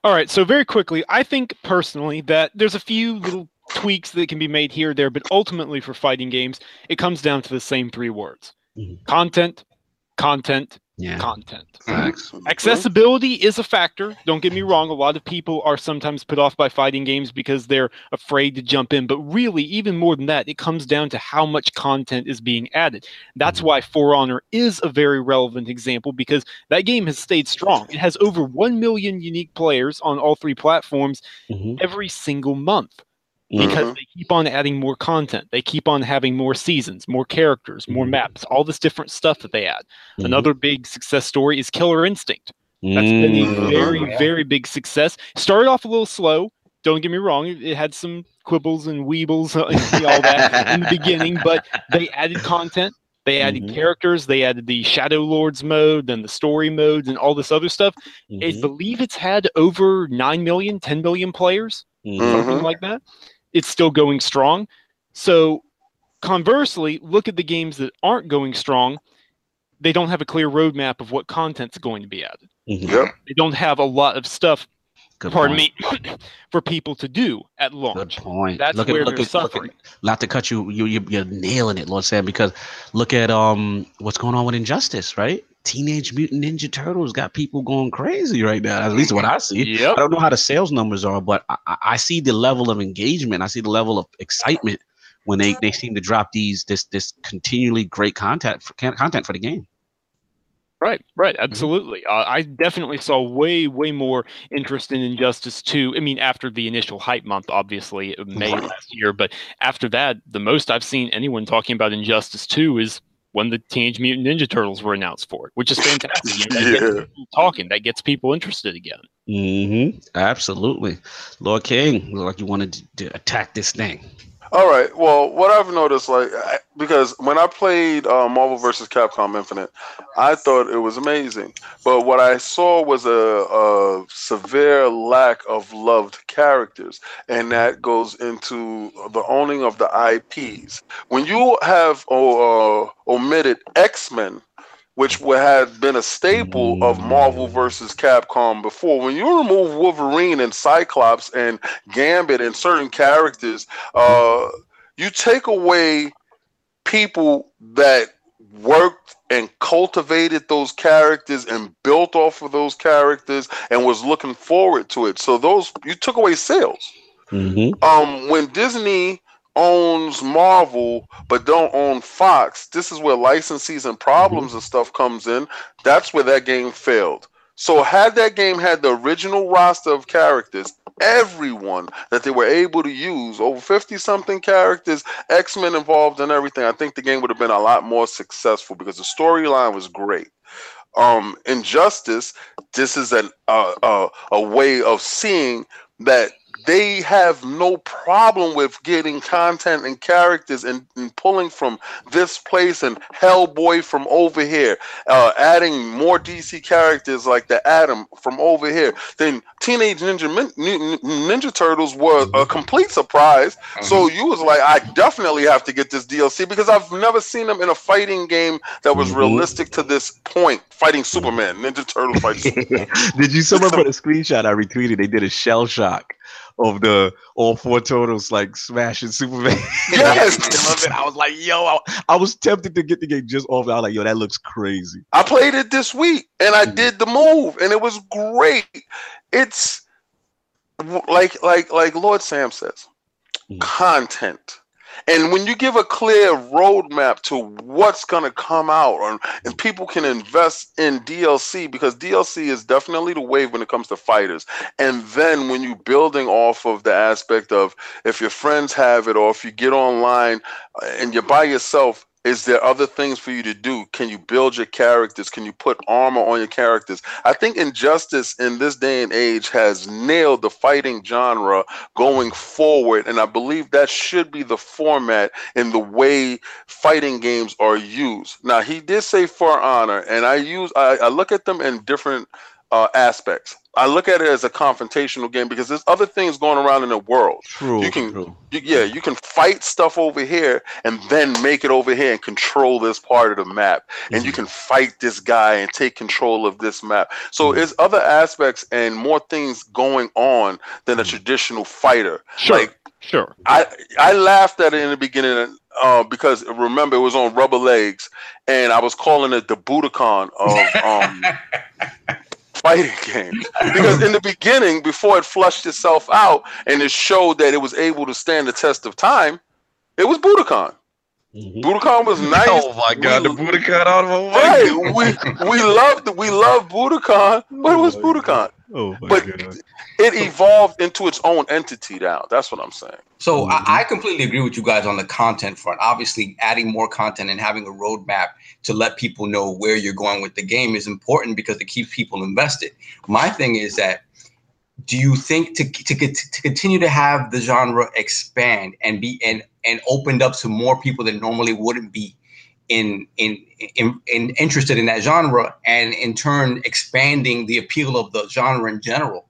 All right, so very quickly, I think personally that there's a few little tweaks that can be made here there, but ultimately for fighting games, it comes down to the same three words: mm-hmm. content, content, Yeah. content. Facts. Accessibility is a factor. Don't get me wrong. A lot of people are sometimes put off by fighting games because they're afraid to jump in. But really, even more than that, it comes down to how much content is being added. That's Mhm. why For Honor is a very relevant example because that game has stayed strong. It has over 1 million unique players on all three platforms Mhm. every single month because Mhm. they keep on adding more content. They keep on having more seasons, more characters, more Mhm. maps, all this different stuff that they add. Mhm. Another big success story is Killer Instinct. That's been a Mhm. very, Yeah. very big success. Started off a little slow. Don't get me wrong; it, it had some quibbles and weebles uh, and all that in the beginning, but they added content. They added Mhm. characters. They added the Shadow Lords mode, then the story modes, and all this other stuff. I Mhm. believe it's had over 9 million, 10 million players, Mhm. something like that. It's still going strong. So, conversely, look at the games that aren't going strong. They don't have a clear roadmap of what content's going to be added Mhm. Yep. they don't have a lot of stuff Good pardon point. me for people to do at launch. Good point. That's look at, where look they're at, look at- not to cut you, you, you you're nailing it, Lord Sam. Because look at um what's going on with Injustice, right? Teenage Mutant Ninja Turtles got people going crazy right now. At least what I see. yep I don't know how the sales numbers are, but I, I- see the level of engagement. I see the level of excitement when they, they seem to drop these this this continually great content for content for the game. right right Mm-hmm. absolutely uh, i definitely saw way way more interest in injustice 2 i mean after the initial hype month obviously uh, may last year but after that the most i've seen anyone talking about injustice 2 is when the teenage mutant ninja turtles were announced for it which is fantastic you know, that Yeah. talking that gets people interested again Mm-hmm. Absolutely, Lord King. Look like you wanted to, to attack this thing. All right. Well, what I've noticed, like, because when I played uh, Marvel vs. Capcom Infinite, I thought it was amazing. But what I saw was a, a severe lack of loved characters, and that goes into the owning of the IPs. When you have uh, omitted X Men. Which would have been a staple of Marvel versus Capcom before. When you remove Wolverine and Cyclops and Gambit and certain characters, uh, you take away people that worked and cultivated those characters and built off of those characters and was looking forward to it. So those you took away sales. Mm-hmm. Um, when Disney owns Marvel but don't own Fox, this is where licensees and problems and stuff comes in. That's where that game failed. So had that game had the original roster of characters, everyone that they were able to use, over 50 something characters, X-Men involved and everything, I think the game would have been a lot more successful because the storyline was great. Um, Injustice, this is an uh, uh, a way of seeing that they have no problem with getting content and characters and, and pulling from this place and Hellboy from over here, uh, adding more DC characters like the Atom from over here. Then Teenage Ninja Min- Ninja Turtles were a complete surprise. So you was like, I definitely have to get this DLC because I've never seen them in a fighting game that was Mhm. realistic to this point. Fighting Superman, Ninja Turtles fighting Superman. did you someone put a screenshot I retweeted? They did a shell shock of the all four totals like smashing Superman. Yes. I love it. I was like, yo, I, I was tempted to get the game just off. I was like, yo, that looks crazy. I played it this week and I Mhm. did the move and it was great. It's like like like Lord Sam says, Mhm. content. And when you give a clear roadmap to what's gonna come out, or, and people can invest in DLC because DLC is definitely the wave when it comes to fighters. And then when you're building off of the aspect of if your friends have it or if you get online uh, and you're by yourself, is there other things for you to do? Can you build your characters? Can you put armor on your characters? I think Injustice in this day and age has nailed the fighting genre going forward. And I believe that should be the format in the way fighting games are used. Now, he did say for honor, and I use I, I look at them in different uh, aspects. I look at it as a confrontational game because there's other things going around in the world. True. You can- true. You, yeah, you can fight stuff over here and then make it over here and control this part of the map. And you Mhm. can fight this guy and take control of this map. So Mhm. it's other aspects and more things going on than a Mhm. traditional fighter. Sure. Like Sure. I I laughed at it in the beginning uh, because remember it was on rubber legs, and I was calling it the Budokan of um, fighting game Because in the beginning, before it flushed itself out and it showed that it was able to stand the test of time, it was Budokan. Mm-hmm. Budokan was nice. Oh my god, we, the Budokan out of Right. we we loved we loved Budokan, but it was oh Budokan. Oh my but god. it evolved into its own entity now. That's what I'm saying. So mm-hmm. I, I, completely agree with you guys on the content front. Obviously, adding more content and having a roadmap to let people know where you're going with the game is important because it keeps people invested. My thing is that do you think to, to, to continue to have the genre expand and be and and opened up to more people that normally wouldn't be in, in in in interested in that genre and in turn expanding the appeal of the genre in general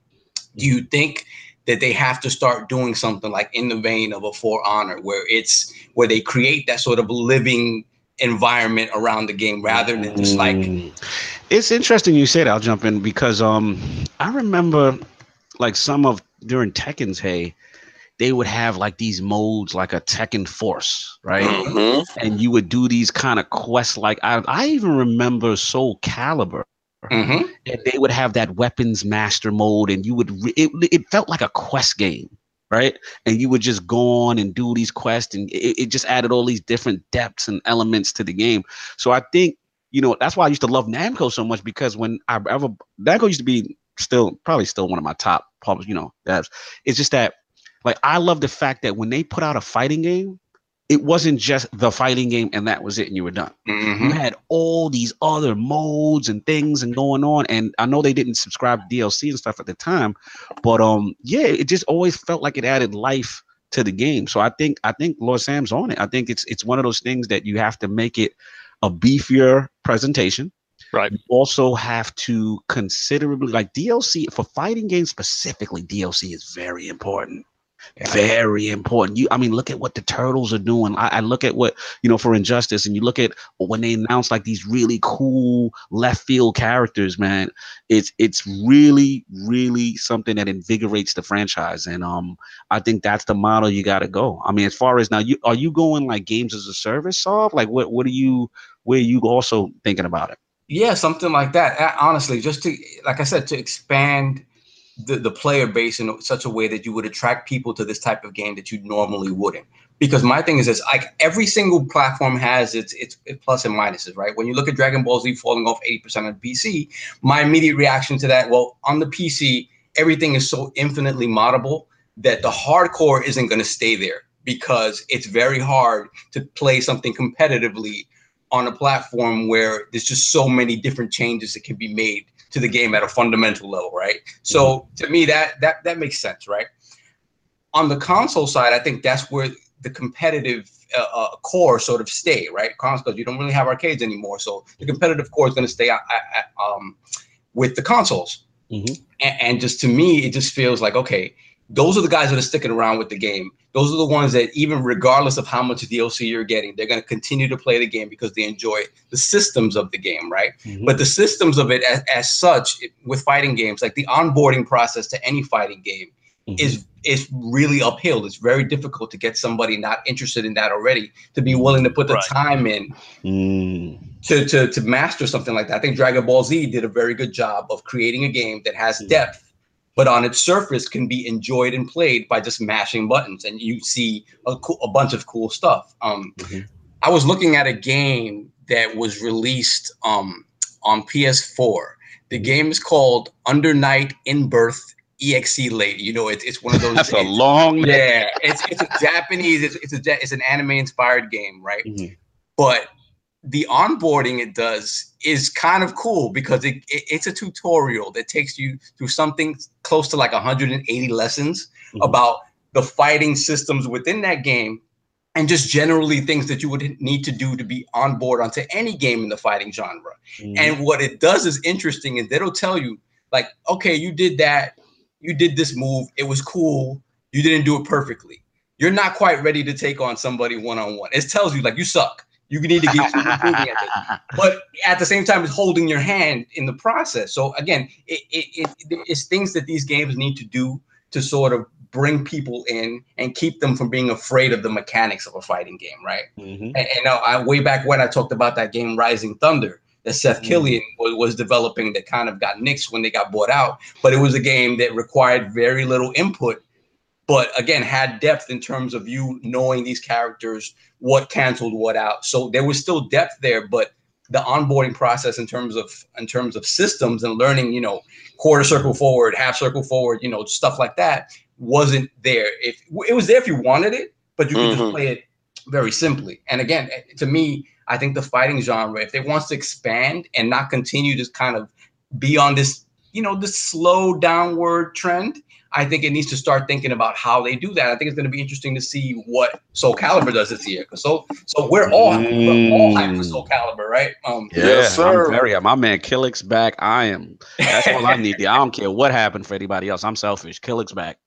do you think that they have to start doing something like in the vein of a for honor where it's where they create that sort of living environment around the game rather than just like mm. it's interesting you said i'll jump in because um i remember like some of during Tekken's hey, they would have like these modes like a Tekken Force, right? Mm-hmm. And you would do these kind of quests. Like I, I even remember Soul Calibur. Mm-hmm. And they would have that weapons master mode, and you would re- it, it felt like a quest game, right? And you would just go on and do these quests, and it, it just added all these different depths and elements to the game. So I think you know that's why I used to love Namco so much because when I ever Namco used to be still probably still one of my top you know, devs. It's just that like I love the fact that when they put out a fighting game, it wasn't just the fighting game and that was it and you were done. Mm-hmm. You had all these other modes and things and going on. And I know they didn't subscribe to DLC and stuff at the time, but um yeah, it just always felt like it added life to the game. So I think I think Lord Sam's on it. I think it's it's one of those things that you have to make it a beefier presentation. Right. You also have to considerably like DLC for fighting games specifically. DLC is very important. Very important. You, I mean, look at what the turtles are doing. I, I, look at what you know for Injustice, and you look at when they announce like these really cool left field characters. Man, it's it's really really something that invigorates the franchise, and um, I think that's the model you got to go. I mean, as far as now, you are you going like games as a service, soft? Like, what what are you? Where are you also thinking about it? Yeah, something like that. Honestly, just to like I said, to expand the, the player base in such a way that you would attract people to this type of game that you normally wouldn't. Because my thing is this, like every single platform has its its, its plus and minuses, right? When you look at Dragon Ball Z falling off 80% on PC, my immediate reaction to that, well, on the PC, everything is so infinitely moddable that the hardcore isn't going to stay there because it's very hard to play something competitively on a platform where there's just so many different changes that can be made to the game at a fundamental level, right? So mm-hmm. to me, that that that makes sense, right? On the console side, I think that's where the competitive uh, uh, core sort of stay, right? Consoles, you don't really have arcades anymore, so the competitive core is going to stay um, with the consoles. Mm-hmm. And, and just to me, it just feels like okay, those are the guys that are sticking around with the game. Those are the ones that, even regardless of how much DLC you're getting, they're going to continue to play the game because they enjoy the systems of the game, right? Mm-hmm. But the systems of it, as, as such, with fighting games, like the onboarding process to any fighting game, mm-hmm. is is really uphill. It's very difficult to get somebody not interested in that already to be willing to put the right. time in mm. to, to to master something like that. I think Dragon Ball Z did a very good job of creating a game that has mm. depth but on its surface can be enjoyed and played by just mashing buttons and you see a, co- a bunch of cool stuff. Um, mm-hmm. i was looking at a game that was released um, on ps4 the game is called under night in birth exe late. You know it's, it's one of those that's a long yeah it's, it's a japanese it's, it's a it's an anime inspired game right? Mm-hmm. but the onboarding it does is kind of cool because it, it, it's a tutorial that takes you through something close to like 180 lessons mm-hmm. about the fighting systems within that game and just generally things that you would need to do to be on board onto any game in the fighting genre. Mm-hmm. And what it does is interesting and it'll tell you like, okay, you did that, you did this move, it was cool, you didn't do it perfectly. You're not quite ready to take on somebody one on one. It tells you like you suck you need to keep improving at it. But at the same time, it's holding your hand in the process. So again, it, it, it, it's things that these games need to do to sort of bring people in and keep them from being afraid of the mechanics of a fighting game, right? Mm-hmm. And, and I, way back when I talked about that game Rising Thunder that Seth mm-hmm. Killian was, was developing that kind of got nixed when they got bought out, but it was a game that required very little input but again had depth in terms of you knowing these characters what canceled what out. So there was still depth there but the onboarding process in terms of in terms of systems and learning you know quarter circle forward half circle forward you know stuff like that wasn't there. If it was there if you wanted it but you could mm-hmm. just play it very simply. And again eh, to me i think the fighting genre if it wants to expand and not continue to kind of be on this you know this slow downward trend I think it needs to start thinking about how they do that. I think it's going to be interesting to see what Soul Calibur does this year. So, so we're all mm. we're all hyped for Soul Calibur, right? Um, yeah, yes, sir. I'm very My man Kilik's back. I am. That's all I need. I don't care what happened for anybody else. I'm selfish. Kilik's back.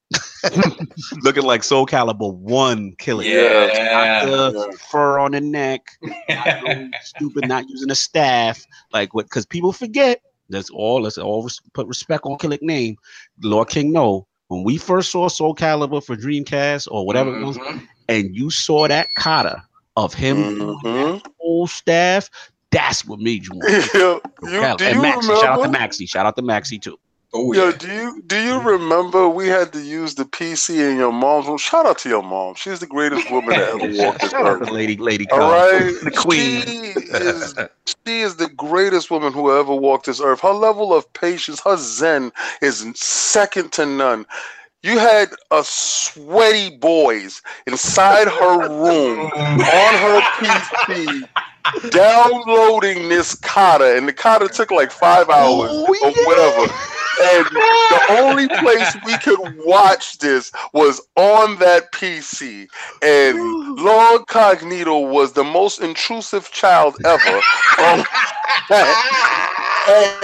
Looking like Soul Calibur one Kilik. Yeah. Not the fur on the neck. Not stupid, not using a staff. Like what? Because people forget. That's all. Let's all put respect on Kilik name. Lord King no when we first saw Soul Calibur for Dreamcast or whatever mm-hmm. it was, mm-hmm. and you saw that kata of him mm-hmm. whole staff, that's what made you want. Yeah, you, do and Maxi, remember? shout out to Maxi, shout out to Maxi too. Oh, yeah. Yo, do you do you remember we had to use the PC in your mom's room? Shout out to your mom. She's the greatest woman that ever walked this earth. Lady, lady, all right, the queen. She is, she is the greatest woman who ever walked this earth. Her level of patience, her zen, is second to none. You had a sweaty boys inside her room on her PC downloading this kata, and the kata took like five hours oh, or whatever and the only place we could watch this was on that PC. And Lord Cognito was the most intrusive child ever.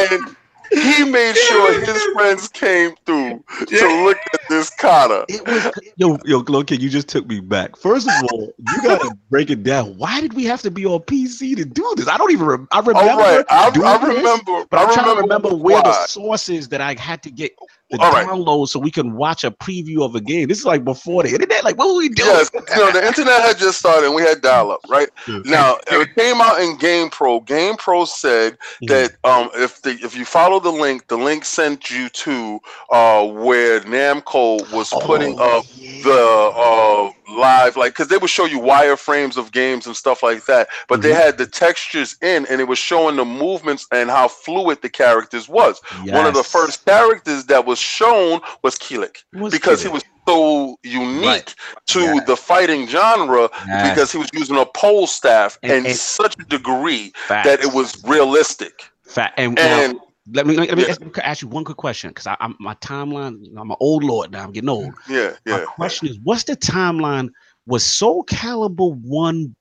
and he made sure his friends came through to look at this kata. It was yo, yo, Glow Kid, you just took me back. First of all, you gotta break it down. Why did we have to be on PC to do this? I don't even rem- I remember. All right, I, I remember, this, but I'm trying to remember where the sources that I had to get All download right. so we can watch a preview of a game. This is like before the internet. Like, what were we doing? Yes, you know, the internet had just started and we had dial up, right? now it came out in GamePro. said mm-hmm. that um, if the if you follow the link, the link sent you to uh, where Namco was oh, putting up yeah. the uh, live, like because they would show you wireframes of games and stuff like that, but mm-hmm. they had the textures in and it was showing the movements and how fluid the characters was. Yes. One of the first characters that was shown was Kilik because he was so unique right. to the fighting genre yes. because he was using a pole staff and, in such a degree facts. that it was realistic. Fact. And, and now, let me let me yeah. ask, you one quick question because I'm my timeline. I'm an old lord now. I'm getting old. Yeah, yeah. My question is, what's the timeline? Was Soul Calibur one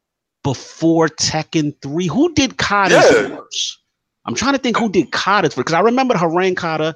before Tekken three? Who did Kata's yeah. first? I'm trying to think who did Kata's first because I remember Hwoarang Kata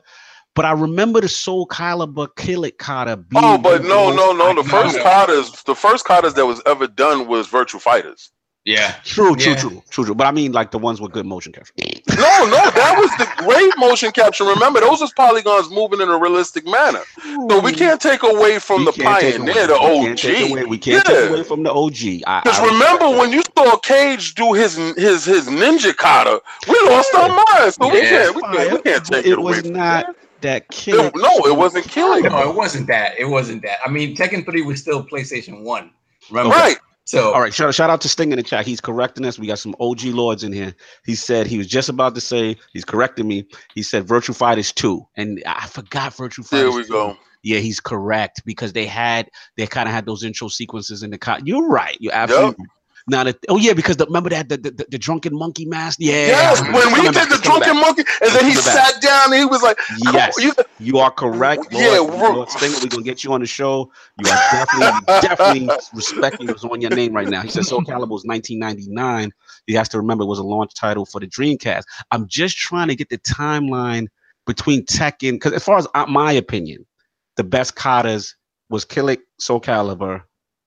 but I remember the Soul Calibur Kilik Kata. Oh, but no, no, no. The first Katas, the first Katas that was ever done was Virtua Fighters. Yeah. True, true, yeah. true, true, true. But I mean, like the ones with good motion capture. no, no, that was the great motion capture. Remember, those was polygons moving in a realistic manner. So we can't take away from we the pioneer, the OG. Can't away, we can't yeah. take away from the OG. Because remember when you saw Kage do his his his ninja kata, we lost yeah. our minds. So yeah. we can't we can't, we can't take it, away. it was away not that killing. No, it wasn't killing. No, it wasn't that. It wasn't that. I mean, Tekken 3 was still PlayStation 1. Remember? Right. So all right, shout, shout out to Sting in the chat. He's correcting us. We got some OG lords in here. He said he was just about to say he's correcting me. He said Virtua Fighters 2. And I forgot Virtua Fighters. There we 2. go. Yeah, he's correct because they had they kind of had those intro sequences in the co- You're right. You're absolutely yep. Now that oh yeah, because the, remember that the, the, the, drunken monkey mask. Yeah. Yes, when we did the drunken monkey, and then he sat down and he was like, "Yes, you, you are correct." Lord, yeah, Lord Stinger, we're gonna get you on the show. You are definitely definitely respecting what's on your name right now. He said Soul Calibur was 1999. He has to remember it was a launch title for the Dreamcast. I'm just trying to get the timeline between Tekken because as far as uh, my opinion, the best katas was Kilik, Soul Calibur,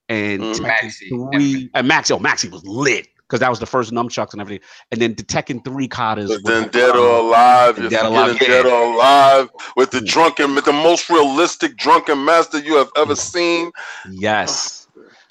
and mm, Maxi. three and Maxi. Oh, Maxi was lit. because that was the first nunchucks and everything. And then the Tekken three katas. But then Dead or Alive, you're Dead or forgetting Alive, yeah. Dead or Alive with the Mm. drunken, the most realistic drunken master you have ever seen. Yes.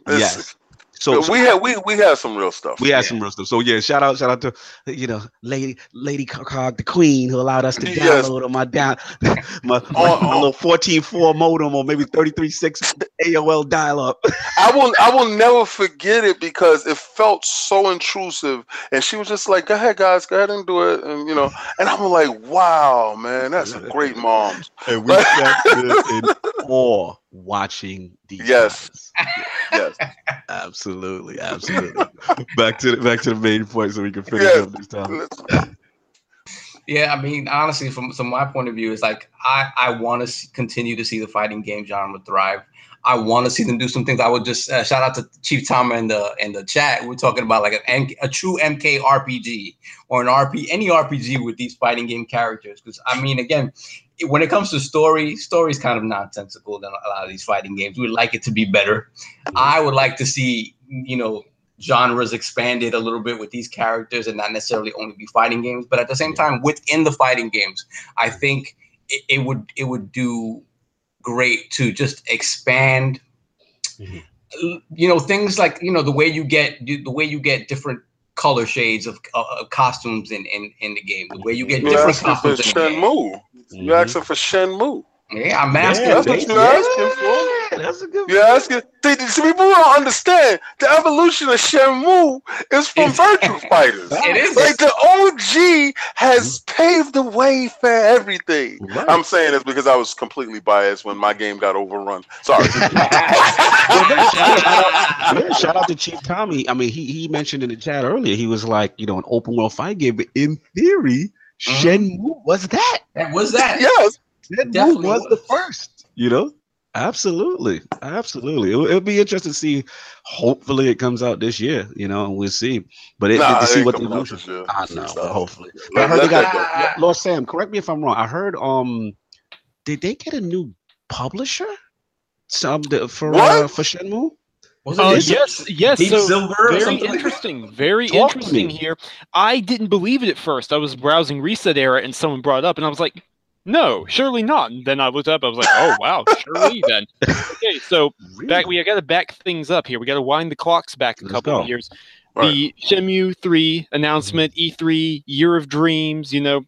It's- Yes. So, so we had we we had some real stuff. we had some real stuff. So yeah, shout out, shout out to you know, Lady Lady Cog, the Queen, who allowed us to Yes. download on my down my, my, Oh, my oh. little 14.4 modem or maybe 33.6 AOL dial up. I will I will never forget it because it felt so intrusive. And she was just like, "Go ahead, guys, go ahead and do it." And you know, and I'm like, "Wow, man, that's a great mom." And we sat there in awe watching these. Yes. guys. Yes. Absolutely, absolutely. back to the back to the main point so we can finish Yes. up this time. Yeah, I mean, honestly, from from my point of view, it's like I I want to continue to see the fighting game genre thrive. I want to see them do some things. I would just uh, shout out to Chief Tom in the in the chat. We're talking about like an M- a true MK RPG or an RP any RPG with these fighting game characters. Because I mean, again, it- when it comes to story, story is kind of nonsensical than a lot of these fighting games. We would like it to be better. I would like to see you know genres expanded a little bit with these characters and not necessarily only be fighting games but at the same time within the fighting games i think it, it would it would do great to just expand Mhm. you know things like you know the way you get the way you get different color shades of, uh, of costumes in, in in the game the way you get You're different asking for costumes in the game. Shenmue. You're Mhm. asking for Shenmue. yeah i'm asking Yeah, that's what you're asking for. Yeah, That's a good You're asking. See, see, people don't understand the evolution of Shenmue is from Virtua Fighters. it is Like the OG has paved the way for everything. Right. I'm saying this because I was completely biased when my game got overrun. Sorry. yeah, shout out to Chief Tommy. I mean, he he mentioned in the chat earlier, he was like, you know, an open world fight game, but in theory, Mhm. Shenmue was that. that was that yes. Shenmue Definitely was, the first. You know, absolutely, absolutely. It'll, it'll be interesting to see. Hopefully, it comes out this year. You know, and we'll see. But it, Nah, to it see what the coming out evolution. this year. I know, It's but hopefully. But I heard they got go. Lord Sam. Correct me if I'm wrong. I heard um, did they get a new publisher? Some the, for uh, for Shenmue. was it Uh, yes, yes. Deep so Silver very something like that? interesting. Very Talk interesting here. I didn't believe it at first. I was browsing ResetEra and someone brought it up, and I was like, "No, surely not." And then I looked up. I was like, "Oh wow, surely then." Okay, so back we got to back things up here. We got to wind the clocks back a Let's couple go. of years. Right. The Shenmue three announcement, E3, Year of Dreams. You know,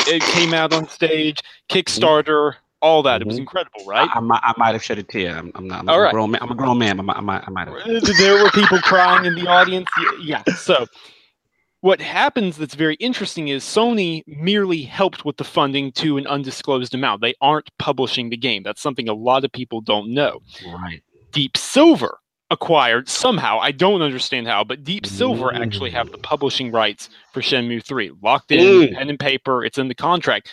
it came out on stage, Kickstarter, all that. It was Mhm. incredible, right? I, I, might, I might have shed a tear. I'm, I'm not. I'm All a right. grown man. I'm a grown man. I might, I might, I might have. there were people crying in the audience. Yeah. So, what happens that's very interesting is Sony merely helped with the funding to an undisclosed amount. They aren't publishing the game. That's something a lot of people don't know. Right. Deep Silver acquired somehow. I don't understand how, but Deep Silver actually have the publishing rights for Shenmue 3. Locked in, Mm. pen and paper, it's in the contract.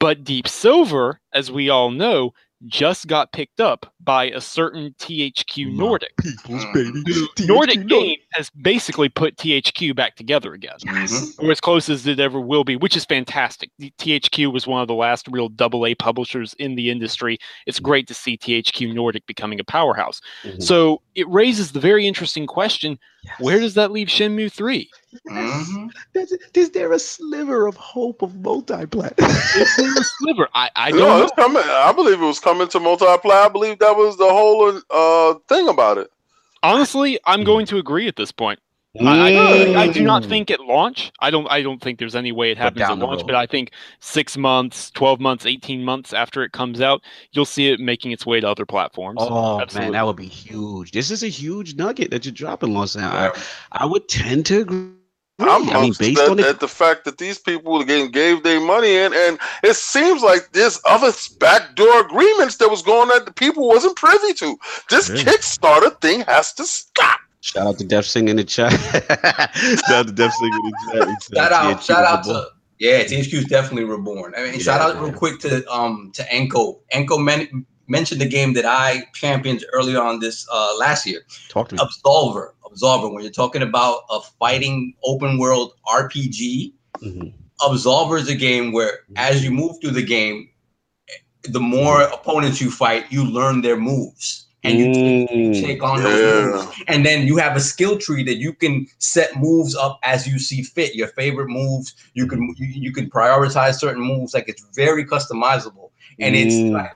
But Deep Silver, as we all know, just got picked up by a certain THQ Nordic. People's baby. Nordic THQ Game has basically put THQ back together again, Mhm. or as close as it ever will be, which is fantastic. THQ was one of the last real double A publishers in the industry. It's great to see THQ Nordic becoming a powerhouse. Mhm. So it raises the very interesting question: Yes. Where does that leave Shenmue Three? Mhm. Is, is there a sliver of hope of multiplat? Is there a sliver? I, I don't no, know. it's coming. I believe it was coming to multiply. I believe that was the whole uh thing about it. Honestly, I'm going to agree at this point. I, I, I do not think at launch. I don't. I don't think there's any way it But happens at launch. road. But I think six months, twelve months, eighteen months after it comes out, you'll see it making its way to other platforms. Oh Absolutely. man, that would be huge. This is a huge nugget that you're dropping, Los Angeles. Yeah. I, I would tend to agree. I'm I mean, based upset on it, at the fact that these people again gave their money in, and it seems like there's other backdoor agreements that was going on that the people wasn't privy to. This Yeah. Kickstarter thing has to stop. shout out to Def Sing in the chat. shout out to Def Sing in the chat. Shout out, THQ shout out to yeah, THQ is definitely reborn. I mean, Yeah, shout out yeah. real quick to um to Enko. Enko men- mentioned the game that I championed earlier on this uh last year, talk to me. Absolver. Absolver. When you're talking about a fighting open world RPG, Mhm. Absolver is a game where as you move through the game, the more opponents you fight, you learn their moves. and you, take, take on those Yeah. moves. And then you have a skill tree that you can set moves up as you see fit. Your favorite moves, you can you, you can prioritize certain moves. Like it's very customizable, and it's Mm. like.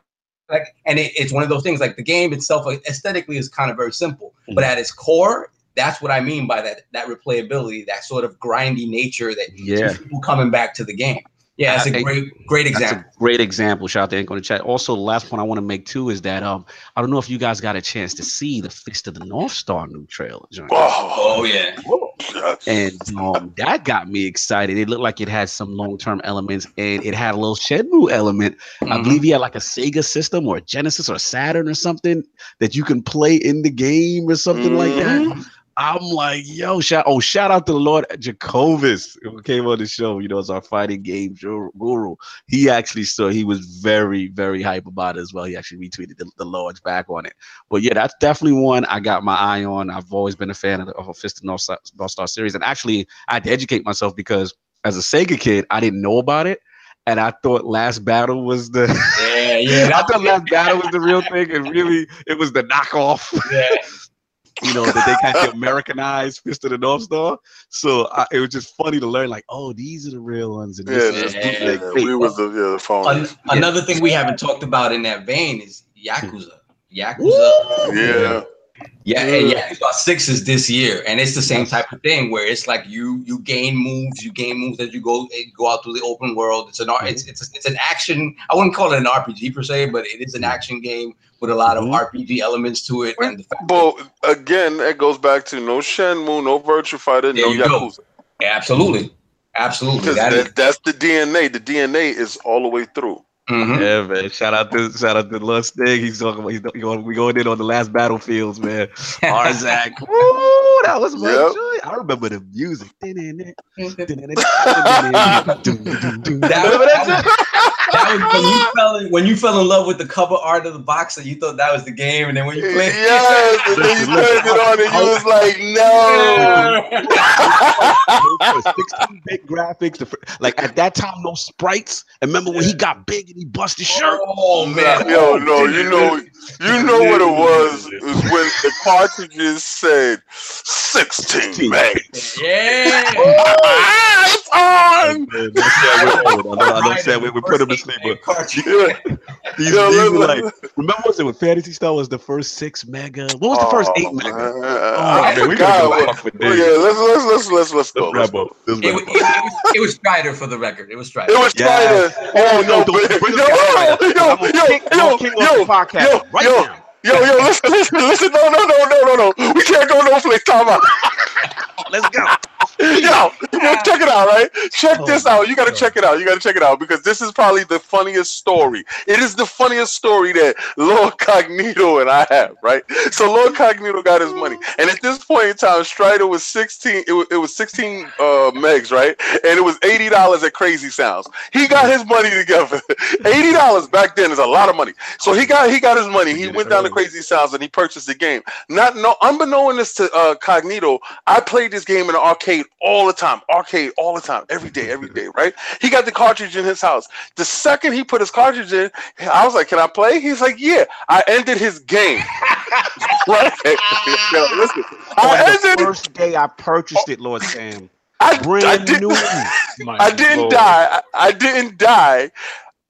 Like and it, it's one of those things like the game itself like, aesthetically is kind of very simple but Mm. at its core that's what i mean by that that replayability that sort of grindy nature that Yeah. keeps people coming back to the game yeah it's a I- great great That's example a great example. Shout out to Ink on the chat. Also, the last point I want to make too is that um I don't know if you guys got a chance to see the Fist of the North Star new trailer. John. Oh, oh yeah. And um, that got me excited. It looked like it had some long term elements and it had a little Shenmue element. I Mhm. believe he had like a Sega system or a Genesis or a Saturn or something that you can play in the game or something like that. I'm like, yo, shout oh, shout out to the Lord Jacobus who came on the show, you know, as our fighting game guru- guru. He actually saw he was very, very hype about it as well. He actually retweeted the, the Lord's back on it. But yeah, that's definitely one I got my eye on. I've always been a fan of the of Fist of North Star, North Star series. And actually, I had to educate myself because as a Sega kid, I didn't know about it. And I thought Last Battle was the yeah yeah I thought Last Battle was the real thing, and really it was the knockoff. yeah. you know, that they kind of Americanized Fist of the North Star. So I, it was just funny to learn, like, oh, these are the real ones. And Yeah, this that's- is yeah, yeah, wait, we was the yeah the phone. An- another thing we haven't talked about in that vein is yakuza yakuza yeah. Yeah, and yeah, Yakuza Six is this year, and it's the same type of thing where it's like you you gain moves, you gain moves as you go eh, go out through the open world. It's an art, it's it's it's an action. I wouldn't call it an RPG per se, but it is an action game with a lot of Mhm. RPG elements to it. And the fact But again, it goes back to no Shenmue, no Virtua Fighter, There no you go. Yakuza. absolutely, absolutely, Because that is. that, that's the DNA. The DNA is all the way through. Mhm. Yeah, man. Shout out to shout out to Lord Stig. He's talking about he's going we going in on the last battlefields, man. Arzak. Woo, that was my Yep. joy. I remember the music. That was when you fell in, when you fell in love with the cover art of the box, and you thought that was the game, and then when you played, Yes, and then you Listen, turned it on and you was like, no. 16 bit graphics. the Like at that time, no sprites. And remember when he got big and he busted his shirt? oh man, Yo, no, you know, you know what it was. It was when the cartridges said 16 megs. yeah. Ah, it's on. Man, that's that we're old. I know, I know Sam, we, we put him to sleep, but Yeah. these, Yo, these were like, remember was it when Phantasy Star was the first six mega? What was the first oh, eight Oh, mega? man. Oh, I man, we gotta go what- back Oh, days. yeah, let's let's let's let's let's go. Let's Let's go. Let's It, wrap was- it, was, it was Strider for the record. It was Strider. It was Yeah. Strider. Oh no, don't but bring yo, this guy right yo, up. yo, I'm gonna yo, kick yo, Lord King off yo, the podcast yo, right yo. now. Yo, yo, listen, listen, listen. No, no, no, no, no, no. We can't go no place. Time out. Let's go. Yo, yo, check it out, right? Check Oh this out. You gotta check it out. You gotta check it out because this is probably the funniest story. It is the funniest story that Lord Cognito and I have, right? So Lord Cognito got his money, and at this point in time, Strider was sixteen. It was, it was sixteen uh, megs, right? And it was eighty dollars at Crazy Sounds. He got his money together. eighty dollars back then is a lot of money. So he got he got his money. He went down to early. Crazy Sounds and he purchased the game. Not no unbeknownst to uh, Cognito, I played this game in the arcade all the time. Arcade all the time, every day, every day, right? He got the cartridge in his house. The second he put his cartridge in, I was like, Can I play? He's like, Yeah. I ended his game. right? Yo, listen. I On the ended first day I purchased it, Lord Sam. I, I Brand did, new I didn't die. I, I didn't die.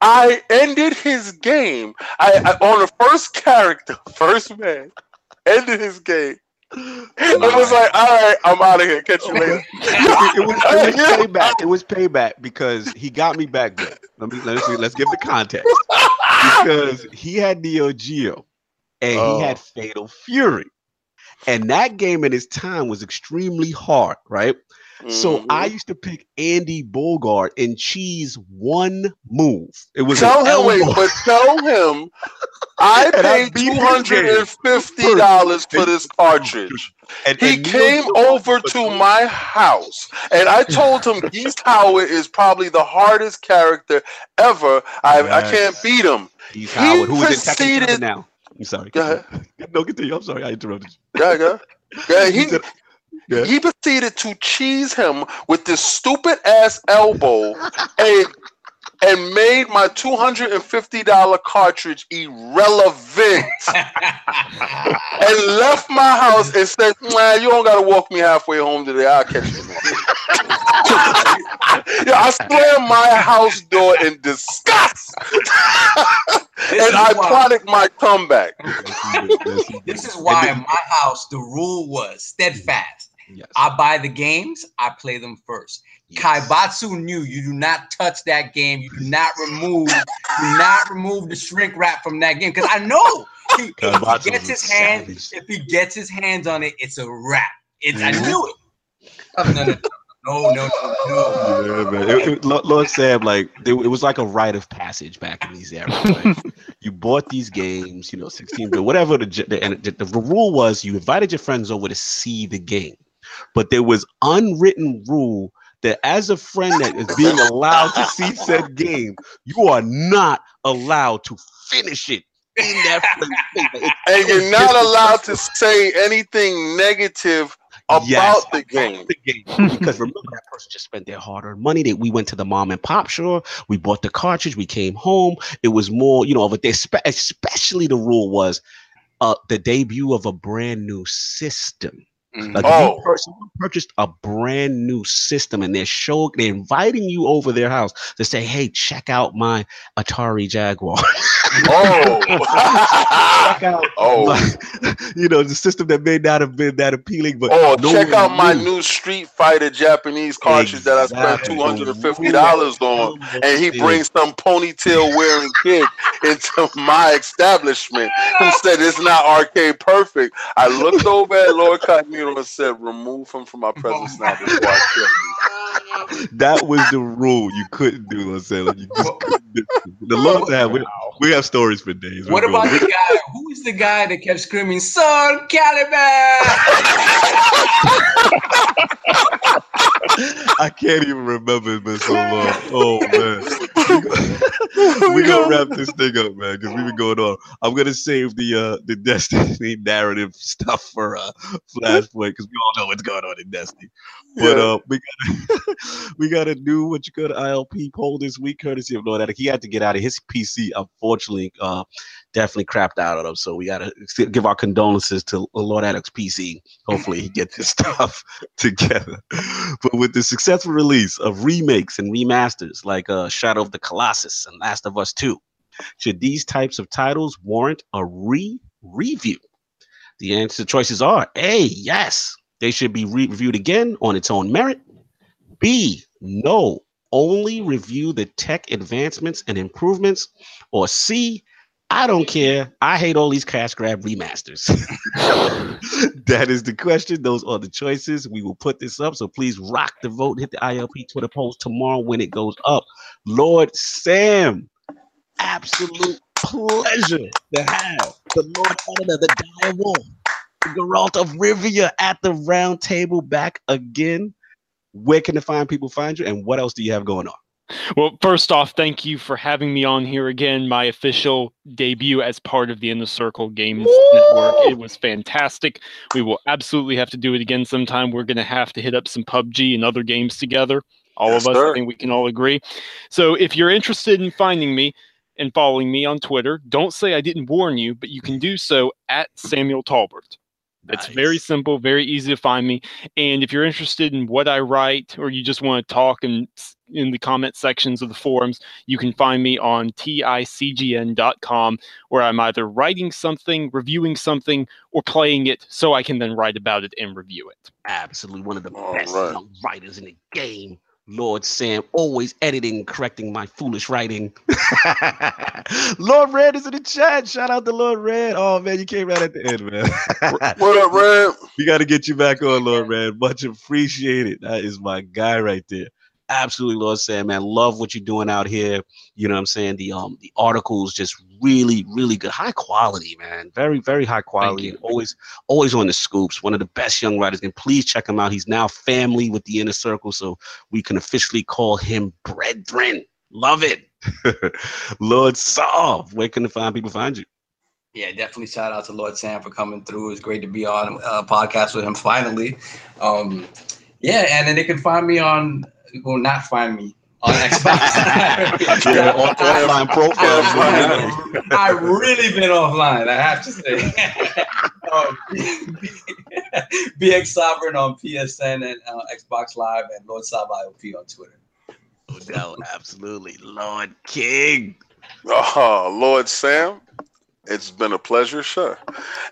I ended his game. I, I on the first character, first man, ended his game. I was like, all right, I'm out of here. Catch you later. it, it was, it was payback. It was payback because he got me back good. Let me let's let's give the context because he had Neo Geo and Oh. he had oh. Fatal Fury, and that game in his time was extremely hard, right? So Mhm. I used to pick Andy Bogard and cheese one move. It was tell him, wait, but tell him I paid two hundred and fifty dollars for this cartridge. And- He and came over to my house and I told him Geese Howard is probably the hardest character ever. I, I can't beat him. He Howard, who is in Tekken proceeded- 7 now. I'm sorry. Go ahead. No, continue. I'm sorry. I interrupted you. Yeah, yeah. Yeah, he, Yeah. he proceeded to cheese him with this stupid ass elbow and and made my $250 cartridge irrelevant and left my house and said, man, you don't got to walk me halfway home today. I'll catch you. yeah, I slammed my house door in disgust. and I plotted my comeback. this is why in my house the rule was steadfast. Yes. I buy the games, I play them first. Yes. Kaibatsu knew you do not touch that game. You do not remove, do not remove the shrink wrap from that game. Because I know he, if he gets his hands, if he gets his hands on it, it's a wrap. It's mm-hmm. I knew it. Oh, no, no, no, no, no, no. Yeah, man. It, it, Lord Sam, like it, it, was like a rite of passage back in these eras. You bought these games, you know, 16 but whatever the, the the, the rule was you invited your friends over to see the game. But there was unwritten rule that as a friend that is being allowed to see said game, you are not allowed to finish it in that. And you're not allowed to say anything negative about yes, the game. The game. because remember that person just spent their hard-earned money. That we went to the mom and pop store, we bought the cartridge, we came home. It was more, you know, but especially the rule was uh, the debut of a brand new system. Mm-hmm. Like oh. you purchased a brand new system and they're showing, they're inviting you over their house to say, "Hey, check out my Atari Jaguar." oh, check out, oh, my, you know, the system that may not have been that appealing, but oh, no check out my new Street Fighter Japanese cartridge exactly. that I spent two hundred and fifty dollars on, and he brings some ponytail wearing kid into my establishment who said it's not arcade perfect. I looked over at Lord Cotton and said, "Remove him from my presence now before I kill you." That was the rule. You couldn't do. I'm you just couldn't do. The Lord have we, we have stories for days. What We're about going. the guy? Who is the guy that kept screaming, "Soul Calibur"? I can't even remember. It's been so long. Oh man, we gonna wrap this thing up, man, because we've been going on. I'm gonna save the uh the Destiny narrative stuff for uh Flashpoint because we all know what's going on in Destiny. But uh, we got we got to do what you could ILP poll this week, courtesy of Lord Addict. He had to get out of his PC, unfortunately. Uh, definitely crapped out of him. So we got to give our condolences to Lord Addict's PC. Hopefully he gets his stuff together. But with the successful release of remakes and remasters like uh, Shadow of the Colossus and Last of Us 2, should these types of titles warrant a re-review? The answer choices are A, yes, they should be re- reviewed again on its own merit. B, no, only review the tech advancements and improvements. Or C, I don't care. I hate all these cash grab remasters. that is the question. Those are the choices. We will put this up. So please rock the vote. Hit the ILP Twitter post tomorrow when it goes up. Lord Sam, absolute pleasure to have the Lord Editor, the Dire Wolf, Geralt of Rivia at the round table back again. Where can the fine people find you, and what else do you have going on? Well, first off, thank you for having me on here again. My official debut as part of the Inner Circle Games Woo! Network. It was fantastic. We will absolutely have to do it again sometime. We're going to have to hit up some PUBG and other games together. All yes, of us, sir. I think we can all agree. So if you're interested in finding me, and following me on Twitter. Don't say I didn't warn you, but you can do so at Samuel Tolbert. It's very simple, very easy to find me. And if you're interested in what I write or you just want to talk in, in the comment sections of the forums, you can find me on ticgn.com where I'm either writing something, reviewing something, or playing it so I can then write about it and review it. Absolutely. One of the All best right. writers in the game. Lord Sam, always editing, correcting my foolish writing. Lord Red is in the chat. Shout out to Lord Red. Oh man, you came right at the end, man. what up, Red? We got to get you back on, Lord Red. Much appreciated. That is my guy right there absolutely Lord Sam, man. Love what you're doing out here. You know what I'm saying? The um the articles just really, really good. High quality, man. Very, very high quality. Always, always on the scoops. One of the best young writers. And please check him out. He's now family with the inner circle. So we can officially call him brethren. Love it. Lord Saul, where can the fine people find you? Yeah, definitely shout out to Lord Sam for coming through. It's great to be on a podcast with him finally. Um, yeah, and then they can find me on will not find me, on Xbox. yeah, on, offline profile. I've really been offline, I have to say. um, BX Sovereign on PSN and uh, Xbox Live and Lord Sab IOP on Twitter. Oh, absolutely. Lord King. Oh, Lord Sam, it's been a pleasure, sure.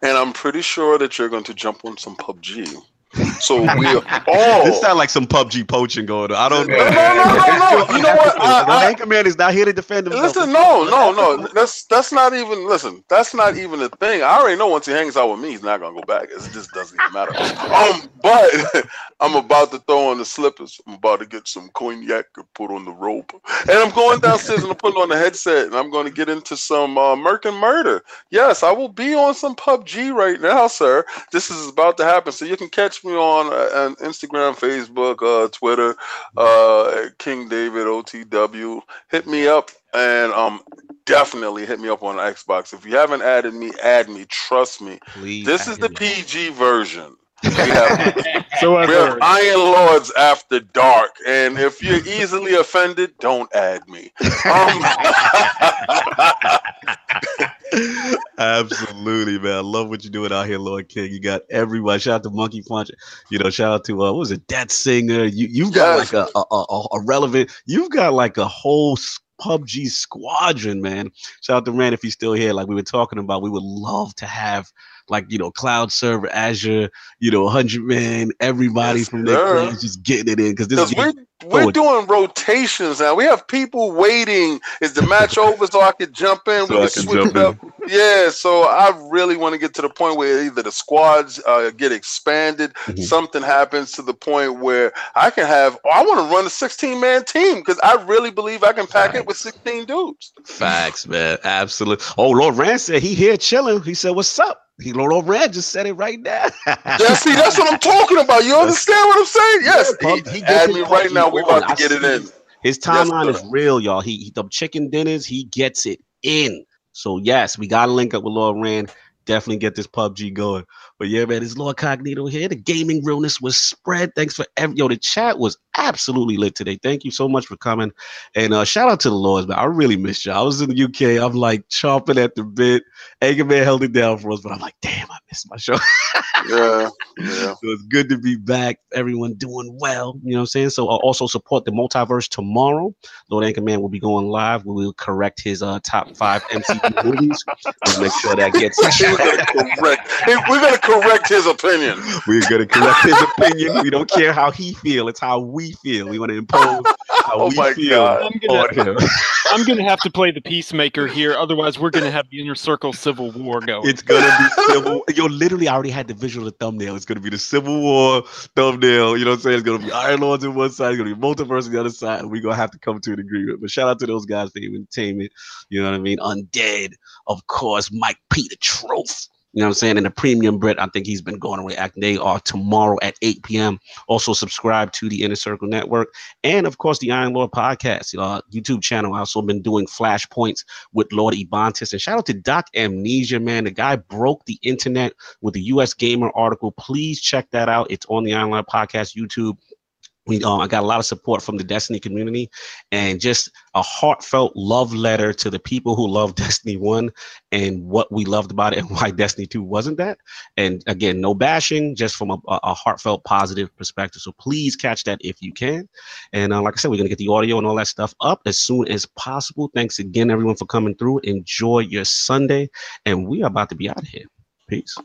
And I'm pretty sure that you're going to jump on some PUBG. So we all. This sounds like some PUBG poaching going on. I don't know. No, no, no, no, no. You know what? I, I, Anchorman is not here to defend himself. Listen, no, no, no. That's that's not even. Listen, that's not even a thing. I already know once he hangs out with me, he's not gonna go back. It just doesn't even matter. Um, but I'm about to throw on the slippers. I'm about to get some cognac and put on the robe, and I'm going downstairs and I'm putting on the headset, and I'm going to get into some uh, Merc and Murder. Yes, I will be on some PUBG right now, sir. This is about to happen, so you can catch me on, uh, on Instagram, Facebook, uh, Twitter, uh, King David OTW. Hit me up and um definitely hit me up on Xbox. If you haven't added me, add me. Trust me. Please this is the PG version. We have, so we have Iron Lords after dark, and if you're easily offended, don't add me. Um, Absolutely, man. I love what you're doing out here, Lord King. You got everybody. Shout out to Monkey Punch. You know, shout out to uh, what was it, Dead Singer. You you've got yes. like a, a, a, a relevant. You've got like a whole PUBG squadron, man. Shout out to Rand if he's still here. Like we were talking about, we would love to have like you know cloud server azure you know 100 man everybody yes, from there just getting it in because this is we're, we're doing rotations now we have people waiting is the match over so i could jump in so we can, can switch up in. yeah so i really want to get to the point where either the squads uh, get expanded mm-hmm. something happens to the point where i can have oh, i want to run a 16 man team because i really believe i can pack Facts. it with 16 dudes Facts, man. Absolutely. Oh, Lord Rand said he here chilling. He said, What's up? He Lord Red just said it right now. yeah, see, that's what I'm talking about. You understand what I'm saying? Yes. Yeah, he, he add me right now. We about to get it in. His timeline yes, is real, y'all. He, he the chicken dinners, he gets it in. So yes, we gotta link up with Lord Rand. Definitely get this PUBG going. But yeah, man, it's Lord Cognito here. The gaming realness was spread. Thanks for every yo. The chat was absolutely lit today. Thank you so much for coming. And uh, shout out to the Lords, man. I really missed you. I was in the UK. I'm like chomping at the bit. Anchorman held it down for us, but I'm like, damn, I missed my show. yeah, yeah. So it's good to be back. Everyone doing well. You know what I'm saying? So uh, also support the multiverse tomorrow. Lord Anchorman will be going live. We will correct his uh, top five MCU movies. We'll make sure that gets correct. Hey, we're gonna correct his opinion. We're gonna correct his opinion. We don't care how he feel. It's how we feel. We want to impose how oh we feel God. I'm gonna, I'm gonna have to play the peacemaker here. Otherwise, we're gonna have the inner circle civil war going. It's gonna be civil. Yo, literally, I already had the visual the thumbnail. It's gonna be the civil war thumbnail. You know what I'm saying? It's gonna be Iron Lords on one side. It's gonna be multiverse on the other side. And we're gonna have to come to an agreement. But shout out to those guys for the entertainment. You know what I mean? Undead, of course. Mike Peter Troph. You know what I'm saying? And the premium Brit, I think he's been going away acting. They are tomorrow at 8 p.m. Also, subscribe to the Inner Circle Network and, of course, the Iron Lord podcast, YouTube channel. I also been doing flashpoints with Lord Ebontis. And shout out to Doc Amnesia, man. The guy broke the internet with the US Gamer article. Please check that out. It's on the Iron Lord podcast YouTube we um, I got a lot of support from the Destiny community and just a heartfelt love letter to the people who love Destiny 1 and what we loved about it and why Destiny 2 wasn't that. And again, no bashing, just from a, a heartfelt positive perspective. So please catch that if you can. And uh, like I said, we're going to get the audio and all that stuff up as soon as possible. Thanks again, everyone, for coming through. Enjoy your Sunday. And we are about to be out of here. Peace.